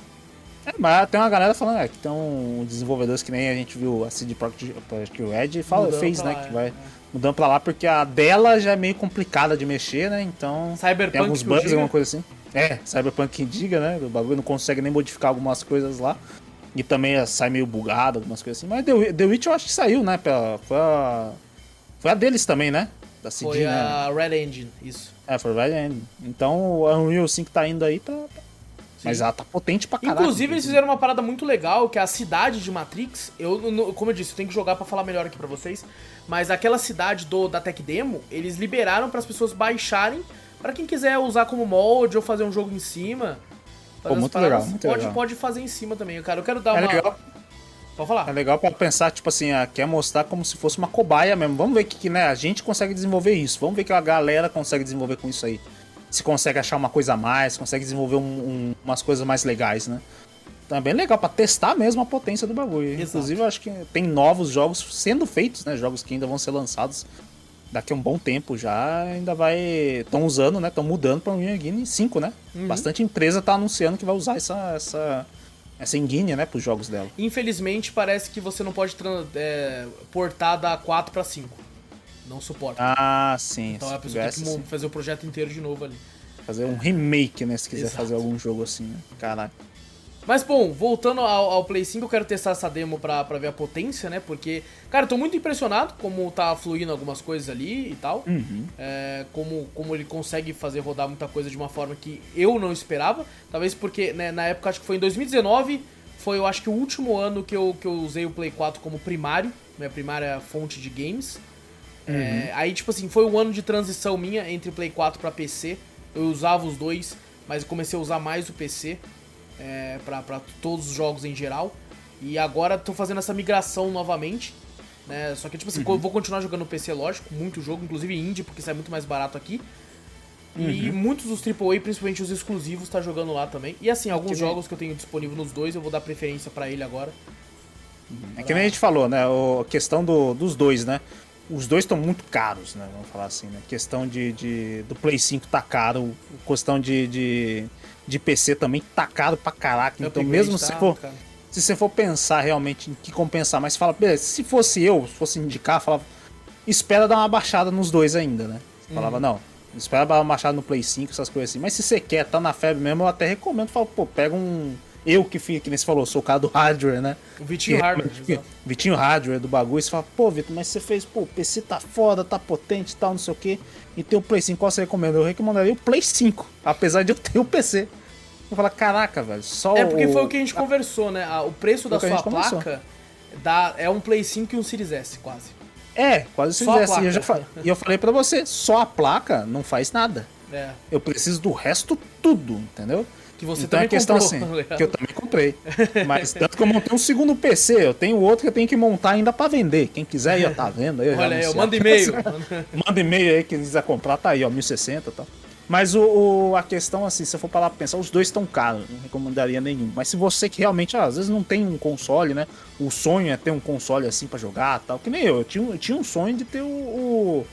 é, mas tem uma galera falando é, que estão desenvolvedores que nem a gente viu a CD Projekt Red fala, fez, né? Lá, que vai é. mudando pra lá porque a dela já é meio complicada de mexer, né? Então. Cyberpunk tem alguns bugs, alguma coisa assim. É, Cyberpunk que diga, né? O bagulho não consegue nem modificar algumas coisas lá. E também sai meio bugado, algumas coisas assim. Mas The, The Witch eu acho que saiu, né? Pela, foi, a, foi a deles também, né? Da CD, foi né? a Red Engine, isso. É, foi a Red Engine. Então o Unreal 5 tá indo aí pra, pra mas ela tá potente pra caralho. Inclusive, eles fizeram uma parada muito legal, que é a cidade de Matrix. Eu, como eu disse, eu tenho que jogar para falar melhor aqui para vocês. Mas aquela cidade do da Tech Demo, eles liberaram para as pessoas baixarem para quem quiser usar como molde ou fazer um jogo em cima. Pô, muito legal, muito pode, legal. Pode fazer em cima também, cara. Eu quero dar é uma. Legal. Pode falar. É legal para pensar, tipo assim, ah, quer mostrar como se fosse uma cobaia mesmo. Vamos ver que, que né, a gente consegue desenvolver isso. Vamos ver que a galera consegue desenvolver com isso aí se consegue achar uma coisa a mais, consegue desenvolver um, um, umas coisas mais legais, né? Então é legal para testar mesmo a potência do bagulho. Exato. Inclusive, eu acho que tem novos jogos sendo feitos, né? Jogos que ainda vão ser lançados daqui a um bom tempo já. Ainda vai. Estão usando, né? Estão mudando para o Engine 5, né? Uhum. Bastante empresa tá anunciando que vai usar essa. essa essa engine, né, pros jogos dela. Infelizmente, parece que você não pode é, portar da 4 para 5 não suporta. Ah, sim. Então a pessoa tem que fazer o projeto inteiro de novo ali. Fazer um remake, né? Se quiser Exato. fazer algum jogo assim, né? Caraca. Mas bom, voltando ao, ao, Play 5, eu quero testar essa demo pra, pra ver a potência, né? Porque, cara, eu tô muito impressionado como tá fluindo algumas coisas ali e tal. Uhum. É, como, como ele consegue fazer rodar muita coisa de uma forma que eu não esperava. Talvez porque, né, na época, acho que foi em 2019, foi eu acho que o último ano que eu, que eu usei o Play 4 como primário, minha primária fonte de games. Uhum. É, aí, tipo assim, foi um ano de transição minha entre Play 4 para PC. Eu usava os dois, mas comecei a usar mais o PC é, para todos os jogos em geral. E agora tô fazendo essa migração novamente. Né? Só que, tipo assim, uhum. vou continuar jogando no PC, lógico, muito jogo, inclusive indie, porque sai muito mais barato aqui. Uhum. E muitos dos AAA, principalmente os exclusivos, tá jogando lá também. E assim, alguns que jogos que eu tenho disponível nos dois, eu vou dar preferência para ele agora. É que nem a gente falou, né? A questão do, dos dois, né? os dois estão muito caros, né? Vamos falar assim, né? Questão de, de do Play 5 tá caro, questão de, de, de PC também tá caro pra caraca. então, mesmo se for. Se você for pensar realmente em que compensar, mas fala, beleza, se fosse eu, se fosse indicar, falava, espera dar uma baixada nos dois ainda, né? Falava, uhum. não, espera dar uma baixada no Play 5, essas coisas assim. Mas se você quer, tá na febre mesmo, eu até recomendo, falo, pô, pega um eu que fico, que nem você falou, sou o cara do hardware, né? O Vitinho que, Hardware. Vitinho Hardware do bagulho. Você fala, pô, Vitor, mas você fez, pô, o PC tá foda, tá potente e tal, não sei o quê. E tem o Play 5, qual você recomenda? Eu recomendaria o Play 5, apesar de eu ter o PC. Eu falo, caraca, velho, só É porque o... foi o que a gente conversou, né? O preço da sua placa dá, é um Play 5 e um Series S, quase. É, quase o Series S. E eu, já, e eu falei pra você, só a placa não faz nada. É. Eu preciso do resto tudo, entendeu? Que você então também é questão comprou, assim, <laughs> que eu também comprei. Mas tanto que eu montei um segundo PC, eu tenho outro que eu tenho que montar ainda para vender. Quem quiser aí, tá vendo aí. Olha aí, eu manda e-mail. manda e-mail aí, quem quiser comprar, tá aí, ó, 1060 e tal. Mas o, o, a questão, assim, se eu for parar pra pensar, os dois estão caros, não recomendaria nenhum. Mas se você que realmente, ah, às vezes não tem um console, né? O sonho é ter um console assim para jogar tal. Que nem eu, eu tinha, eu tinha um sonho de ter o, o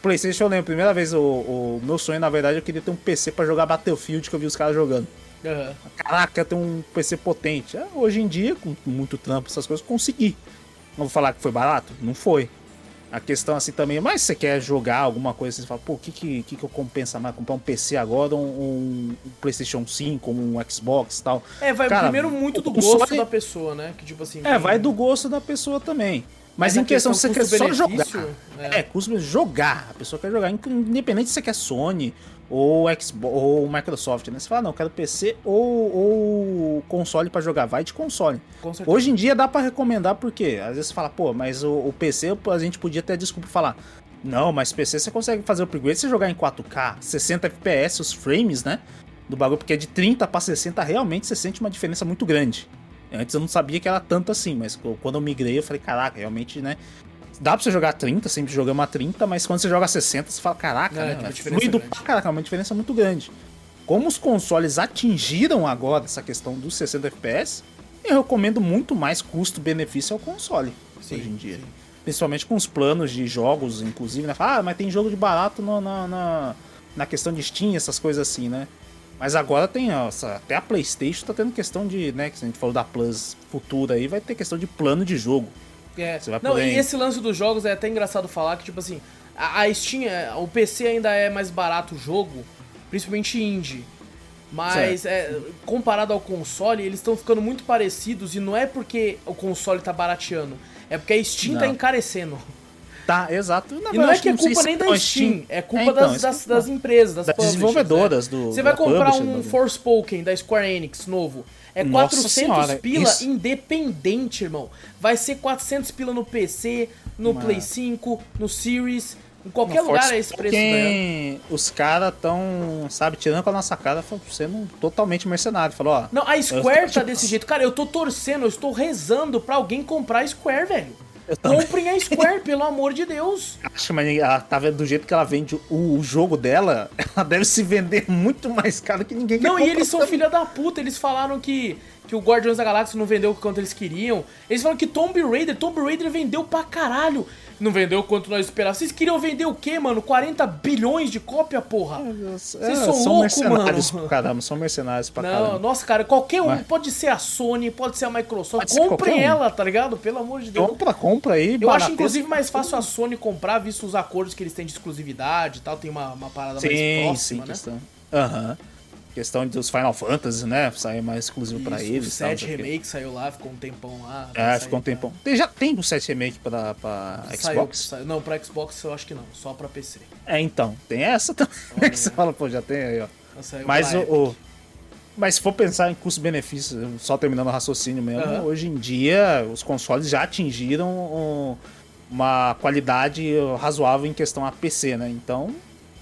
PlayStation. Eu lembro, a primeira vez, o, o, meu sonho, na verdade, eu queria ter um PC para jogar Battlefield que eu vi os caras jogando. Aham. Caraca, tem um PC potente. Ah, Hoje em dia, com muito trampo, essas coisas, consegui. Não vou falar que foi barato? Não foi. A questão assim também, mas você quer jogar alguma coisa, você fala, pô, o que, que, que, que eu compensa mais? Comprar um PC agora, um, um PlayStation 5, um Xbox e tal. É, vai Cara, primeiro muito do gosto da pessoa, né? Que tipo assim. É, tem- vai do gosto da pessoa também. Mas, Mas em questão, questão você quer só jogar. custo-benefício, É, custo jogar. A pessoa quer jogar, independente se você quer Sony ou Xbox ou Microsoft, né? Você fala, não, eu quero PC ou, ou console pra jogar. Vai de console. Hoje em dia dá pra recomendar porque às vezes você fala, pô, mas o, o PC a gente podia ter desculpa falar. Não, mas PC você consegue fazer o upgrade se jogar em 4K, 60 FPS, os frames, né? Do bagulho, porque de 30 pra 60 realmente você sente uma diferença muito grande. Antes eu não sabia que era tanto assim, mas quando eu migrei eu falei, caraca, realmente, né? Dá pra você jogar 30, sempre jogamos a 30, mas quando você joga 60, você fala, caraca, É, né? É fluido grande. pra caraca, é uma diferença muito grande. Como os consoles atingiram agora essa questão dos 60 FPS, eu recomendo muito mais custo-benefício ao console Sim, hoje em dia. sim. Principalmente com os planos de jogos, inclusive, né? Ah, mas tem jogo de barato no- na, na, na questão de Steam, essas coisas assim, né? Mas agora tem, ó, até a Playstation tá tendo questão de, né, que a gente falou da Plus futura aí, vai ter questão de plano de jogo. É. Você vai Não, poder- e esse lance dos jogos é até engraçado falar que, tipo assim, a, a Steam, é- o PC ainda é mais barato o jogo, principalmente indie. Mas é, comparado ao console, eles estão ficando muito parecidos e não é porque o console tá barateando, é porque a Steam tá Não. encarecendo. Tá, exato. Na E não é que é culpa nem da a Steam, é culpa então, das, das, eu das empresas, das, das publishers, desenvolvedoras né? do- Você vai comprar um do- Forspoken da Square Enix novo. É Nossa 400 senhora, pila isso- independente, irmão. Vai ser 400 pila no PC, no Mano. Play 5, no Series. Em qualquer No lugar Force é esse preço? Spoken, Os caras tão, sabe, tirando com a nossa cara, sendo totalmente mercenário. Falou, ó. Não, a Square Eu- tá desse jeito. Cara, eu tô torcendo, eu estou rezando pra alguém comprar a Square, velho. Comprem a Square, pelo amor de Deus. Acho, mas ela tá vendo do jeito que ela vende o, o jogo dela, <laughs> ela deve se vender muito mais caro que ninguém quer Não, e eles são também. filha da puta. Eles falaram que, que o Guardiões da Galáxia não vendeu o quanto eles queriam. Eles falaram que Tomb Raider, Tomb Raider vendeu pra caralho. Não vendeu o quanto nós esperávamos. Vocês queriam vender o quê, mano? 40 bilhões de cópia, porra? Vocês Vocês são loucos, mercenários mano. pra caramba, são mercenários pra Não, caramba. nossa, cara, qualquer um. Vai. Pode ser a Sony, pode ser a Microsoft. Ser Comprem um. ela, tá ligado? Pelo amor de Deus. Compra, compra aí, Eu acho, inclusive, mais fácil a Sony comprar, visto os acordos que eles têm de exclusividade e tal. Tem uma, uma parada mais Sim, próxima, sim, né? Aham. Questão dos Final Fantasy, né? Sair mais exclusivo pra Isso, eles. O tal, 7 não sei o quê. Remake saiu lá, ficou um tempão lá. É, Vai ficou um tempão. Tem, já tem o 7 Remake pra, pra pra- Saiu, Xbox? saiu. Não, pra Xbox eu acho que não, só pra PC. É, então. Tem essa também. Olha <laughs> que você fala, pô, já tem aí, ó. Saiu Mas pra o, o- Mas se for pensar em custo-benefício, só terminando o raciocínio mesmo, hoje em dia os consoles já atingiram um- uma qualidade razoável em questão a PC, né? Então,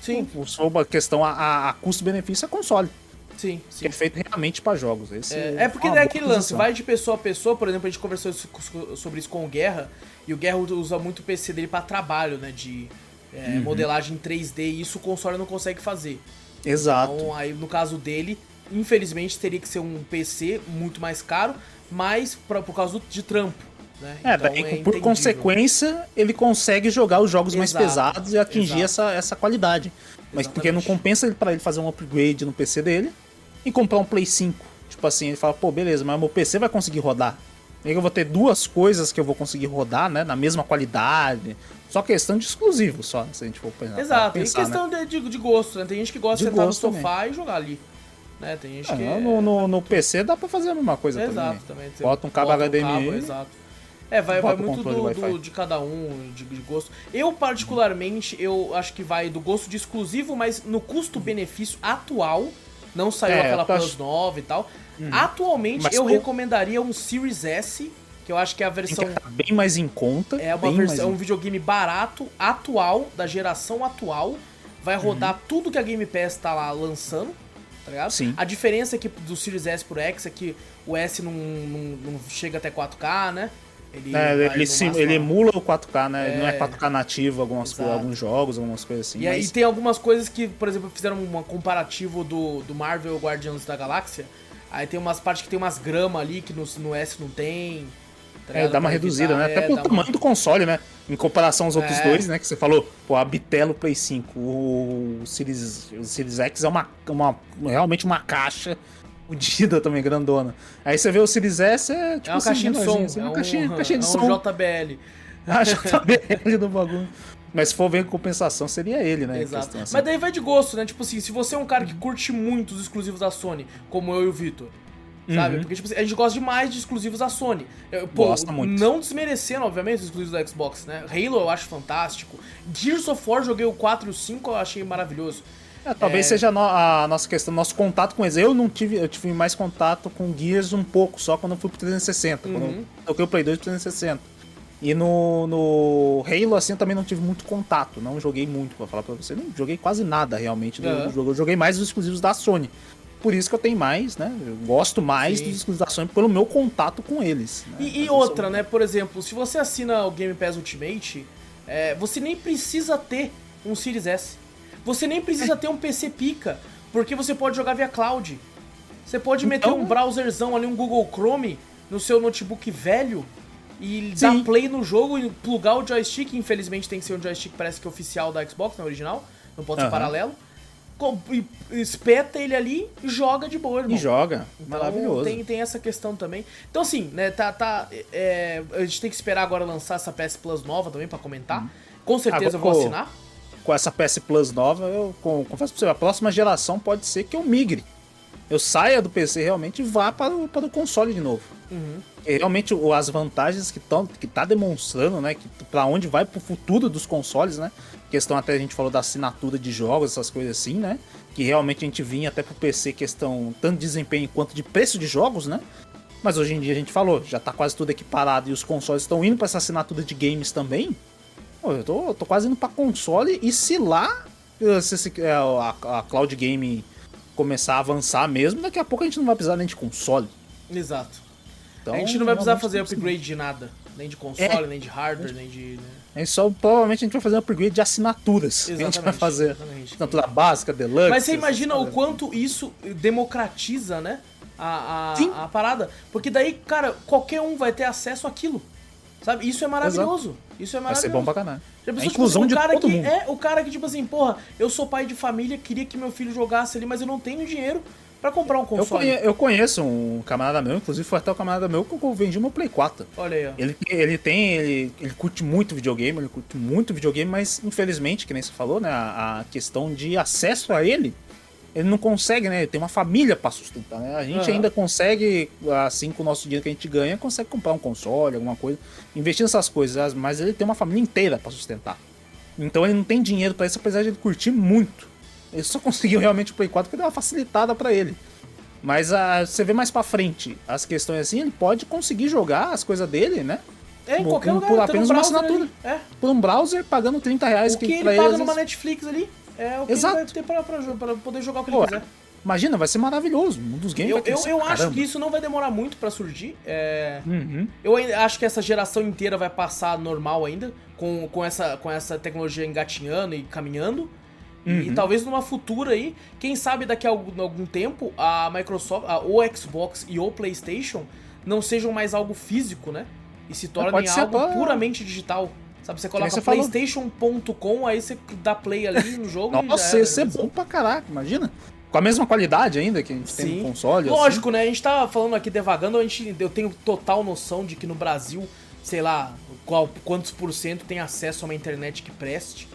Sim, se for uma questão a, a- a custo-benefício é console, sim, que sim. é feito realmente pra jogos. Esse É, é porque uma é aquele lance, vai de pessoa a pessoa, por exemplo, a gente conversou sobre isso com o Guerra, e o Guerra usa muito o PC dele pra trabalho, né, de é, Uhum. modelagem 3D, e isso o console não consegue fazer. Exato. Então, aí no caso dele, infelizmente teria que ser um PC muito mais caro, mas pra, por causa de trampo, né? É, Então, daí, por entendível. consequência, ele consegue jogar os jogos mais Exato, pesados e atingir exato. essa, essa qualidade. Mas porque não Exatamente. compensa ele para ele fazer um upgrade no PC dele e comprar um Play 5. Tipo assim, ele fala, pô, beleza, mas meu PC vai conseguir rodar. E aí eu vou ter duas coisas que eu vou conseguir rodar, né? Na mesma qualidade. Só questão de exclusivo, só, se a gente for pensar. Exato, pensar, e questão de, de, de gosto, né? Tem gente que gosta de, De sentar no sofá e jogar ali. Né? Tem gente né? que. No, no, no PC dá pra fazer a mesma coisa Exato, também. também. Bota um cabo HDMI. exato. É, vai, bota vai muito do, do- de cada um, de, de gosto. Eu, particularmente, eu acho que vai do gosto de exclusivo, mas no custo-benefício atual, não saiu É, aquela Plus acho- Uhum. nova e tal. Atualmente, Mas eu recomendaria um Series S, que eu acho que é a versão... que tá bem mais em conta. É uma versão, é um videogame barato, atual, da geração atual. Vai rodar tudo que a Game Pass tá lá lançando, tá ligado? Sim. A diferença é que do Series S pro X é que o S não, não, não chega até 4K, né? Ele, É, ele, sim, ele emula o 4K, né? É. Não é 4K nativo, algumas, alguns jogos, algumas coisas assim. E aí mas- tem algumas coisas que, por exemplo, fizeram um comparativo do, do Marvel Guardians da Galáxia. Aí tem umas partes que tem umas gramas ali que no, no S não tem. tá É, dá uma reduzida, evitar- né? Até é, pelo dá uma- tamanho do console, né? Em comparação aos outros É. dois, né? Que você falou, pô, a Bitelo Play 5, o Series, o Series X é uma, uma, realmente uma caixa fudida também, grandona. Aí você vê o Series S, é tipo é uma assim, caixinha de som, assim, é uma um, caixinha, <laughs> caixinha de é um som. JBL. A <laughs> JBL do bagulho. Mas se for ver em compensação, seria ele, né? Exato. questão, assim. Mas daí vai de gosto, né? Tipo assim, se você é um cara que curte muito os exclusivos da Sony, como eu e o Vitor, sabe? Uhum. Porque, tipo assim, a gente gosta demais de exclusivos da Sony. Eu, Pô, Gosta muito. não desmerecendo, obviamente, os exclusivos da Xbox, né? Halo eu acho fantástico. Gears of War, joguei o 4 e o 5, eu achei maravilhoso. É, talvez É. seja a, no- a nossa questão, nosso contato com eles. Eu não tive, eu tive mais contato com Gears um pouco, só quando eu fui pro 360, quando Uhum. eu toquei o Play 2 pro 360. E no, no Halo, assim, eu também não tive muito contato, não joguei muito, pra falar pra você. Não joguei quase nada, realmente, do, do jogo. Eu joguei mais os exclusivos da Sony. Por isso que eu tenho mais, né? Eu gosto mais Sim. dos exclusivos da Sony pelo meu contato com eles. né? E, e Eu outra, sou- né? Por exemplo, se você assina o Game Pass Ultimate, é, você nem precisa ter um Series S. Você nem precisa ter um PC pica, porque você pode jogar via cloud. Você pode meter Então- um browserzão ali, um Google Chrome, no seu notebook velho e Sim. dar play no jogo e plugar o joystick. Infelizmente tem que ser um joystick parece que oficial da Xbox, não original. Não pode ser Aham. paralelo. E- Espeta ele ali e joga de boa, irmão. E joga. Então, Maravilhoso. Tem, tem essa questão também. Então, assim, né, tá. tá é, a gente tem que esperar agora lançar essa PS Plus nova também pra comentar. Com certeza eu vou assinar. Com essa PS Plus nova, eu confesso pra você, a próxima geração pode ser que eu migre. Eu saia do PC realmente e vá para o, para o console de novo. Uhum. Realmente as vantagens que, tão, que tá demonstrando, né? Que, para onde vai pro futuro dos consoles, né? Questão até a gente falou da assinatura de jogos, essas coisas assim, né? Que realmente a gente vinha até pro PC questão tanto de desempenho quanto de preço de jogos, né? Mas hoje em dia a gente falou, já tá quase tudo equiparado e os consoles estão indo para essa assinatura de games também. Eu tô, eu tô quase indo pra console e se lá eh, se, se, eh, a, a cloud game começar a avançar mesmo, daqui a pouco a gente não vai precisar nem de console. Exato. Então, a gente não vai precisar fazer upgrade de nada. Nem de console, É. nem de hardware, nem de. A gente só, provavelmente a gente vai fazer um upgrade de assinaturas. que a gente vai Exatamente, fazer. exatamente. Assinatura básica, deluxe. Mas você imagina o quanto isso democratiza, né? A, a, a parada. Porque daí, cara, qualquer um vai ter acesso àquilo. Sabe? Isso é maravilhoso. Isso é Vai maravilhoso. ser bom pra caralho. Já A pensou, tipo inclusão assim, o de cara todo que, mundo. É, o cara que, tipo assim, porra, eu sou pai de família, queria que meu filho jogasse ali, mas eu não tenho dinheiro pra comprar um console. eu conheço um camarada meu, inclusive foi até o camarada meu que eu vendi meu Play 4. Olha aí, ó. Ele, ele tem, ele, ele curte muito videogame, ele curte muito videogame, mas infelizmente, que nem você falou, né, a, a questão de acesso a ele, ele não consegue, né, ele tem uma família pra sustentar, né, a gente Aham. ainda consegue, assim, com o nosso dinheiro que a gente ganha, consegue comprar um console, alguma coisa, investir nessas coisas, mas ele tem uma família inteira pra sustentar. Então ele não tem dinheiro pra isso, apesar de ele curtir muito. Ele só <laughs> conseguiu realmente o Play 4 porque deu uma facilitada pra ele. Mas ah, você vê mais pra frente as questões assim, ele pode conseguir jogar as coisas dele, né? É, em Por- qualquer por lugar, tem apenas um uma assinatura. É. Por um browser pagando 30 reais O que ele pra paga às numa Netflix ali é o que Exato. ele vai ter pra, pra, pra poder jogar o que Pô, ele quiser. Imagina, vai ser maravilhoso. Um dos games Eu, eu, eu acho caramba. que isso não vai demorar muito pra surgir. É... Uhum. Eu acho que essa geração inteira vai passar normal ainda, com, com, essa, com essa tecnologia engatinhando e caminhando. E Uhum. talvez numa futura aí, quem sabe daqui a algum, algum tempo, a Microsoft, a, o Xbox e o PlayStation não sejam mais algo físico, né? E se tornem pode ser algo pra- puramente digital. Sabe, você coloca playstation.com, aí você dá play ali no jogo Nossa, era. ia ser bom pra caraca, imagina. Com a mesma qualidade ainda que a gente tem Sim. no console. assim. Lógico, né? A gente tá falando aqui devagando, a gente, eu tenho total noção de que no Brasil, sei lá, qual, quantos por cento tem acesso a uma internet que preste.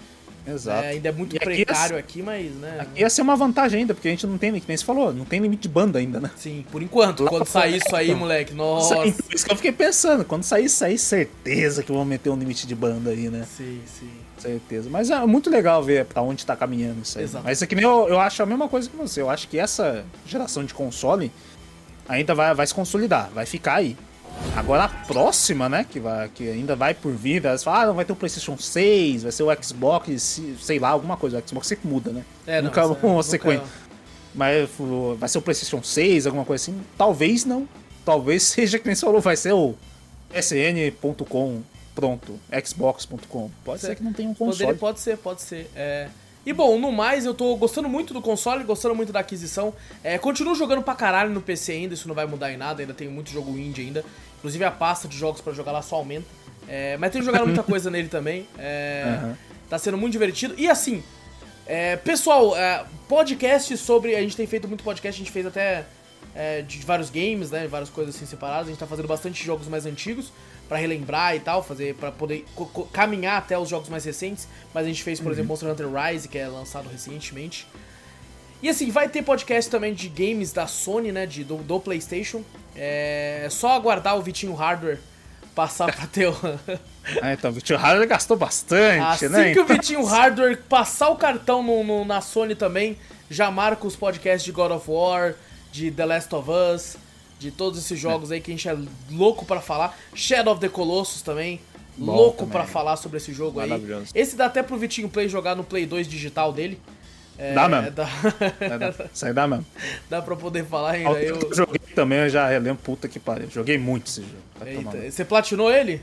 Exato. É, ainda é muito E aqui precário ia- aqui, mas, né? Aqui ia ser uma vantagem ainda, porque a gente não tem, que nem você falou, não tem limite de banda ainda, né? Sim, por enquanto. Lá Quando sair isso aí, então. moleque, Isso, nossa. aí, isso que eu fiquei pensando. Quando sair isso aí, certeza que vão meter um limite de banda aí, né? Sim, sim. Certeza. Mas é muito legal ver pra onde tá caminhando isso aí. Exato. Mas que nem eu, eu acho a mesma coisa que você. Eu acho que essa geração de console ainda vai, vai se consolidar, vai ficar aí. Agora a próxima, né, que, vai, que ainda vai por vir, elas falam, ah, não vai ter o PlayStation 6, vai ser o Xbox, se- sei lá, alguma coisa. O Xbox sempre muda, né? É, não, nunca isso <laughs> é- uma nunca- sequência. Mas vai ser o PlayStation 6, alguma coisa assim? Talvez não. Talvez <laughs> seja que nem você falou, vai ser o sn.com, pronto, xbox.com. Pode ser que não tenha um console. Poderia, pode ser, pode ser. É... E bom, no mais, eu tô gostando muito do console, gostando muito da aquisição. É, continuo jogando pra caralho no PC ainda, isso não vai mudar em nada, ainda tenho muito jogo indie ainda. Inclusive a pasta de jogos pra jogar lá só aumenta. É, mas tenho jogado muita coisa <laughs> nele também. É, Aham. Tá sendo muito divertido. E assim, é, pessoal, é, podcast sobre. A gente tem feito muito podcast, a gente fez até é, de vários games, né? Várias coisas assim separadas. A gente tá fazendo bastante jogos mais antigos pra relembrar e tal, fazer para poder caminhar até os jogos mais recentes. Mas a gente fez, por uhum. exemplo, Monster Hunter Rise, que é lançado recentemente. E assim, vai ter podcast também de games da Sony, né? De, do, do PlayStation. É só aguardar o Vitinho Hardware passar pra ter o. <laughs> ah, então, o Vitinho Hardware gastou bastante, assim né? Assim que o Vitinho Hardware passar o cartão no, no, na Sony também, já marca os podcasts de God of War, de The Last of Us, de todos esses jogos é. aí que a gente é louco para falar. Shadow of the Colossus também. Bom, louco para falar sobre esse jogo aí. Esse dá até pro Vitinho Play jogar no Play 2 digital dele. É, dá mesmo. Dá... Isso aí dá mesmo. <laughs> Dá pra poder falar ainda. Eu... eu joguei também, eu já lembro, puta que pariu. Joguei muito esse jogo. Eita, você platinou ele?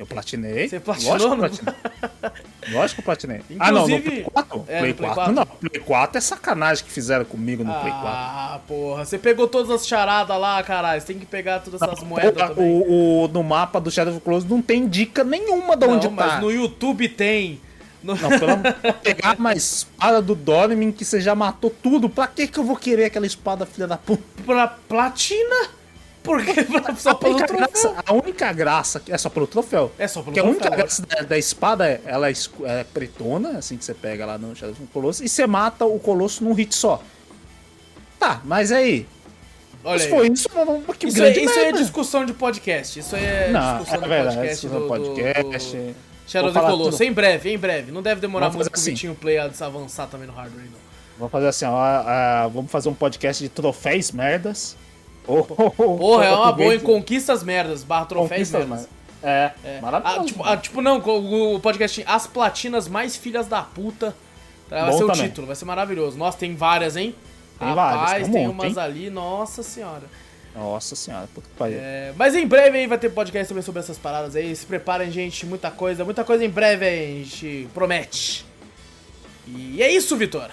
Eu platinei. Você platinou? Lógico que eu platinei. <laughs> Lógico que eu platinei. Inclusive... Ah, não, no Play 4? É, Play, 4? 4? Não, Play 4 é sacanagem que fizeram comigo no ah, Play 4. Ah, porra. Você pegou todas as charadas lá, caralho. Você tem que pegar todas essas não, moedas porra, também. O, o, no mapa do Shadow of Close não tem dica nenhuma de onde não, tá. mas no YouTube tem. No... Não, pelo <laughs> pegar uma espada do Dormin que você já matou tudo. Pra que que eu vou querer aquela espada, filha da puta? Pra platina? Porque <laughs> só pelo troféu. Graça, a única graça é só pelo troféu. É só pelo Porque troféu. a única graça da, da, espada é, ela é, é, pretona, assim que você pega lá no Shadow Colosso, e você mata o Colosso num hit só. Tá, mas aí. Olha mas aí. foi isso, que isso, grande é, isso é discussão de podcast. Isso é Não, discussão é verdade, podcast. Discussão do, podcast. Do, do Shadow of the Colossus. Em breve, em breve. Não deve demorar muito pro assim. Vitinho Play a avançar também no hardware, não. Vamos fazer assim, ó, vamos fazer um podcast de troféus merdas. Oh, oh, oh, Porra, é uma boa em Conquistas Merdas, barra Troféus Merdas. É, é, maravilhoso. Ah, tipo, ah, tipo, não, o podcast As Platinas Mais Filhas da Puta. Vai Bom ser também. o título, vai ser maravilhoso. Nossa, tem várias, hein? Tem Rapaz, várias, tem, um tem monte, umas hein? ali, nossa senhora. Nossa senhora, puta que pariu. É, mas em breve aí vai ter podcast também sobre essas paradas aí. Se preparem, gente, muita coisa, muita coisa em breve aí, a gente promete. E é isso, Vitor.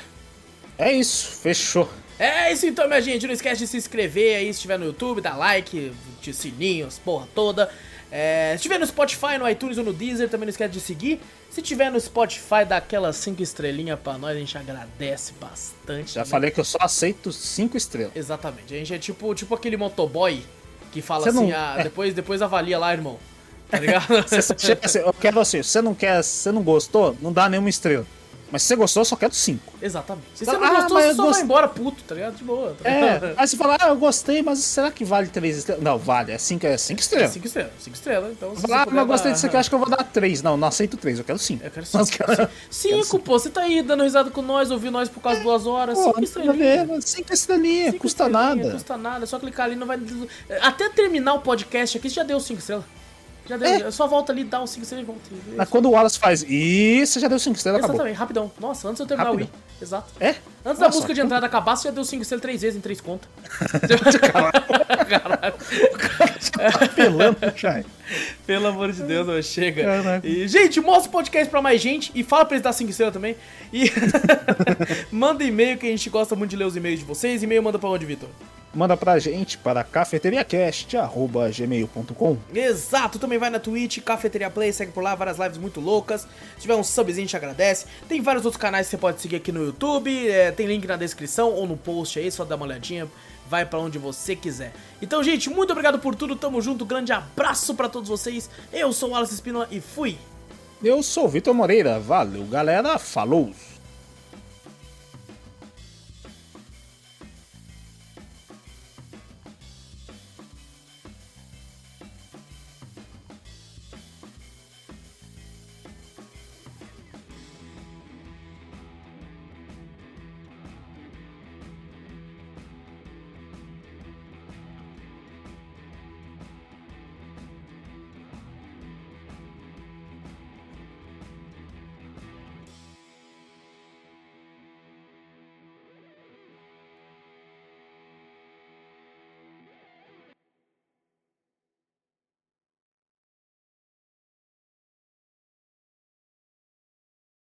É isso, fechou. É isso então, minha gente. Não esquece de se inscrever aí se estiver no YouTube, dar like, de sininhos, porra toda. É, se estiver no Spotify, no iTunes ou no Deezer, também não esquece de seguir. Se tiver no Spotify, dá aquelas 5 estrelinhas pra nós, a gente agradece bastante. Já né? falei que eu só aceito 5 estrelas. Exatamente. A gente é tipo, tipo aquele motoboy que fala Você assim, não... ah, depois, depois avalia lá, irmão. Tá <laughs> ligado? assim, eu quero assim, você não quer, você não gostou, não dá nenhuma estrela. Mas se você gostou, eu só quero 5. Exatamente. Se você não ah, gostou, você só gost... vai embora puto, tá ligado? De boa. Tá é, aí você fala, ah, eu gostei, mas será que vale 3 estrelas? Não, vale, é 5 é cinco estrelas. 5 é estrelas, 5 estrelas. Então, se fala, ah, mas eu gostei disso aqui, acho que eu vou dar 3. Não, não aceito 3, eu quero 5. Eu quero 5. 5, <laughs> pô, você tá aí dando risada com nós, ouviu nós por causa de 2 horas. 5 estrelinhas. 5 estrelinhas, custa nada. Custa nada, é só clicar ali, não vai. Até terminar o podcast aqui, você já deu 5 estrelas. Já deu. É. Só volta ali, dá os 5 estrelas e volta. Mas quando o Wallace faz isso, já deu 5 estrelas, Exatamente, acabou. rapidão. Nossa, antes de eu terminar rapidão. o Wii. Exato. É? Antes Nossa, da música de entrada acabar, você já deu 5 estrelas 3 vezes em 3 contas. <laughs> Caralho. O cara tá apelando, Chay. Pelo amor de Deus, não, chega. Caraca. E, gente, mostra o podcast pra mais gente e fala pra eles dar 5 estrelas também. E <laughs> manda e-mail que a gente gosta muito de ler os e-mails de vocês. E-mail manda pra onde, Vitor? Manda pra gente para cafeteriacast.gmail.com Exato, também vai na Twitch, Cafeteria Play, segue por lá, várias lives muito loucas. Se tiver um subzinho, a gente agradece. Tem vários outros canais que você pode seguir aqui no YouTube, é, tem link na descrição ou no post aí, só dá uma olhadinha, vai para onde você quiser. Então, gente, muito obrigado por tudo, tamo junto, grande abraço para todos vocês. Eu sou o Wallace Espinola e fui! Eu sou o Vitor Moreira, valeu galera, falou!